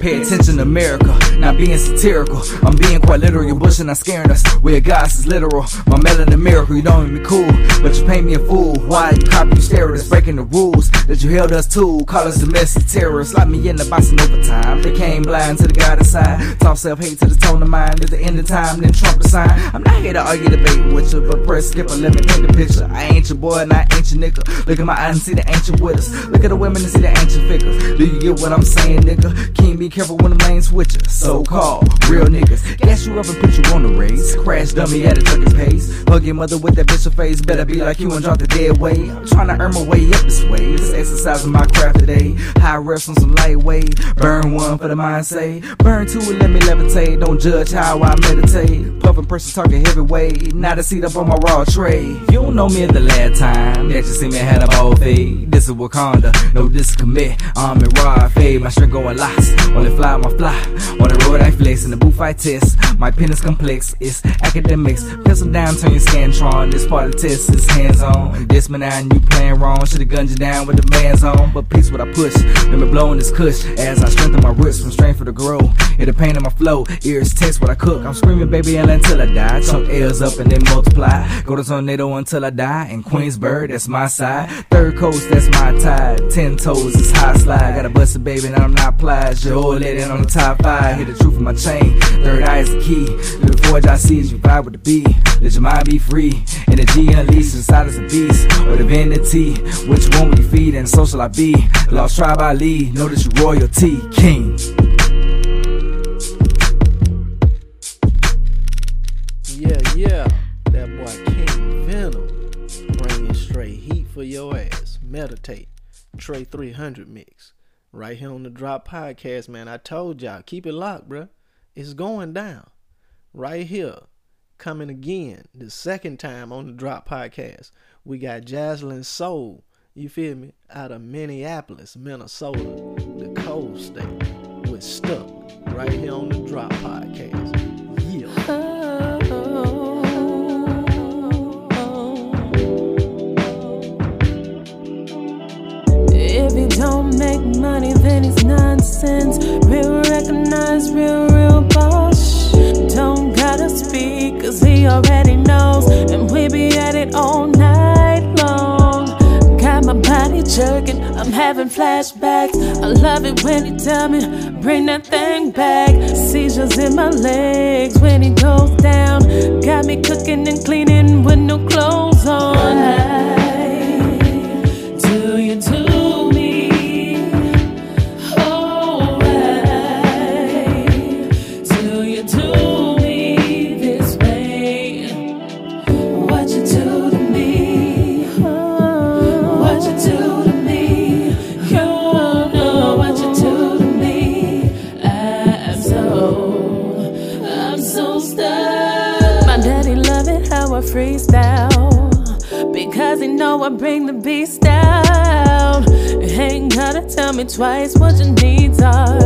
Pay attention, America. Not being satirical. I'm being quite literal. Your bullshit not scaring us. Where God's is literal. My melanin miracle. You don't even cool, but you paint me a fool. Why you copy you stare at us, breaking the rules that you held us to? Call us domestic terrorists. Lock me in the box in overtime. They came blind to the God inside. Talk self hate to the tone of mind. At the end of time, then Trump the sign. I'm not here to argue debate with you, but press skip and let me paint the picture. I ain't your boy and I ain't your nigga. Look at my eyes and see the ancient with us. Look at the women and see the ancient figures. Do you get what I'm saying, nigga? King BK careful when the lane switches. So called real niggas. Gas you up and put you on the race. Crash dummy at a junkie pace. Hug your mother with that bitch face. Better be like you and drop the dead weight. I'm trying to earn my way up this way. Just exercising my craft today. High reps on some lightweight. Burn one for the mind say. Burn two and let me levitate. Don't judge how I meditate. Puffin' person talking heavyweight. Not a seat up on my raw tray. You don't know me the last time that you see me had a ball fade. This is Wakanda, no discommit. I'm in raw fade. My strength going lost. Only fly my fly. On the road I flex. In the booth I test. My pen is complex. It's academics. Pencil down, turn your scantron. This part of the test is hands on. This man and you playing wrong. Should've gunned you down with the man's on. But peace what I push. Let me blowing this cush as I strengthen my roots from strength for the grow. It'll pain in my flow. Ears taste what I cook. I'm screaming baby L until I die. Chunk L's up and then multiply. Go to tornado until I die. In Queensburg, that's my side. Third coast, that's my tide. Ten toes is high slide. Got a busted baby and I'm not plies. Your old lady on the top five. Hit the truth in my chain. Third eye is the key. The forge I see is you vibe with the B. Let your mind be free. And the G unleashed inside is a beast. Or the vanity. Which one will you feed and social I be? Lost tribe I lead. Know that you royalty. King. Yeah, yeah. That boy King Venom. Bringing straight heat for your ass. Meditate. Trey 300 mix. Right here on the Drop Podcast, man. I told y'all, keep it locked, bruh. It's going down. Right here. Coming again. The second time on the Drop Podcast. We got Jaslyn Soul. You feel me? Out of Minneapolis, Minnesota. The cold state. With Stuck. Right here on the Drop Podcast. Nonsense. Real recognize real, real boss. Don't gotta speak, cause he already knows. And we be at it all night long. Got my body jerking, I'm having flashbacks. I love it when you tell me, bring that thing back. Seizures in my legs when it goes down. Got me cooking and cleaning with no clothes on. Do I freestyle. Because he know I bring the beast down. Ain't gotta tell me twice what your needs are.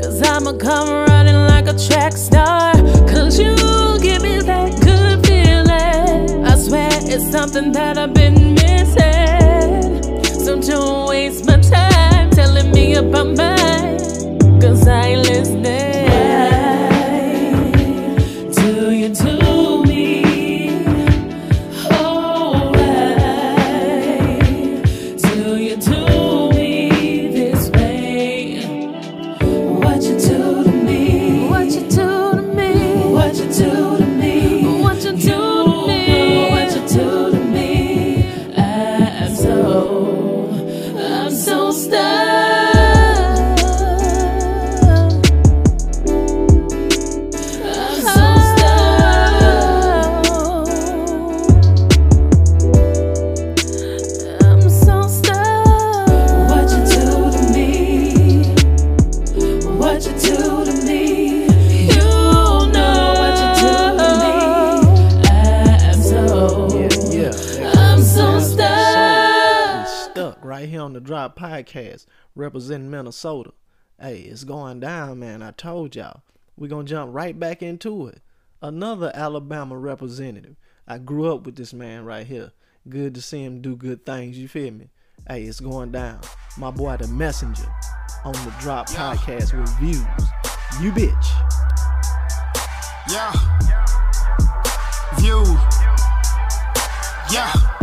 Cause I'ma come running like a track star. Cause you give me that good feeling. I swear it's something that I've been missing. So don't waste my time telling me about mine. Cause I ain't listening. Representing Minnesota. Hey, it's going down, man. I told y'all. We're going to jump right back into it. Another Alabama representative. I grew up with this man right here. Good to see him do good things, you feel me? Hey, it's going down. My boy, the messenger, on the Drop Podcast with views. You bitch. Yeah. View. Yeah. Yeah.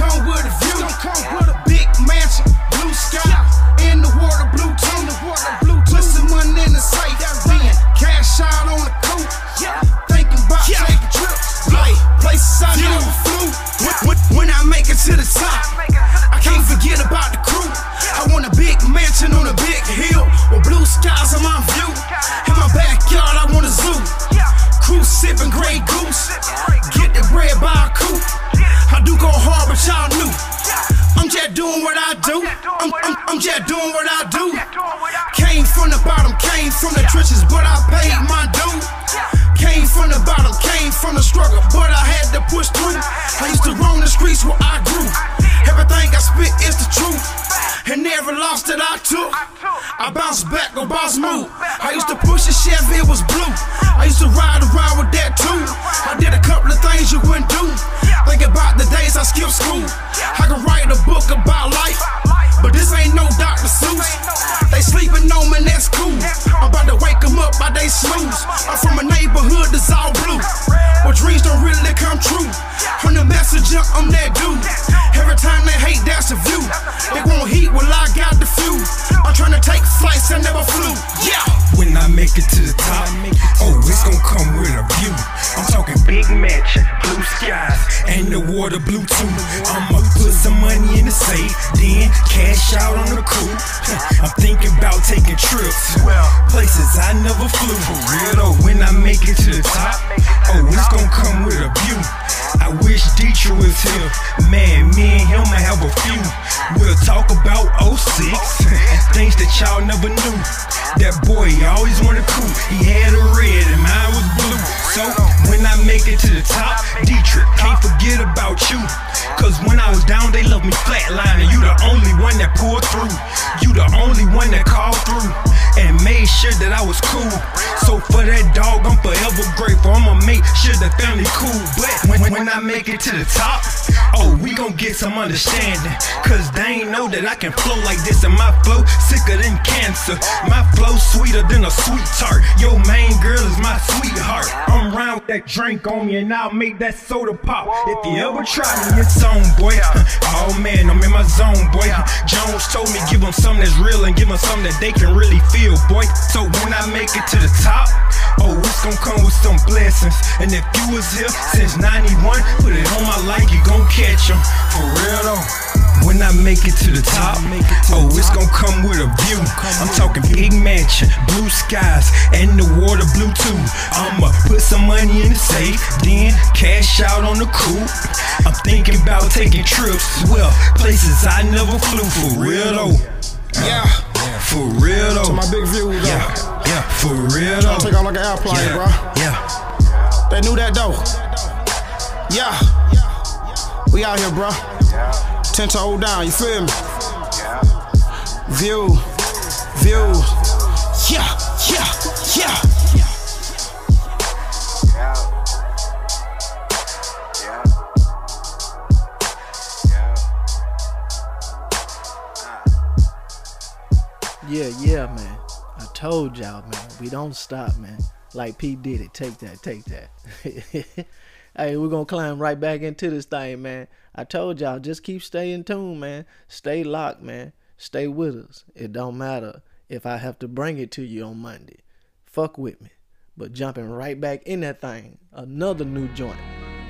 come with a view. Don't come with a big mansion, blue sky. In the water, blue tone. the water, blue Put some money in the safe. Then cash out on the coat. Thinking about taking trips. Play places I never flew. When, when I make it to the top, I can't forget about the crew. I want a big mansion on a big hill with blue skies in my view. In my backyard, I want a zoo. Crew sipping gray goose. Get the bread by a coupe what I do. I'm, ja doing what I'm, I'm just doing what I do. Came from the bottom, came from the trenches, but I paid my due. Came from the bottom, came from the struggle, but I had to push through. I used to roam the streets where I grew. Everything I spit is the truth. And every loss that I took, I bounced back, go boss move. I used to push a Chevy, it was blue. I used to ride around with that too. I did a couple of things you wouldn't do. Think about the days I skipped school. I could write a book about life, but this ain't no Dr. Seuss. They sleeping on me, that's cool. I'm about to wake them up by they snooze. I'm from a neighborhood that's all blue, where dreams don't really come true. I'm the messenger, I'm that dude. Every time they hate, that's a view. They want heat, well I got the fuse. I'm trying to take flights, I never flew. Yeah. When I make it to the top, oh, it's gonna come with a view. I'm talking big mansion, blue skies, and the water blue too. I'ma put some money in the safe, then cash out on the coupe. I'm thinking about taking trips, places I never flew. For real though, when I make it to the top, oh, it's gonna come with a view. I wish Dietrich was here. Man, me and him might have a few. We'll talk about 06 and things that y'all never knew. That boy always wanted cool. He had a red and mine was blue. So when I make it to the top, Dietrich, can't forget about you. Cause when I was down, they loved me flatlining. You the only one that pulled through. You the only one that called through. And made sure that I was cool. So for that dog, I'm forever grateful. I'ma make sure the family cool. But when, when I make it to the top, oh, we gon' get some understanding. Cause they ain't know that I can flow like this. And my flow sicker than cancer. My flow sweeter than a sweet tart. Your main girl is my sweetheart. I'm round with that drink on me and I'll make that soda pop. If you ever try me, it's on, boy. Oh man, I'm in my zone, boy. Jones told me give them something that's real and give them something that they can really feel, boy. So when I make it to the top, oh, it's gonna come with some blessings. And if you was here since 91, put it on my life, you gon' catch them. For real though. When I make it to the top, oh, it's gonna come with a view. I'm talking big mansion, blue skies, and the water blue too. I'ma put some money in the safe, then cash out on the coupe. I'm thinking about taking trips, well, places I never flew for real though. Yeah. For real though. To my big view, though. Yeah, yeah, for real though. Tryna take off like an airplane, yeah, bro. Yeah. They knew that though. Yeah. We out here, bro. Ten toe down, you feel me? Yeah. View, view. View. Yeah. Yeah. Yeah. Yeah, yeah, yeah. Yeah, yeah, man. I told y'all, man. We don't stop, man. Like P did it. Take that, take that. hey, we're gonna climb right back into this thing, man. I told y'all, just keep staying tuned, man. Stay locked, man. Stay with us. It don't matter if I have to bring it to you on Monday. Fuck with me. But jumping right back in that thing, another new joint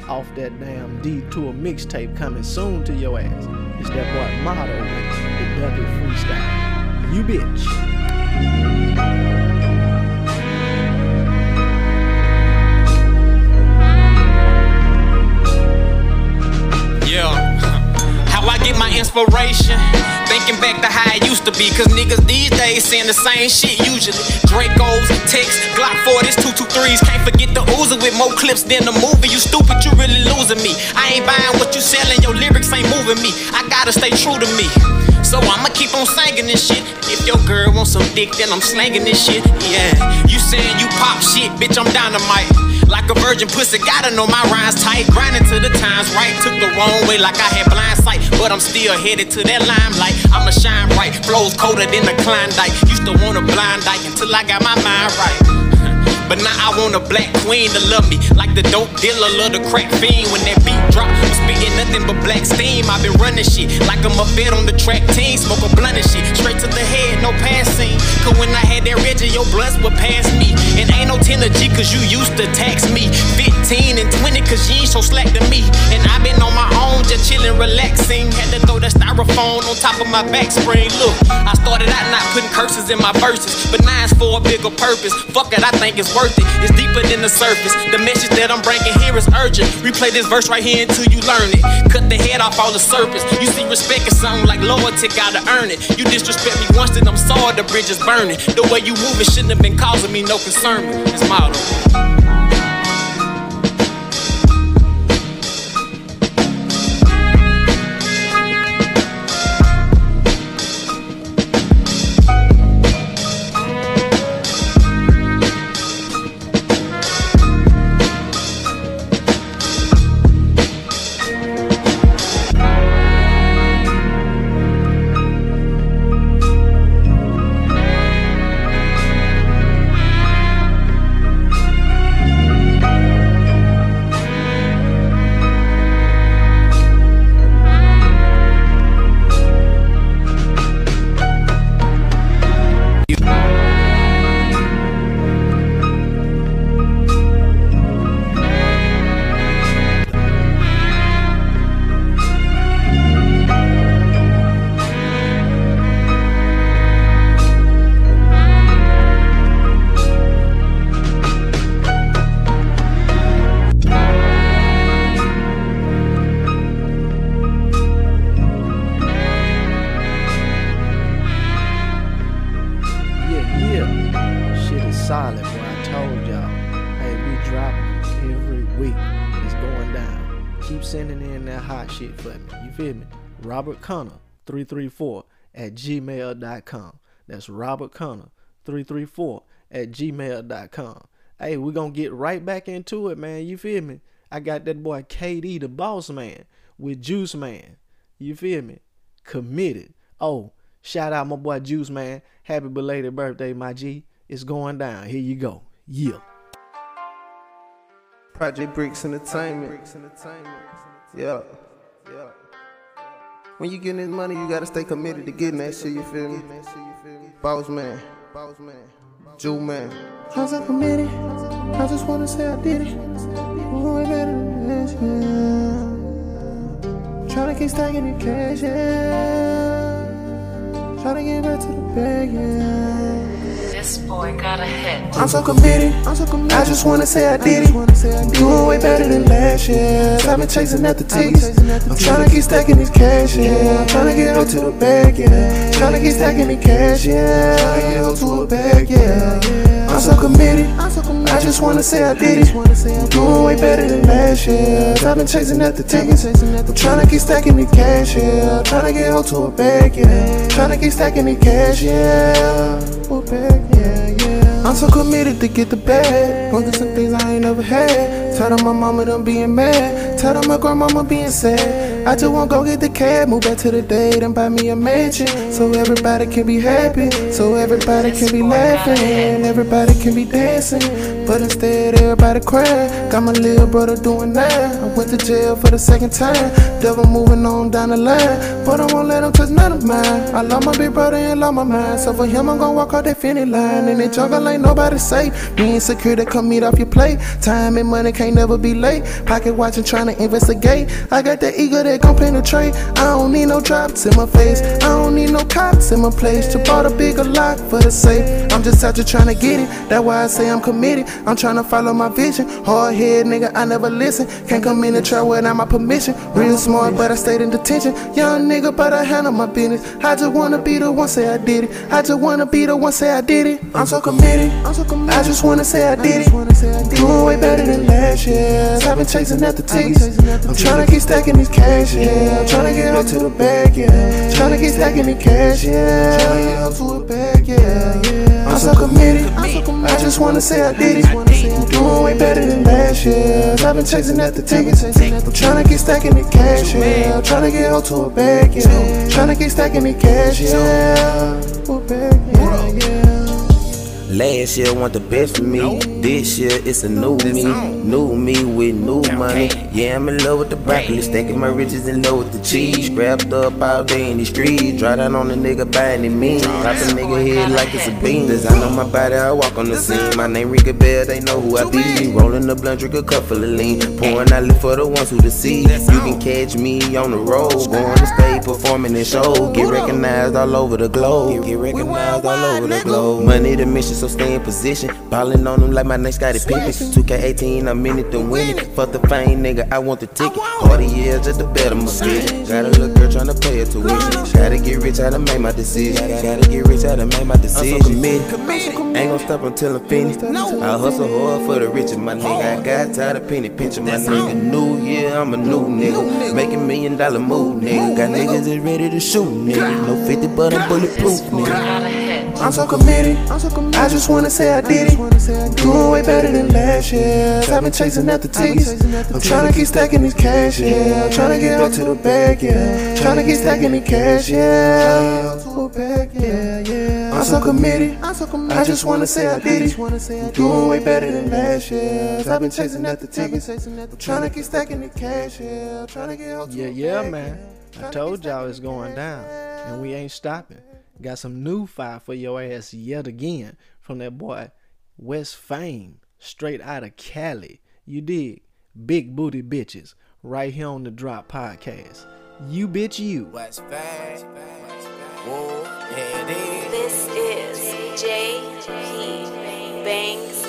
off that damn D-Tour mixtape coming soon to your ass. It's that boy Motto with the Freestyle. You bitch. How I get my inspiration? Thinking back to how it used to be. Cause niggas these days saying the same shit usually. Dracos, Ticks, Glock 40s, 223s. Can't forget the Uzi with more clips than the movie. You stupid, you really losing me. I ain't buying what you selling, your lyrics ain't moving me. I gotta stay true to me. So I'ma keep on singing this shit. If your girl wants some dick, then I'm slanging this shit. Yeah. You saying you pop shit, bitch, I'm dynamite. Like a virgin pussy, gotta know my rhymes tight. Grinding to the times right, took the wrong way like I had blind sight. But I'm still headed to that limelight. I'ma shine bright, flows colder than the Klondike. Used to want a blind dyke until I got my mind right. But now I want a black queen to love me. Like the dope dealer, love the crack fiend. When that beat drop, I'm spitting nothing but black steam. i been running shit like I'm a vet on the track team. Smoke a blunt and shit. Straight to the head, no passing. Cause when I had that Reggie, your blunts would pass me. And ain't no 10 G cause you used to tax me. 15 and 20 cause you ain't so slack to me. And i been on my own, just chillin', relaxing. Had to throw that styrofoam on top of my back spring. Look, I started out not putting curses in my verses. But now it's for a bigger purpose. Fuck it, I think it's worth worth it. It's deeper than the surface. The message that I'm bringing here is urgent. Replay this verse right here until you learn it. Cut the head off all the serpents. You see, respect is something like loyalty, gotta earn it. You disrespect me once, then I'm sorry, the bridge is burning. The way you move it shouldn't have been causing me no concern. It's motto. robertconnor334 at gmail.com. That's robertconnor334 at gmail.com. Hey, we're going to get right back into it, man. You feel me? I got that boy KD, the boss man, with Juice Man. You feel me? Committed. Oh, shout out my boy Juice Man. Happy belated birthday, my G. It's going down. Here you go. Yeah. Project Bricks Entertainment. Bricks Entertainment. Yeah. When you getting this money, you gotta stay committed to getting that shit, you feel me? Boss man. Boss man. Juice Man. I'm so committed. I just wanna say I did it. Way better than this, yeah. Tryna keep stacking the cash, yeah. Tryna get back to the bag, yeah. This boy got a hit. I'm so committed. I'm so committed. I just wanna say I did it. Doing way better than last year. I've been chasing after tickets. I'm trying to keep stacking this cash, yeah. I'm tryna get up to the bag, yeah. Trying to keep stacking the cash, yeah. Tryna get up to a bag, yeah. I'm so committed. I just wanna say I did it. Doing way better than last year. I've been chasing after tickets. I'm trying to keep stacking the cash, yeah. Trying to get up to a bag, yeah. Trying to keep stacking the cash, yeah. A bag, yeah, yeah. I'm so committed to get the bag. Going through some things I ain't never had. Tell them my mama done being mad. Tell them my grandmama being sad. I just wanna go get the cab, move back to the date and buy me a mansion. So everybody can be happy. So everybody can be laughing. Everybody can be dancing. But instead, everybody crying. Got my little brother doing that. I went to jail for the second time. Devil moving on down the line. But I won't let him touch none of mine. I love my big brother and love my mind. So for him, I'm gonna walk out that finish line. And that jungle ain't nobody safe. Me insecure to come meet off your plate. Time and money can't never be late. Pocket watching, trying to investigate. I got that ego that gon' penetrate. I don't need no drops in my face. I don't need no cops in my place. To bought a bigger lock for the safe. I'm just out here trying to get it. That's why I say I'm committed. I'm trying to follow my vision. Hard head nigga, I never listen. Can't come in the try without my permission. Real smart, but I stayed in detention. Young nigga, but I handle my business. I just wanna be the one say I did it. I just wanna be the one say I did it. I'm so committed. I just wanna say I did it. Doing way better than last year. I've been chasing after tickets. I'm trying to keep stacking these cash, yeah. I'm trying to get up to the bag, yeah. Trying to keep stacking the cash, yeah. Trying to get up to a bag, yeah. I'm so committed. I just wanna say I did it. Doing way better than last year. I've been chasing after tickets. I'm trying to keep stacking the cash, yeah. I'm trying to get up to a bag, yeah. Trying to keep stacking the cash, yeah. Bag, yeah, yeah. Last year want the best for me. This year it's a new me. New me with new money. Yeah, I'm in love with the broccoli. Stacking my riches in love with the cheese. Scrapped up all day in the street. Dry down on the nigga buying it mean. Pop a nigga head like it's a bean. Design on my body, I walk on the scene. My name ring a bell, they know who I be. Rolling the blunt, drink a cup full of lean. Pouring out for the ones who deceive. You can catch me on the road. Going to stage, performing in show. Get recognized all over the globe. Get recognized all over the globe. Money the mission so stay in position. Ballin' on them like my next name Scottie Pippen. 2K18, I'm in it to win it. Fuck the fame, nigga, I want the ticket. Party years just to better my vision. Got a little girl tryna pay her tuition. Gotta get rich, how to make my decision. Gotta get rich, how to make my decision. I'm so committed. Ain't gon' stop until I'm finished. I hustle hard for the riches, my nigga. I got tired of penny pinching, my nigga. New year, I'm a new nigga. Making million dollar move, nigga. Got niggas that ready to shoot, nigga. No 50, but I'm bulletproof, nigga. I'm so committed. i'm talking i just wanna say I did it. Doing way better than last year. I've been chasing after the tickets. I'm trying to keep stacking this cash, yeah. I'm trying to get up to the bag, yeah. Trying to get stacking the cash, yeah. To a bag, yeah, yeah. I'm so committed. I just wanna say I did it. Doing way better than last year. I've been chasing after tickets. I'm trying to keep stacking the cash, yeah. Trying to get up to Yeah, a yeah, bag, man. I told y'all it's going down, and we ain't stopping. Got some new fire for your ass yet again from that boy West Fame, straight out of Cali. You dig? Big booty bitches, right here on the Drop Podcast. You bitch, you. West Fame. Whoa, yeah, it is. This is J. P. Bangs.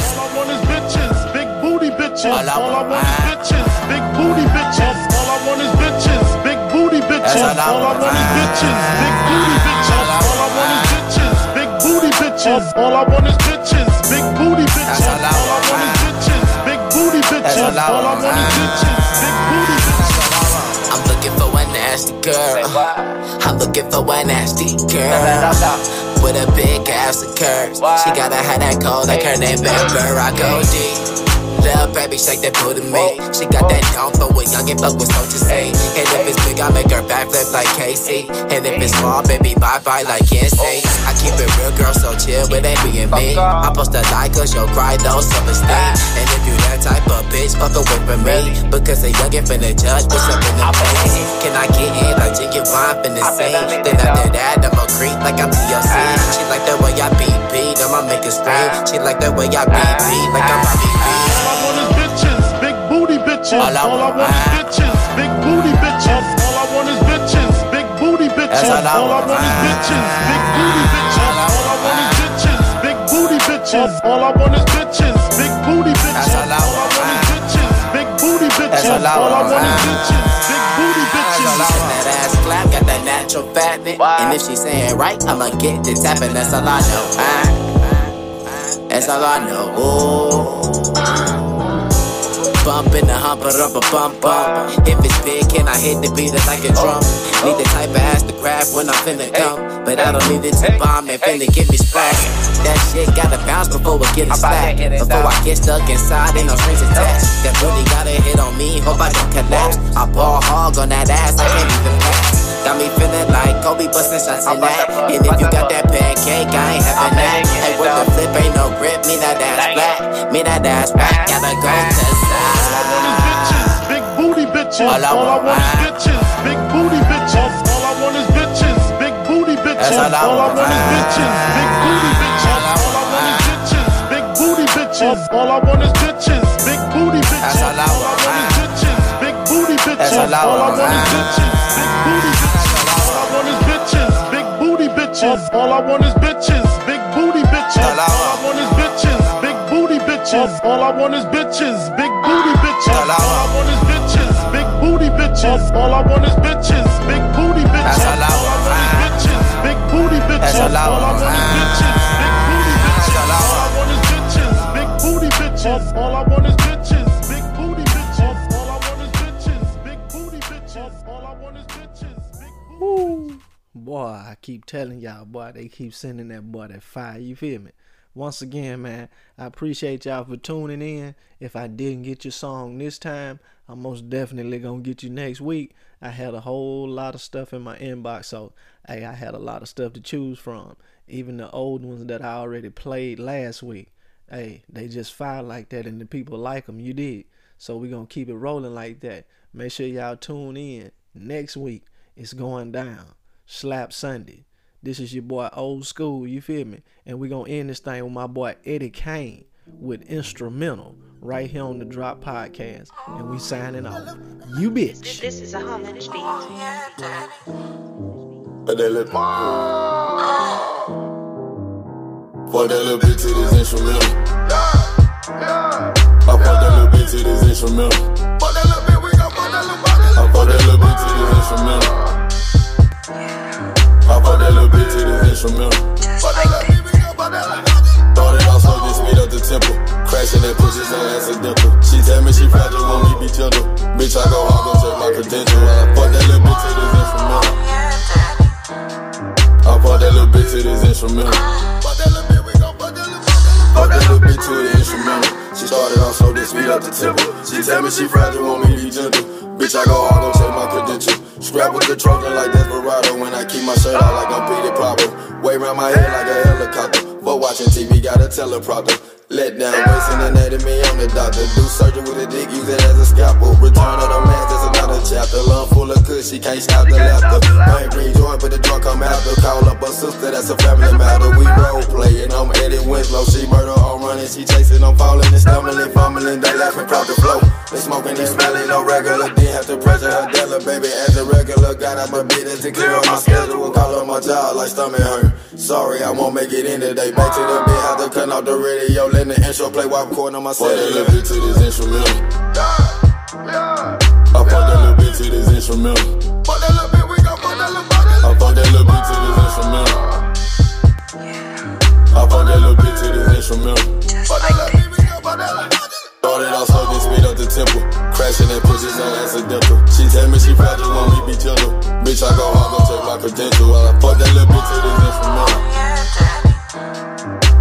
All I want is bitches, big booty bitches. All I All I want- want is bitches, big booty bitches. All I want is bitches, big booty bitches. all I All I want. want is bitches, big booty bitches. Bitches. All I want is bitches, big booty bitches. all I want is bitches, big booty bitches. all I want. want is bitches, big booty bitches. I'm looking for a nasty girl. I'm looking for a nasty girl. With a big ass of curves. She gotta have that cold like her name Amber. I go deep. Little baby, shake that booty me. She got that down for a young and fuck with so to say. And if it's big, I make her backflip like Casey. And if it's small, baby, bye bye like NSYNC. I keep it real, girl, so chill with it being me. I post a like, cause you'll cry, though, self esteem. And if you that type of bitch, fuck away from me. Because a youngin' finna judge what's up in the face. Can I get in like Ginuwine finna sing? Then after that, I'ma creep like I'm TLC. She like the way I beat beat, I'ma make it scream. She like the way I beat beat, like I'm Bobby B. bitches. All I All I want. is bitches, big booty bitches. All I want is bitches, big booty bitches. All I All I want. is bitches, big booty bitches. All I want is bitches, big booty bitches. All I want is bitches, big booty bitches. All I want is bitches, big booty bitches. All I want. is bitches, big booty bitches. That ass clap, got that natural fatness. And if she saying right, I'ma get the tapping. That's all I know. Ah, That's all I know. Ooh. Bump in the humper, rumpa bump bump. If it's big, can I hit the beat it like a drum? Need the type of ass to grab when I'm finna come. But I don't need it to bomb and finna get me splash. That shit gotta bounce before we get it slapped. Before I get stuck inside, ain't no strings attached. That really gotta hit on me, hope I don't collapse. I ball hog on that ass, I can't even pass. Got me feeling like Kobe busting shots in that. And if you got that pancake, I ain't having that. Hey, with the flip, ain't no grip, me that ass flat. Me that ass back, gotta go to the side. Big booty bitches. All I All I want. want is bitches, big booty bitches. All I want is bitches, big booty bitches. All I All I want. want is bitches, big booty bitches. All I want is bitches, big booty bitches. All I want is bitches, big booty bitches. All I want. is bitches, big booty bitches. That's all I All I want. want is bitches, big booty bitches. Bitches. All I want is bitches, big booty bitches. All I want is bitches, big booty bitches. All I want is bitches, big booty bitches. All I want is bitches, big booty bitches. All I want is bitches, big booty bitches. All I want. Bitches, big booty bitches. All I want is bitches, big booty bitches. All I want is bitches, big booty bitches. All I want Boy, I keep telling y'all, boy, they keep sending that boy that fire. You feel me? Once again, man, I appreciate y'all for tuning in. If I didn't get your song this time, I'm most definitely gonna get you next week. I had a whole lot of stuff in my inbox, so hey, I had a lot of stuff to choose from. Even the old ones that I already played last week. Hey, they just fire like that, and the people like them. You did. So we're gonna keep it rolling like that. Make sure y'all tune in next week. It's going down. Slap Sunday. This is your boy Old School, you feel me? And we're gonna end this thing with my boy Eddie Kane with instrumental right here on the Drop Podcast. And we signing off. You bitch. This is a homage beat. But they let fuck that little bitch to this instrumental. I fuck that little bitch to this instrumental. Fuck that little bitch, we gon' fuck that little bitch. I fuck that little bitch to this instrumental. I fuck that little bitch to the instrumental. Fuck that little bitch, we gon' that little bitch. Started off slow, then speed up the tempo. Crashing that pussy so accidental. She tell me she fragile, want me be gentle. Bitch, I go hard, go check my credential. I fuck that little bitch to this instrumental. I fuck that little bitch to this instrumental. Fuck that little bitch, we gon' fuck that little bitch. Fuck that little bitch to the instrumental. She started off slow, then speed up the tempo. She tell me she fragile, want me be gentle. Bitch, I go hard, go check my credentials. Scrap with the Trojan like Desperado. When I keep my shirt out like I'm Petey Pablo. Way around my head like a helicopter. But watching TV, got a teleprompter. Let down, wasting anatomy on the doctor. Do surgery with a dick, use it as a scalpel. Return of the man, that's another chapter. Lung full of kush, she can't stop the laughter. Brain green joint, but the drunk come after. Call up her sister, that's a family matter. We role playing, I'm Eddie Winslow. She murder, I'm running, she chasing, I'm falling and stumbling, fumbling. They laughing, proud to flow. They smoking, they smelling, no regular. Didn't have to pressure her dealer, baby, as a regular. Got out my business to clear up my schedule. Call up my job like stomach hurt. Sorry, I won't make it in today. Back to the bed, have to cut off the radio. Let the intro play while I'm recording on my cellular. little bitch to this instrumental. I fuck that little bitch to this instrumental. Fuck that little bitch, we gon' fuck that little bitch. I fuck that little bitch to this instrumental. I fuck that little bitch to this instrumental. Fuck that little bitch, we gon' fuck that little bitch. Started off slow, then speed up the tempo. Crashing that pussy so accidental. She tell me she fragile, want me be gentle. Bitch, I go hard, go check my credential. I fuck that little bitch to this instrumental.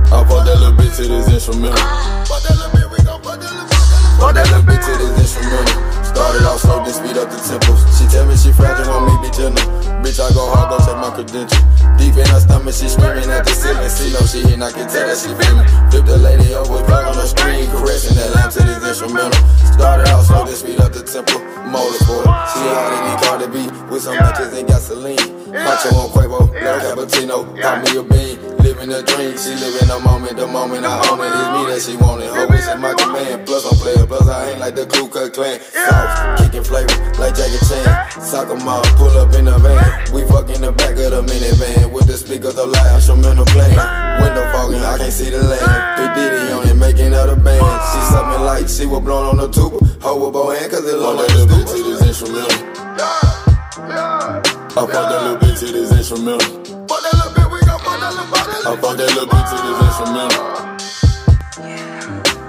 I fuck that little bitch to this instrumental. Fuck that little bitch, we gon' fuck that little bitch. That little bitch to this instrumental. Started off slow, then speed up the tempos. She tell me she fragile, want me be gentle. Bitch, I go hard, go check my credential. Deep in her stomach, she screaming at the ceiling. See no she hit, I can tell that she feeling. Flip the lady over, plug on the screen, caressing that lamp to this instrumental. Started off slow, then speed up the tempo. Motorsport, she hard in the to be with some matches and gasoline. Macho on Quavo, Lil Cappuccino, pop me a bean. Living a dream, she living a moment, the moment I own it. It's me that she wanted. Always in my command. Plus I'm player, plus I ain't like the Ku Klux Klan. Sauce, kicking flavor like Jackie Chan. Soccer mom, pull up in the van. We fuck in the back of the minivan with the speakers of loud instrumental playing. Window fogging, I can't see the land. Big Diddy on it, making other band. She something like she was blown on the tuba. Hold with both hands, cause it look like a bitch to this instrumental. I fuck that little bitch to this instrumental. Fuck that little bitch, we gon' fuck that little bitch. I fuck that little bitch to this instrumental.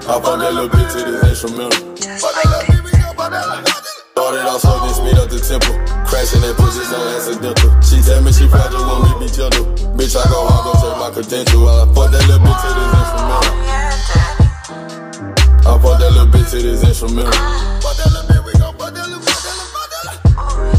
I fuck that little bitch to this instrumental. Fuck that little bitch, we gon' fuck that little. Started off slow, then speed up the tempo. Crashing that pussy so accidental. She tell me she fragile, want me be gentle. Bitch, I go hard, go check my credential. I fuck that little bitch to this instrumental. I fuck that little bitch to this instrumental. Fuck that little bitch, we gon' fuck that little bitch.